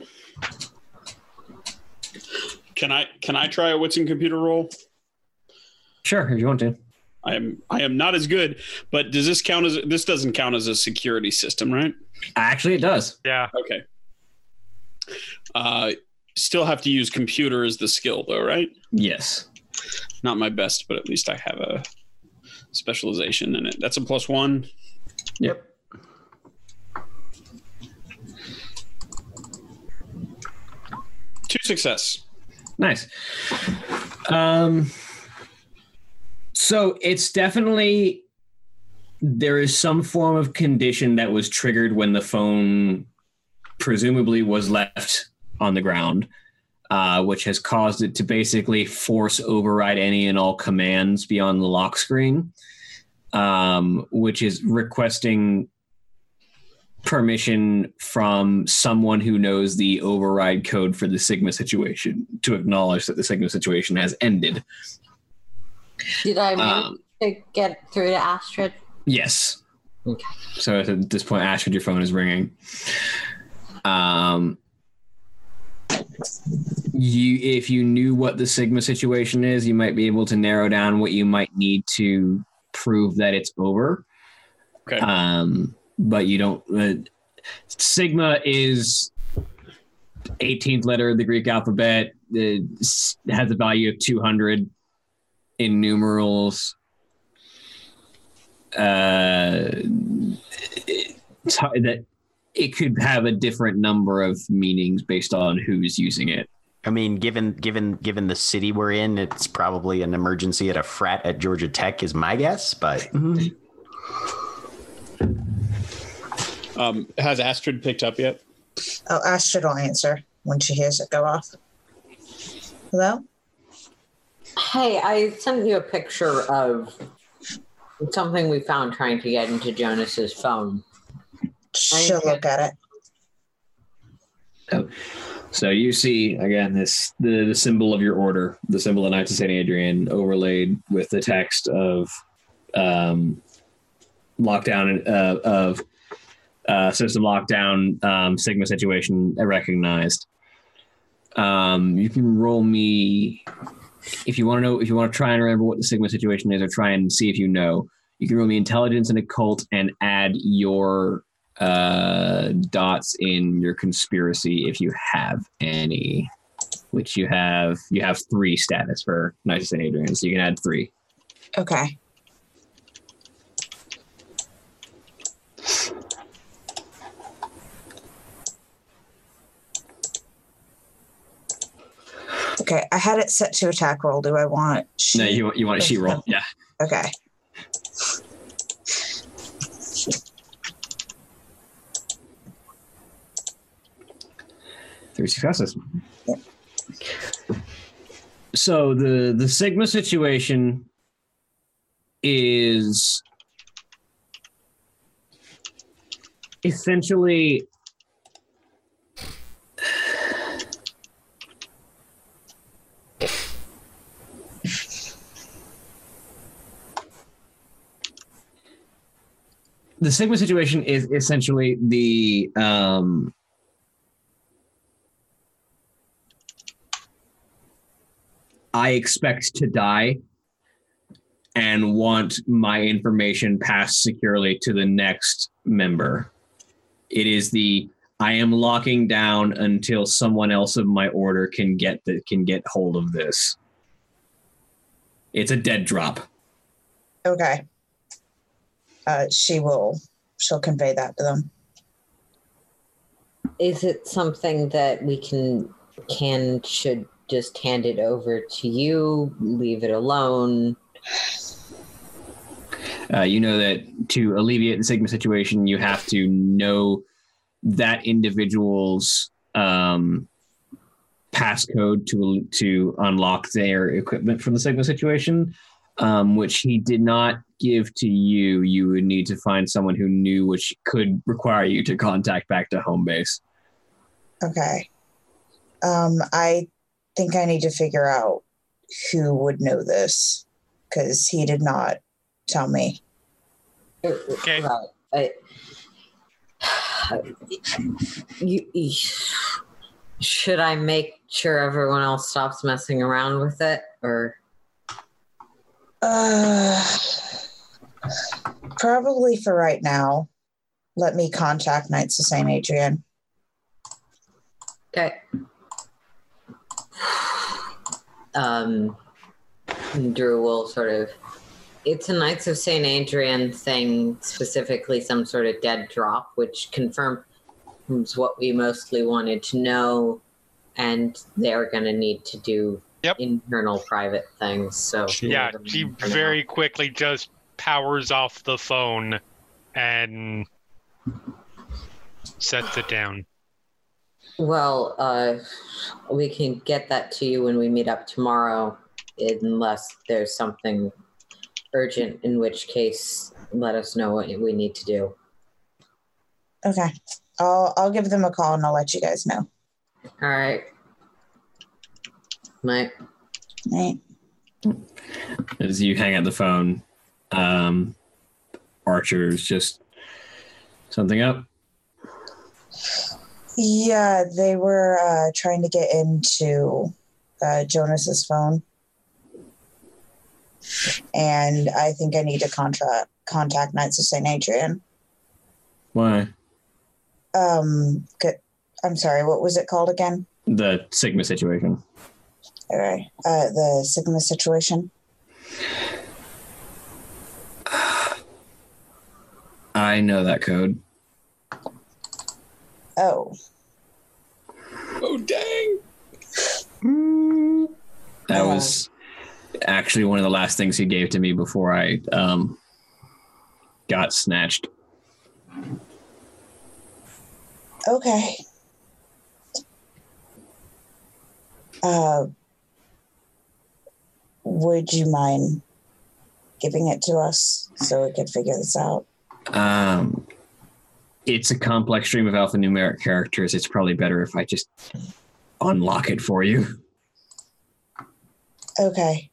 Can I can I try a wits and computer roll? Sure, if you want to. I am I am not as good, but does this count as this doesn't count as a security system, right? Actually, it does. yeah, Okay. Uh, still have to use computer as the skill though, right? Yes. Not my best, but at least I have a specialization in it. That's a plus one. Yep. Two success. Nice. Um, so it's definitely there is some form of condition that was triggered when the phone presumably was left on the ground, uh, which has caused it to basically force override any and all commands beyond the lock screen, um, which is requesting permission from someone who knows the override code for the Sigma situation to acknowledge that the Sigma situation has ended. Did I Um, to get through to Astrid? yes. Okay. So at this point, Astrid, your phone is ringing. Um, you, if you knew what the Sigma situation is, you might be able to narrow down what you might need to prove that it's over. Okay. Um, but you don't. Uh, Sigma is 18th letter of the Greek alphabet. It has a value of 200 in numerals. Uh, hard that it could have a different number of meanings based on who's using it. I mean, given given given the city we're in, it's probably an emergency at a frat at Georgia Tech, is my guess. But Um, has Astrid picked up yet? Oh, Astrid will answer when she hears it go off. Hello? Hey, I sent you a picture of something we found trying to get into Jonas's phone. She'll look at it. So you see again this the, the symbol of your order, the symbol of Knights of Saint Adrian, overlaid with the text of um, lockdown uh, of uh, system lockdown um, Sigma situation recognized. Um, you can roll me if you want to know if you want to try and remember what the Sigma situation is, or try and see if you know. You can roll me intelligence and occult and add your uh, dots in your conspiracy if you have any. Which you have, you have three status for Knights and Adrian, so you can add three. Okay. Okay, I had it set to attack roll. Do I want? No, sheet? you you want a sheet roll? Yeah. Okay. Three successes. So the the Sigma situation is essentially the Sigma situation is essentially the um, I expect to die and want my information passed securely to the next member. It is the I am locking down until someone else of my order can get the, can get hold of this. It's a dead drop. Okay. Uh, she will. She'll convey that to them. Is it something that we can can should just hand it over to you, leave it alone? Uh, you know that to alleviate the Sigma situation, you have to know that individual's um, passcode to to unlock their equipment from the Sigma situation. um, which he did not give to you. You would need to find someone who knew, which could require you to contact back to home base. Okay. Um, I think I need to figure out who would know this because he did not tell me. Okay. Right. I, you, you- should I make sure everyone else stops messing around with it, or Uh, probably for right now. Let me contact Knights of St. Adrian. okay? Um, Drew will sort of. It's a Knights of St. Adrian thing, specifically some sort of dead drop, which confirms what we mostly wanted to know, and they're going to need to do Yep. internal private things. So Yeah, she very quickly just powers off the phone and sets it down. Well, uh, we can get that to you when we meet up tomorrow, unless there's something urgent, in which case, let us know what we need to do. Okay. I'll I'll give them a call and I'll let you guys know. All right. Night. Right. As you hang up the phone, um, Archer's just something up. Yeah, they were uh, trying to get into uh, Jonas's phone, and I think I need to contact contact Knights of Saint Adrian. Why? Um, I'm sorry, what was it called again? The Sigma situation. All right, uh, the Sigma situation. I know that code. Oh, Oh dang! That Oh. was actually one of the last things he gave to me before I um, got snatched. okay. Uh, would you mind giving it to us so we could figure this out? Um, it's a complex stream of alphanumeric characters. It's probably better if I just unlock it for you. Okay.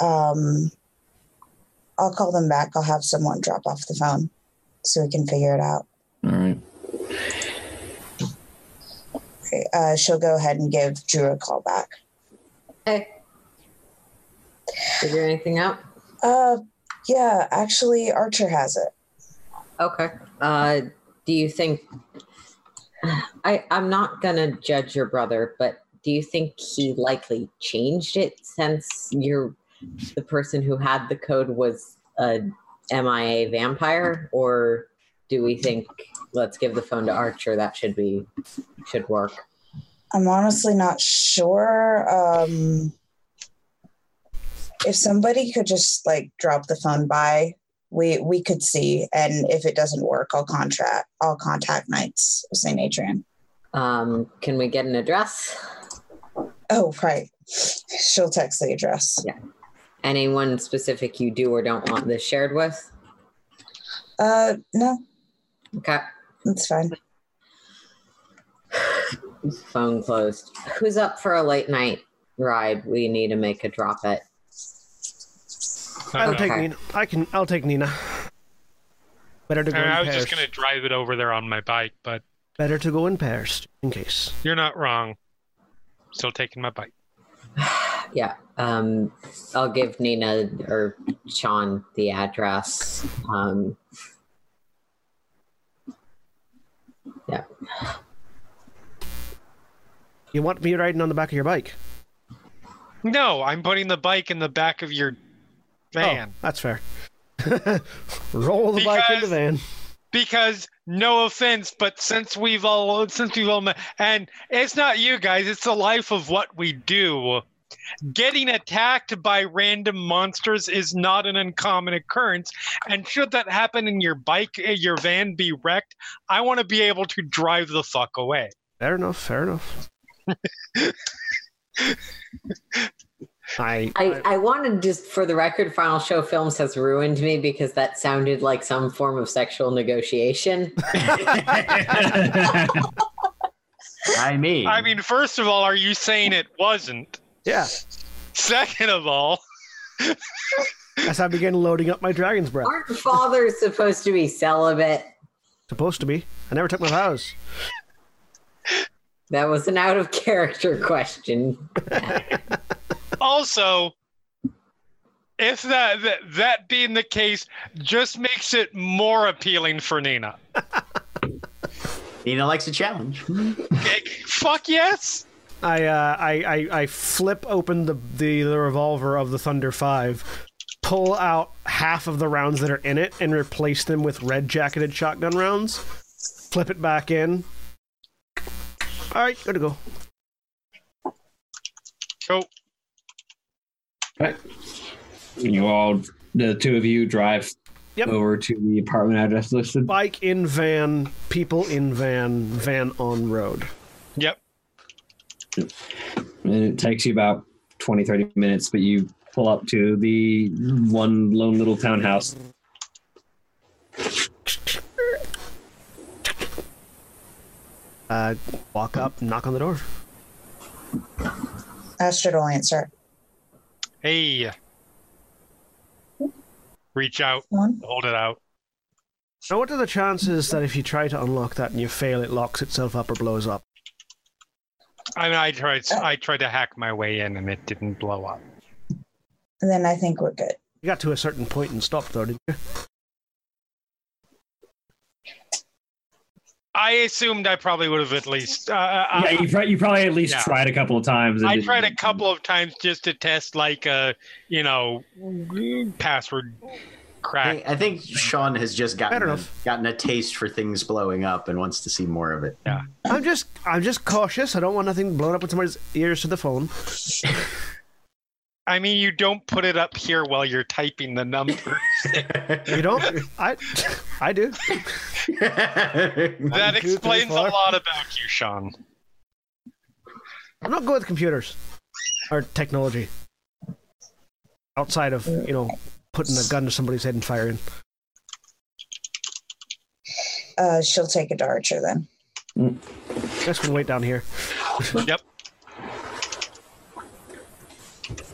Um, I'll call them back. I'll have someone drop off the phone so we can figure it out. All right. Okay, Uh, she'll go ahead and give Drew a call back. Hey. Figure anything out? Uh, yeah, actually, Archer has it. Okay. Uh, do you think I I'm not gonna judge your brother, but do you think he likely changed it since you're the person who had the code was a MIA vampire, or do we think let's give the phone to Archer? That should be should work. I'm honestly not sure. Um, if somebody could just like drop the phone by, we we could see, and if it doesn't work, I'll contract. I'll contact Knights of Saint Adrian. Um, can we get an address? Oh, right. She'll text the address. yeah Anyone specific you do or don't want this shared with? Uh, no, Okay. that's fine. Phone closed. Who's up for a late night ride? We need to make a drop it. I'll take Nina. I can. I'll take Nina. Better to go I, mean, in I was pairs. just gonna drive it over there on my bike, but Better to go in pairs in case. you're not wrong. Still taking my bike. Yeah. Um, I'll give Nina or Sean the address. Um, yeah. You want me riding on the back of your bike? No, I'm putting the bike in the back of your van. Oh, that's fair. Roll the bike into the van. because no offense but since we've all since we've all met and it's not you guys it's the life of what we do getting attacked by random monsters is not an uncommon occurrence and should that happen in your bike eh, your van be wrecked i want to be able to drive the fuck away Fair enough. Fair enough. I, I, I wanted just for the record, Final Show Films has ruined me because that sounded like some form of sexual negotiation. I mean, I mean, first of all, are you saying it wasn't? yeah. Second of all, As I begin loading up my dragon's breath. Aren't fathers supposed to be celibate? Supposed to be. I never took my vows. That was an out of character question. also, if that, that that being the case, just makes it more appealing for Nina. Nina likes a challenge. Fuck yes. I, uh, I, I, I flip open the, the, the revolver of the Thunder 5, pull out half of the rounds that are in it, and replace them with red jacketed shotgun rounds. Flip it back in. All right, good to go. Go. Okay. You all, the two of you, drive Yep. over to the apartment address listed. Bike in van, people in van, van on road. Yep. And it takes you about 20, 30 minutes, but you pull up to the one lone little townhouse. Uh, walk up, knock on the door. Astrid will answer. Hey. Reach out. Hold it out. So, what are the chances that if you try to unlock that and you fail, it locks itself up or blows up? I mean, I tried. I tried to hack my way in, and it didn't blow up. And then I think we're good. You got to a certain point and stopped, though, didn't you? I assumed I probably would have at least. Uh, I, yeah, you, pro- you probably at least Yeah. tried a couple of times. I tried a couple of times just to test, like, uh, you know, password crack. I, I think Sean has just gotten a, gotten a taste for things blowing up and wants to see more of it. Yeah, I'm just, I'm just cautious. I don't want nothing blown up in somebody's ears to the phone. I mean, you don't put it up here while you're typing the numbers. You don't? I, I do. that One, two, three, explains a lot about you, Sean. I'm not good with computers or technology. Outside of, you know, putting a gun to somebody's head and firing. Uh, she'll take it to Archer then. Guess we'll wait down here. Yep.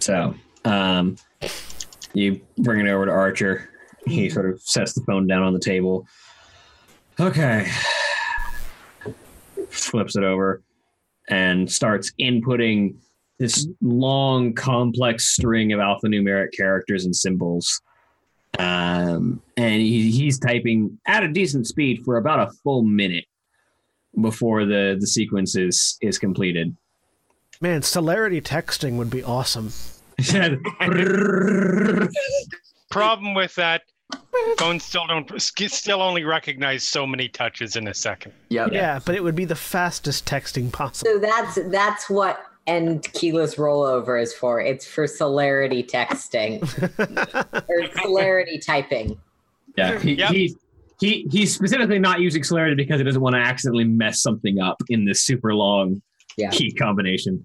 So, um, you bring it over to Archer. He sort of sets the phone down on the table. Okay. Flips it over and starts inputting this long, complex string of alphanumeric characters and symbols. Um, and he, he's typing at a decent speed for about a full minute before the, the sequence is, is completed. Man, celerity texting would be awesome. Problem with that, phones still don't still only recognize so many touches in a second. Yep. Yeah, but it would be the fastest texting possible. So that's that's what and keyless rollover is for. It's for celerity texting or celerity typing. Yeah, he, Yep. he, he he's specifically not using celerity because he doesn't want to accidentally mess something up in this super long Yeah. key combination.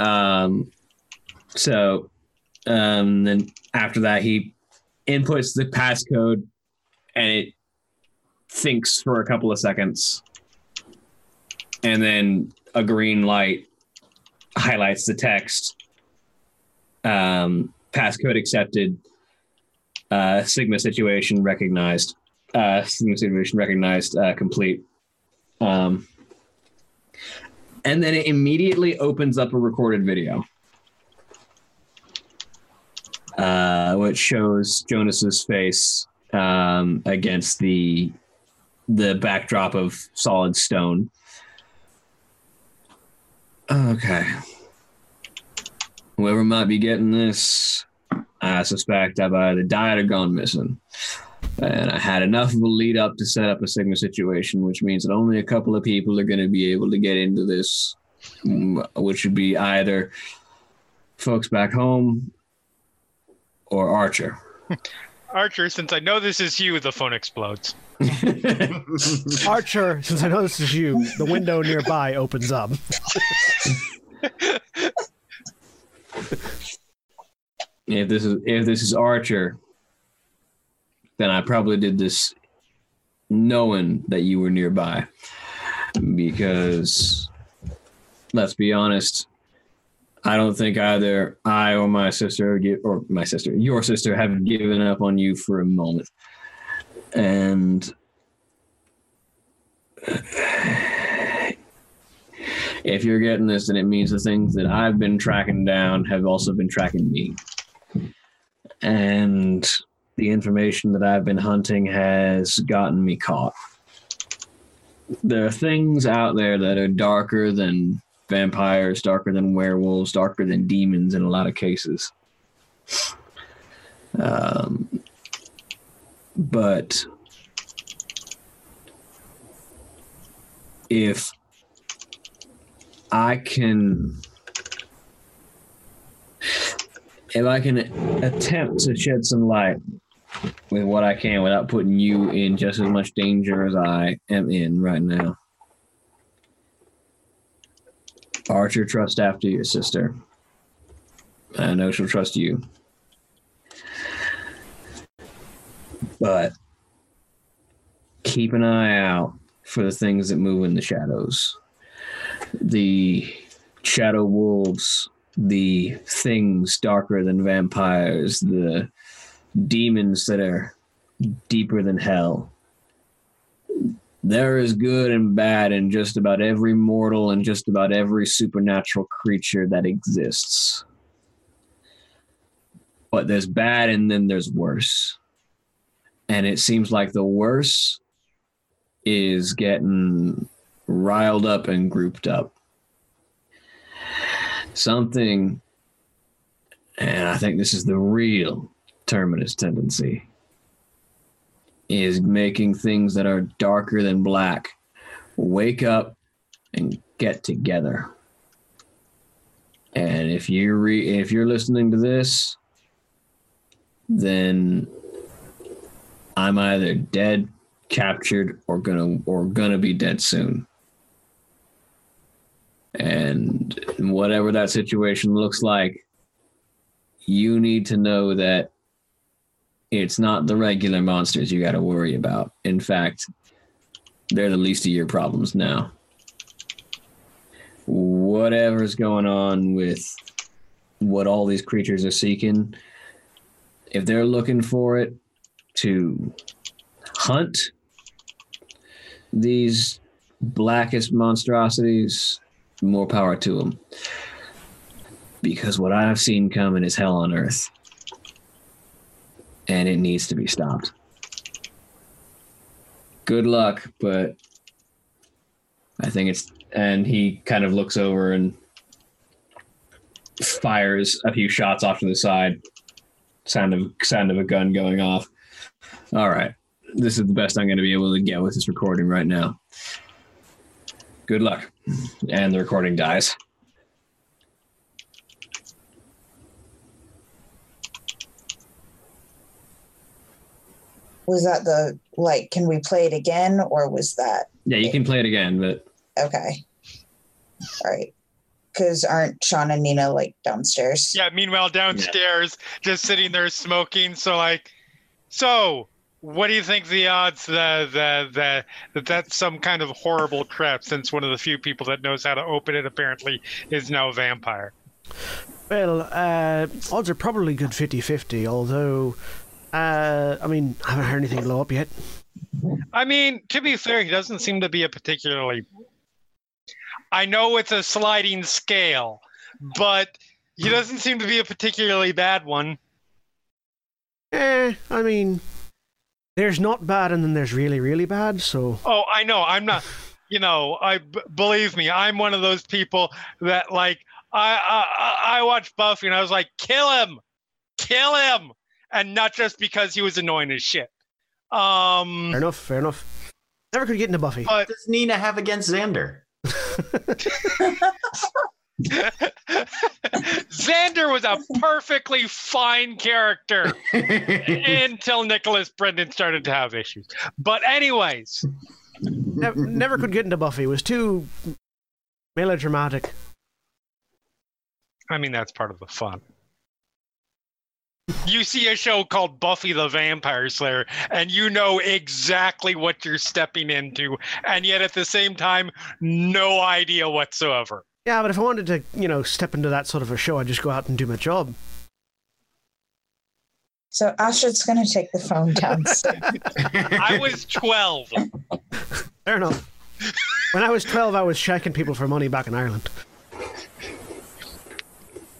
Um, so, um, then after that, he inputs the passcode, and it thinks for a couple of seconds, and then a green light highlights the text. Um, passcode accepted uh, Sigma situation recognized. Uh, Sigma situation recognized. Uh, complete. Um, and then it immediately opens up a recorded video, uh, which shows Jonas's face um, against the the backdrop of solid stone. Okay. Whoever might be getting this I suspect I've either died or gone missing. And I had enough of a lead up to set up a Sigma situation, which means that only a couple of people are going to be able to get into this, mm, which would be either folks back home or Archer. Archer, since I know this is you, the phone explodes. Archer, since I know this is you, the window nearby opens up. if this is if this is Archer, then I probably did this knowing that you were nearby. Because let's be honest, I don't think either I or my sister or my sister, your sister, have given up on you for a moment. And if you're getting this, then it means the things that I've been tracking down have also been tracking me. And the information that I've been hunting has gotten me caught. There are things out there that are darker than vampires, darker than werewolves, darker than demons in a lot of cases. Um, but if I can if I can attempt to shed some light with what I can without putting you in just as much danger as I am in right now. Archer, trust after your sister. I know she'll trust you. But keep an eye out for the things that move in the shadows. The shadow wolves, the things darker than vampires, the demons that are deeper than hell. There is good and bad in just about every mortal and just about every supernatural creature that exists. But there's bad and then there's worse. And it seems like the worse is getting riled up and grouped up. Something, and I think this is the real terminus tendency, is making things that are darker than black wake up and get together. And if you're re- if you're listening to this, then I'm either dead, captured, or gonna or gonna be dead soon. And whatever that situation looks like, you need to know that it's not the regular monsters you got to worry about. In fact, they're the least of your problems now. Whatever's going on with what all these creatures are seeking, if they're looking for it to hunt these blackest monstrosities, more power to them. Because what I've seen coming is hell on earth. And it needs to be stopped. Good luck, but I think it's. And he kind of looks over and fires a few shots off to the side. Sound of sound of a gun going off. All right, this is the best I'm going to be able to get with this recording right now. Good luck, and the recording dies. Was that the like? Can we play it again, or was that Yeah, you can play it again, but okay? All right, because aren't Sean and Nina like downstairs? Yeah. Meanwhile, downstairs, just sitting there smoking. So like, so what do you think the odds that that that that that's some kind of horrible trap? Since one of the few people that knows how to open it apparently is now a vampire. Well, uh, odds are probably good 50 50, although, uh, I mean, I haven't heard anything blow up yet. I mean, to be fair, he doesn't seem to be a particularly. I know it's a sliding scale, but he doesn't seem to be a particularly bad one. Eh, I mean, there's not bad and then there's really, really bad, so. Oh, I know. I'm not. You know, I b- believe me. I'm one of those people that like I I I watched Buffy and I was like, kill him, kill him, and not just because he was annoying as shit. Um, Fair enough, fair enough. Never could get into Buffy. but What does Nina have against Xander? Xander was a perfectly fine character until Nicholas Brendon started to have issues. But anyways, Ne- never could get into Buffy. It was too melodramatic. I mean that's part of the fun. You see a show called Buffy the Vampire Slayer, and you know exactly what you're stepping into, and yet at the same time, no idea whatsoever. Yeah, but if I wanted to, you know, step into that sort of a show, I'd just go out and do my job. So Astrid's going to take the phone down. I was 12. Fair enough. when I was 12, I was checking people for money back in Ireland.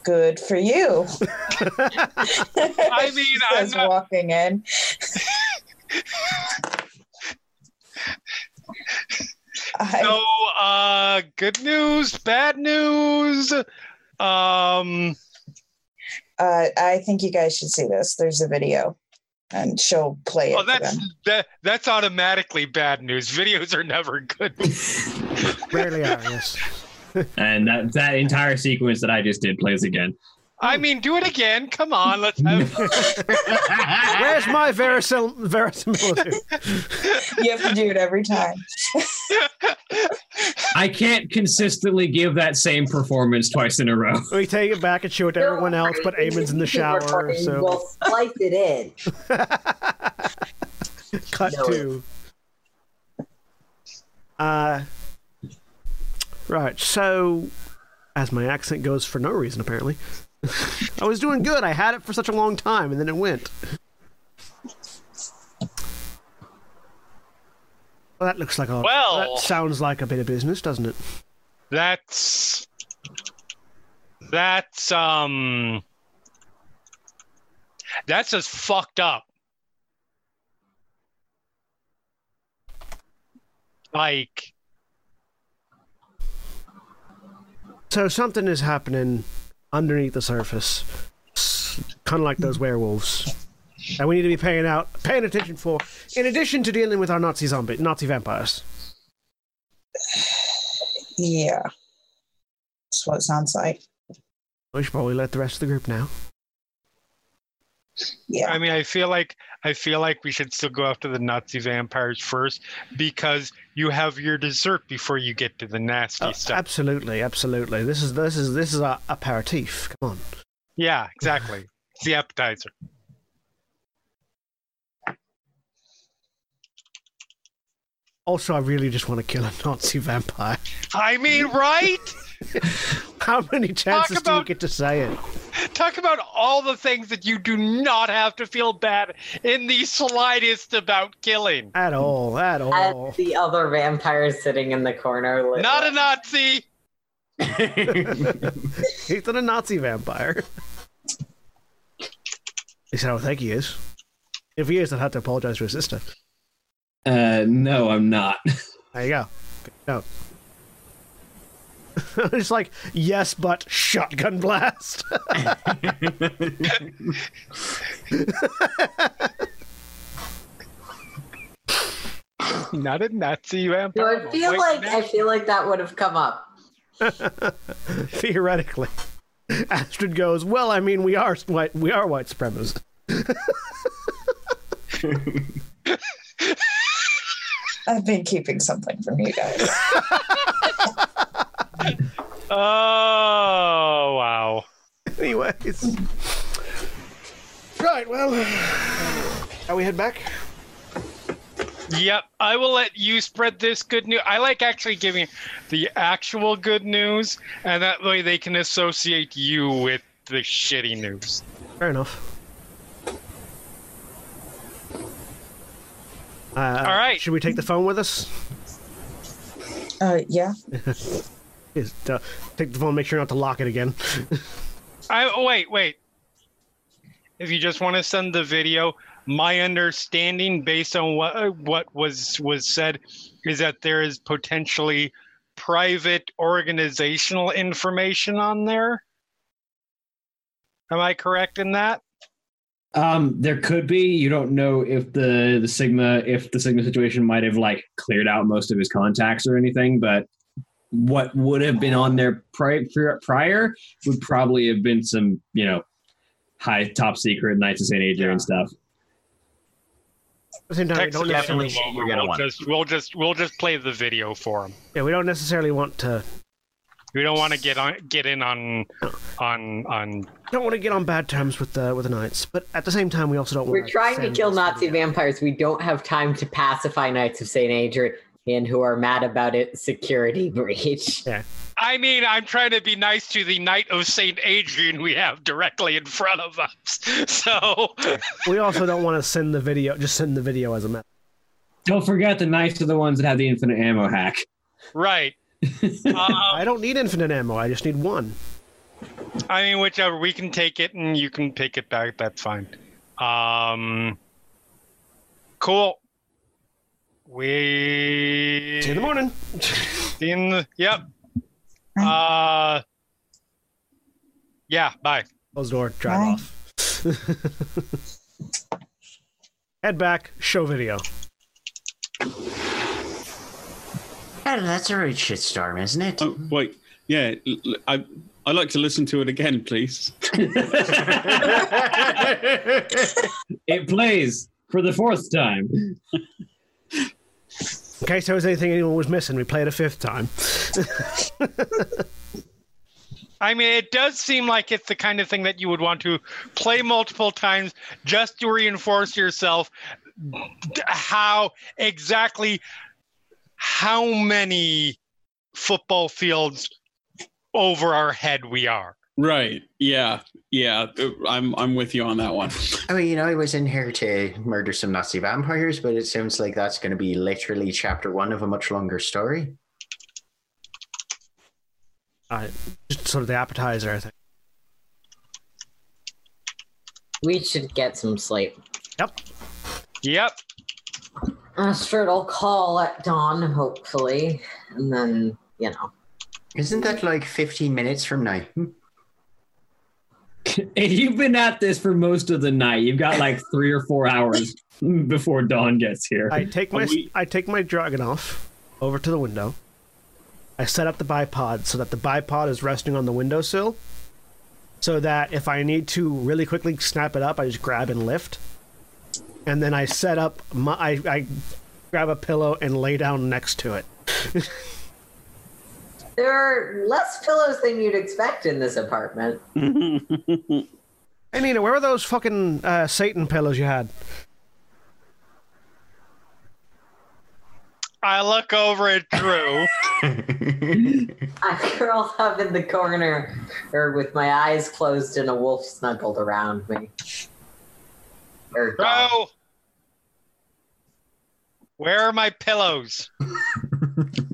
Good for you. I mean, I'm not, walking in. So uh good news, bad news. Um uh, I think you guys should see this. There's a video, and she'll play it oh that's that that's automatically bad news. Videos are never good. Rarely are, yes. And that that entire sequence that I just did plays again. I mean, do it again. Come on, let's have Where's my verisil- verisimilitude? You have to do it every time. I can't consistently give that same performance twice in a row. We take it back and show it to everyone else, but Eamon's in the shower, so We'll splice it in. cut No. to. Uh, right, so as my accent goes for no reason, apparently, I was doing good. I had it for such a long time, and then it went. Well, that looks like a. Well- that sounds like a bit of business, doesn't it? that's that's um that's just fucked up. Like So something is happening underneath the surface, kind of like those werewolves, and we need to be paying out, paying attention for. In addition to dealing with our Nazi zombie, Nazi vampires. Yeah. That's what it sounds like. We should probably let the rest of the group know. Yeah. I mean, I feel like I feel like we should still go after the Nazi vampires first because you have your dessert before you get to the nasty Oh, stuff. absolutely, absolutely. This is this is this is a aperitif. Come on. yeah, exactly. It's the appetizer. Also, I really just want to kill a Nazi vampire. I mean, right? How many chances do you get to say it? Talk about all the things that you do not have to feel bad in the slightest about killing. At all, at all. And the other vampire sitting in the corner. Like, Not a Nazi. He's not a Nazi vampire. He said, "I don't think he is. If he is, I'd have to apologize to his sister." Uh, no, I'm not. There you go. Go. it's like yes, but shotgun blast. Not a Nazi So vampire. I feel like no. I feel like that would have come up. Theoretically, Astrid goes. Well, I mean, we are white. We are white supremacists. I've been keeping something from you guys. Oh wow. Anyways, right. Well, shall we head back? Yep, I will let you spread this good news. I like actually giving the actual good news, and that way they can associate you with the shitty news. Fair enough. Uh, All right. Should we take the phone with us? Uh, yeah. Yes, uh, take the phone. Make sure not to lock it again. I oh, wait, wait. If you just want to send the video, my understanding, based on what uh, what was was said, is that there is potentially private organizational information on there. Am I correct in that? Um, there could be. You don't know if the the Sigma if the Sigma situation might have like cleared out most of his contacts or anything, but what would have been on there pri- prior would probably have been some you know high top secret Knights of Saint Adrian stuff. At the same time, we Text don't it necessarily, over. You're gonna we'll want it. just we'll just we'll just play the video for him. yeah, we don't necessarily want to We don't want to get on get in on on on. Don't want to get on bad terms with the with the knights, but at the same time, we also don't want. We're trying to kill Nazi vampires. We don't have time to pacify Knights of St. Adrian who are mad about it. Security breach. Yeah. I mean, I'm trying to be nice to the Knight of St. Adrian we have directly in front of us. So, We also don't want to send the video. Just send the video as a message. Don't forget the knights are the ones that have the infinite ammo hack. right. Um, I don't need infinite ammo. I just need one. I mean, whichever we can take it and you can pick it back. That's fine. Um, cool. We See you in the morning. See you in the yep. Uh, yeah. Bye. Close the door. Drive Bye. off. Head back. Show video. Oh, that's a right shitstorm, isn't it? Oh, wait. Yeah. i'd like to listen to it again, please. It plays for the fourth time. In case there was anything anyone was missing, we play it a fifth time. I mean, it does seem like it's the kind of thing that you would want to play multiple times just to reinforce yourself how exactly how many football fields over our head we are. Right. Yeah. Yeah. I'm I'm with you on that one. I mean, you know, I was in here to murder some Nazi vampires, but it sounds like that's going to be literally chapter one of a much longer story. Uh, just sort of the appetizer, I think. We should get some sleep. Yep. Yep. Astrid will call at dawn, hopefully, and then you know. Isn't that like 15 minutes from now? And you've been at this for most of the night. You've got like three or four hours before dawn gets here. I take my Are we- I take my Dragunov over to the window. I set up the bipod so that the bipod is resting on the windowsill, so that if I need to really quickly snap it up, I just grab and lift. And then I set up my I, I grab a pillow and lay down next to it. There are less pillows than you'd expect in this apartment. Hey Nina, where were those fucking uh, Satan pillows you had? I look over at Drew. I curled up in the corner, or with my eyes closed and a wolf snuggled around me. Or dog. Drew, where are my pillows?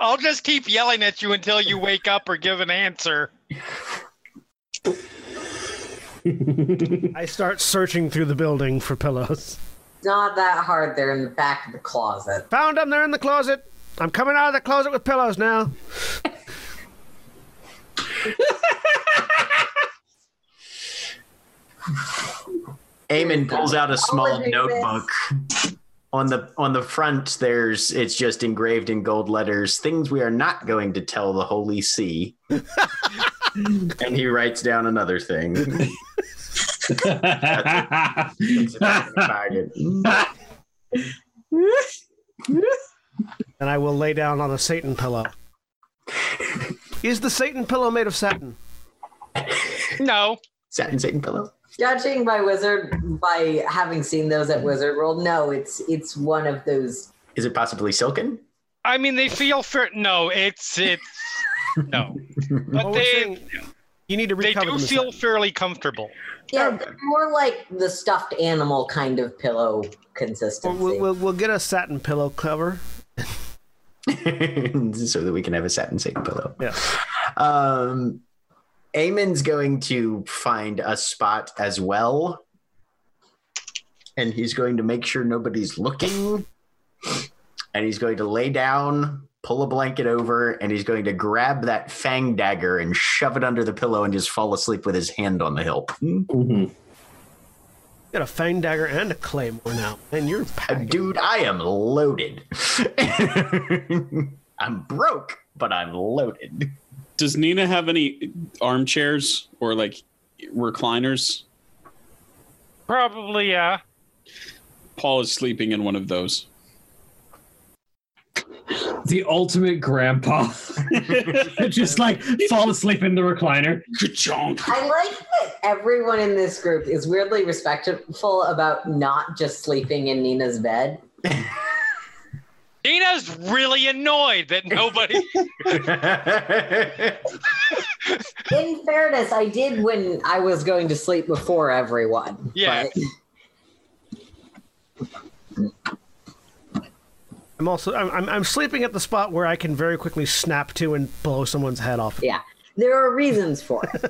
I'll just keep yelling at you until you wake up or give an answer. I start searching through the building for pillows. It's not that hard. They're in the back of the closet. Found them. They're in the closet. I'm coming out of the closet with pillows now. Eamon pulls out a small notebook. On the on the front, there's it's just engraved in gold letters. Things we are not going to tell the Holy See. and he writes down another thing. Puts it back in the bag. And I will lay down on a Satan pillow. Is the Satan pillow made of satin? No. Satin Satan pillow. Judging by Wizard, by having seen those at Wizard World, no, it's it's one of those. Is it possibly silken? I mean, they feel fair. No, it's it's no, but we're they saying you need to they recover do them. feel satin. fairly comfortable. Yeah, they're more like the stuffed animal kind of pillow consistency. We'll, we'll, we'll get a satin pillow cover. so that we can have a satin Satan pillow. Yeah. Um, Eamon's going to find a spot as well. And he's going to make sure nobody's looking. And he's going to lay down, pull a blanket over, and he's going to grab that fang dagger and shove it under the pillow and just fall asleep with his hand on the hilt. Mhm. Got a fang dagger and a claymore now, and you're Uh, packed. Dude, I am loaded. I'm broke, but I'm loaded. Does Nina have any armchairs or like recliners? Probably, yeah. Paul is sleeping in one of those. the ultimate grandpa. Just like fall asleep in the recliner. Ka-chonk. I like that everyone in this group is weirdly respectful about not just sleeping in Nina's bed. Nina's really annoyed that nobody. In fairness, I did when I was going to sleep before everyone. Yeah. but- I'm also I'm, I'm I'm sleeping at the spot where I can very quickly snap to and blow someone's head off. yeah. There are reasons for it.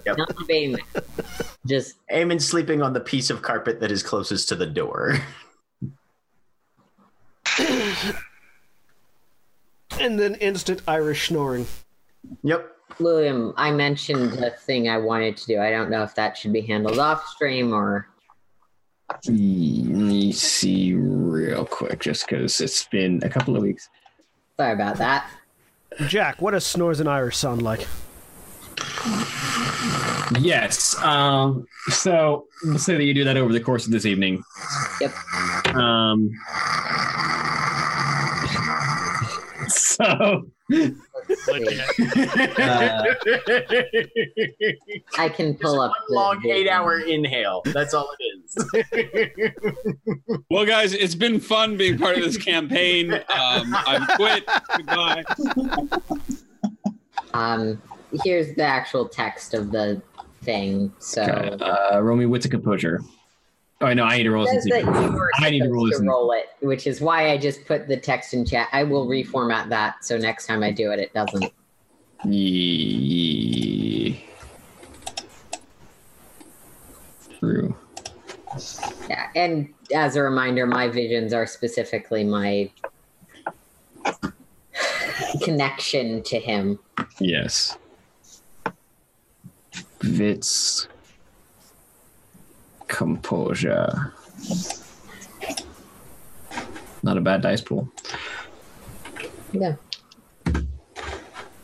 Yep. Not Bayman. Just Eamon's sleeping on the piece of carpet that is closest to the door. And then instant Irish snoring. Yep. William, I mentioned a thing I wanted to do. I don't know if that should be handled off stream or Let me see real quick, just because it's been a couple of weeks. sorry about that. Jack, what does snores in Irish sound like? Yes. Um, so we'll say that you do that over the course of this evening. Yep. Um, so uh, I can pull up the long video. eight hour inhale. That's all it is. Well, guys, it's been fun being part of this campaign. Um, I'm quit. Goodbye. Um, here's the actual text of the thing. So okay, uh, roll me wits and composure. Oh no, I need to roll this. says that you were I need to roll this. to roll it, which is why I just put the text in chat. I will reformat that so next time I do it, it doesn't. Ye- True. Yeah, and as a reminder, my visions are specifically my connection to him. Yes. Wits. Composure. Not a bad dice pool. Yeah.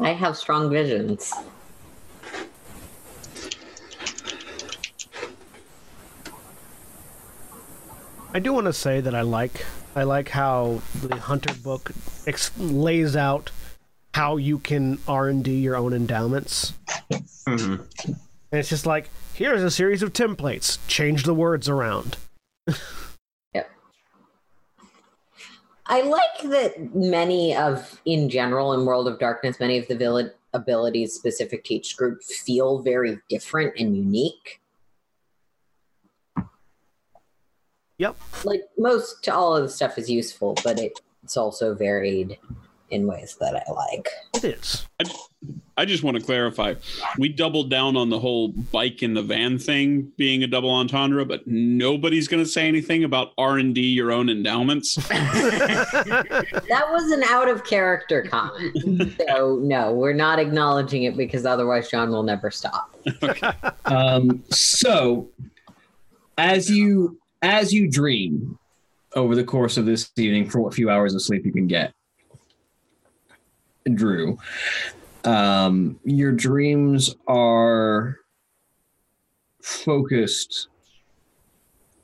I have strong visions. I do want to say that I like I like how the Hunter book ex- lays out how you can R and D your own endowments, Mhm. And it's just like here's a series of templates. Change the words around. Yep. I like that many of, in general, in World of Darkness, many of the villain abilities specific to each group feel very different and unique. Yep. Like most, all of the stuff is useful, but it, it's also varied in ways that I like. It is. I just want to clarify. We doubled down on the whole bike in the van thing being a double entendre, but nobody's going to say anything about R and D your own endowments. That was an out of character comment. so, no, we're not acknowledging it because otherwise, John will never stop. Um, so, as you as you dream over the course of this evening, for what few hours of sleep you can get, Drew, um, your dreams are focused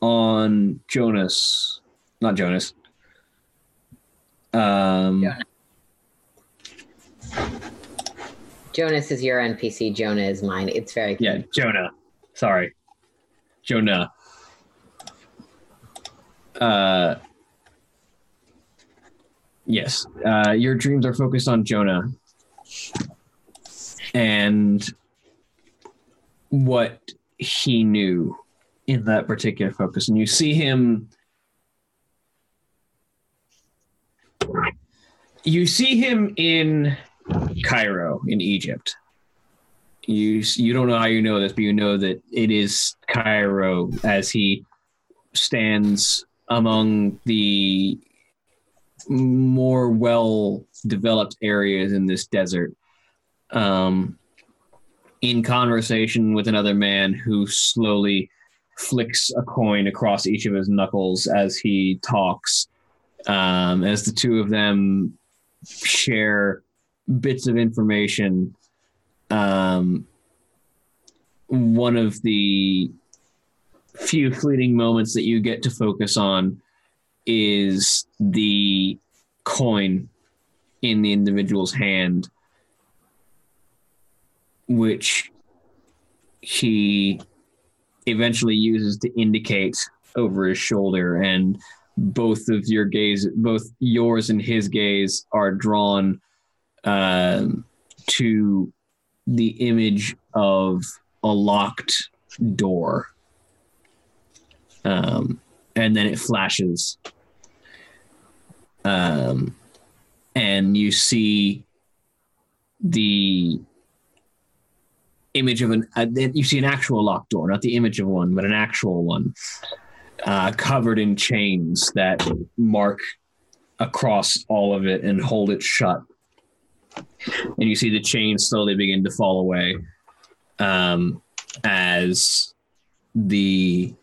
on Jonas, not Jonas. Um, Jonas. Jonas is your NPC. Jonah is mine. It's very Yeah, Jonah. Sorry. Jonah. Uh Yes. Uh your dreams are focused on Jonah. And what he knew in that particular focus. And you see him you see him in Cairo in Egypt you you don't know how you know this, but you know that it is Cairo as he stands among the more well developed areas in this desert. Um, in conversation with another man who slowly flicks a coin across each of his knuckles as he talks, um, as the two of them share bits of information um, one of the few fleeting moments that you get to focus on is the coin in the individual's hand, which he eventually uses to indicate over his shoulder. And both of your gaze both yours and his gaze are drawn um, to the image of a locked door. Um, and then it flashes um, and you see the image of an uh, you see an actual locked door not the image of one but an actual one uh, covered in chains that mark across all of it and hold it shut. And you see the chains slowly begin to fall away um, as the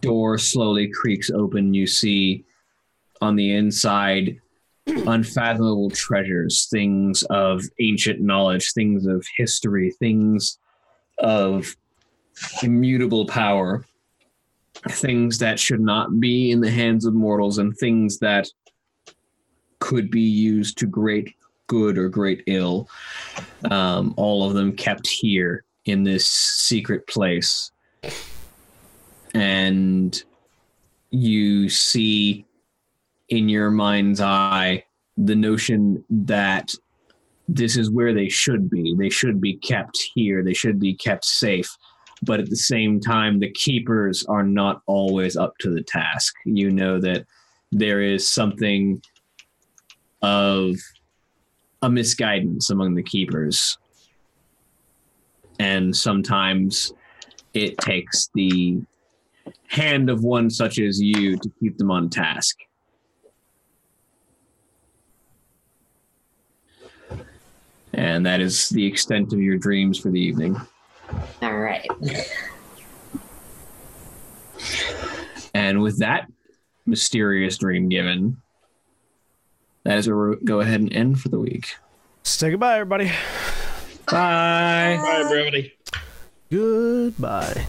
door slowly creaks open. You see on the inside unfathomable treasures, things of ancient knowledge, things of history, things of immutable power, things that should not be in the hands of mortals, and things that could be used to great good or great ill. Um, all of them kept here in this secret place. And you see in your mind's eye the notion that this is where they should be. They should be kept here. They should be kept safe. But at the same time, the keepers are not always up to the task. You know that there is something of a misguidance among the keepers. And sometimes it takes the hand of one such as you to keep them on task. And that is the extent of your dreams for the evening. All right. And with that mysterious dream given, that is where we'll go ahead and end for the week. Say goodbye, everybody. Bye. Bye, everybody. Goodbye.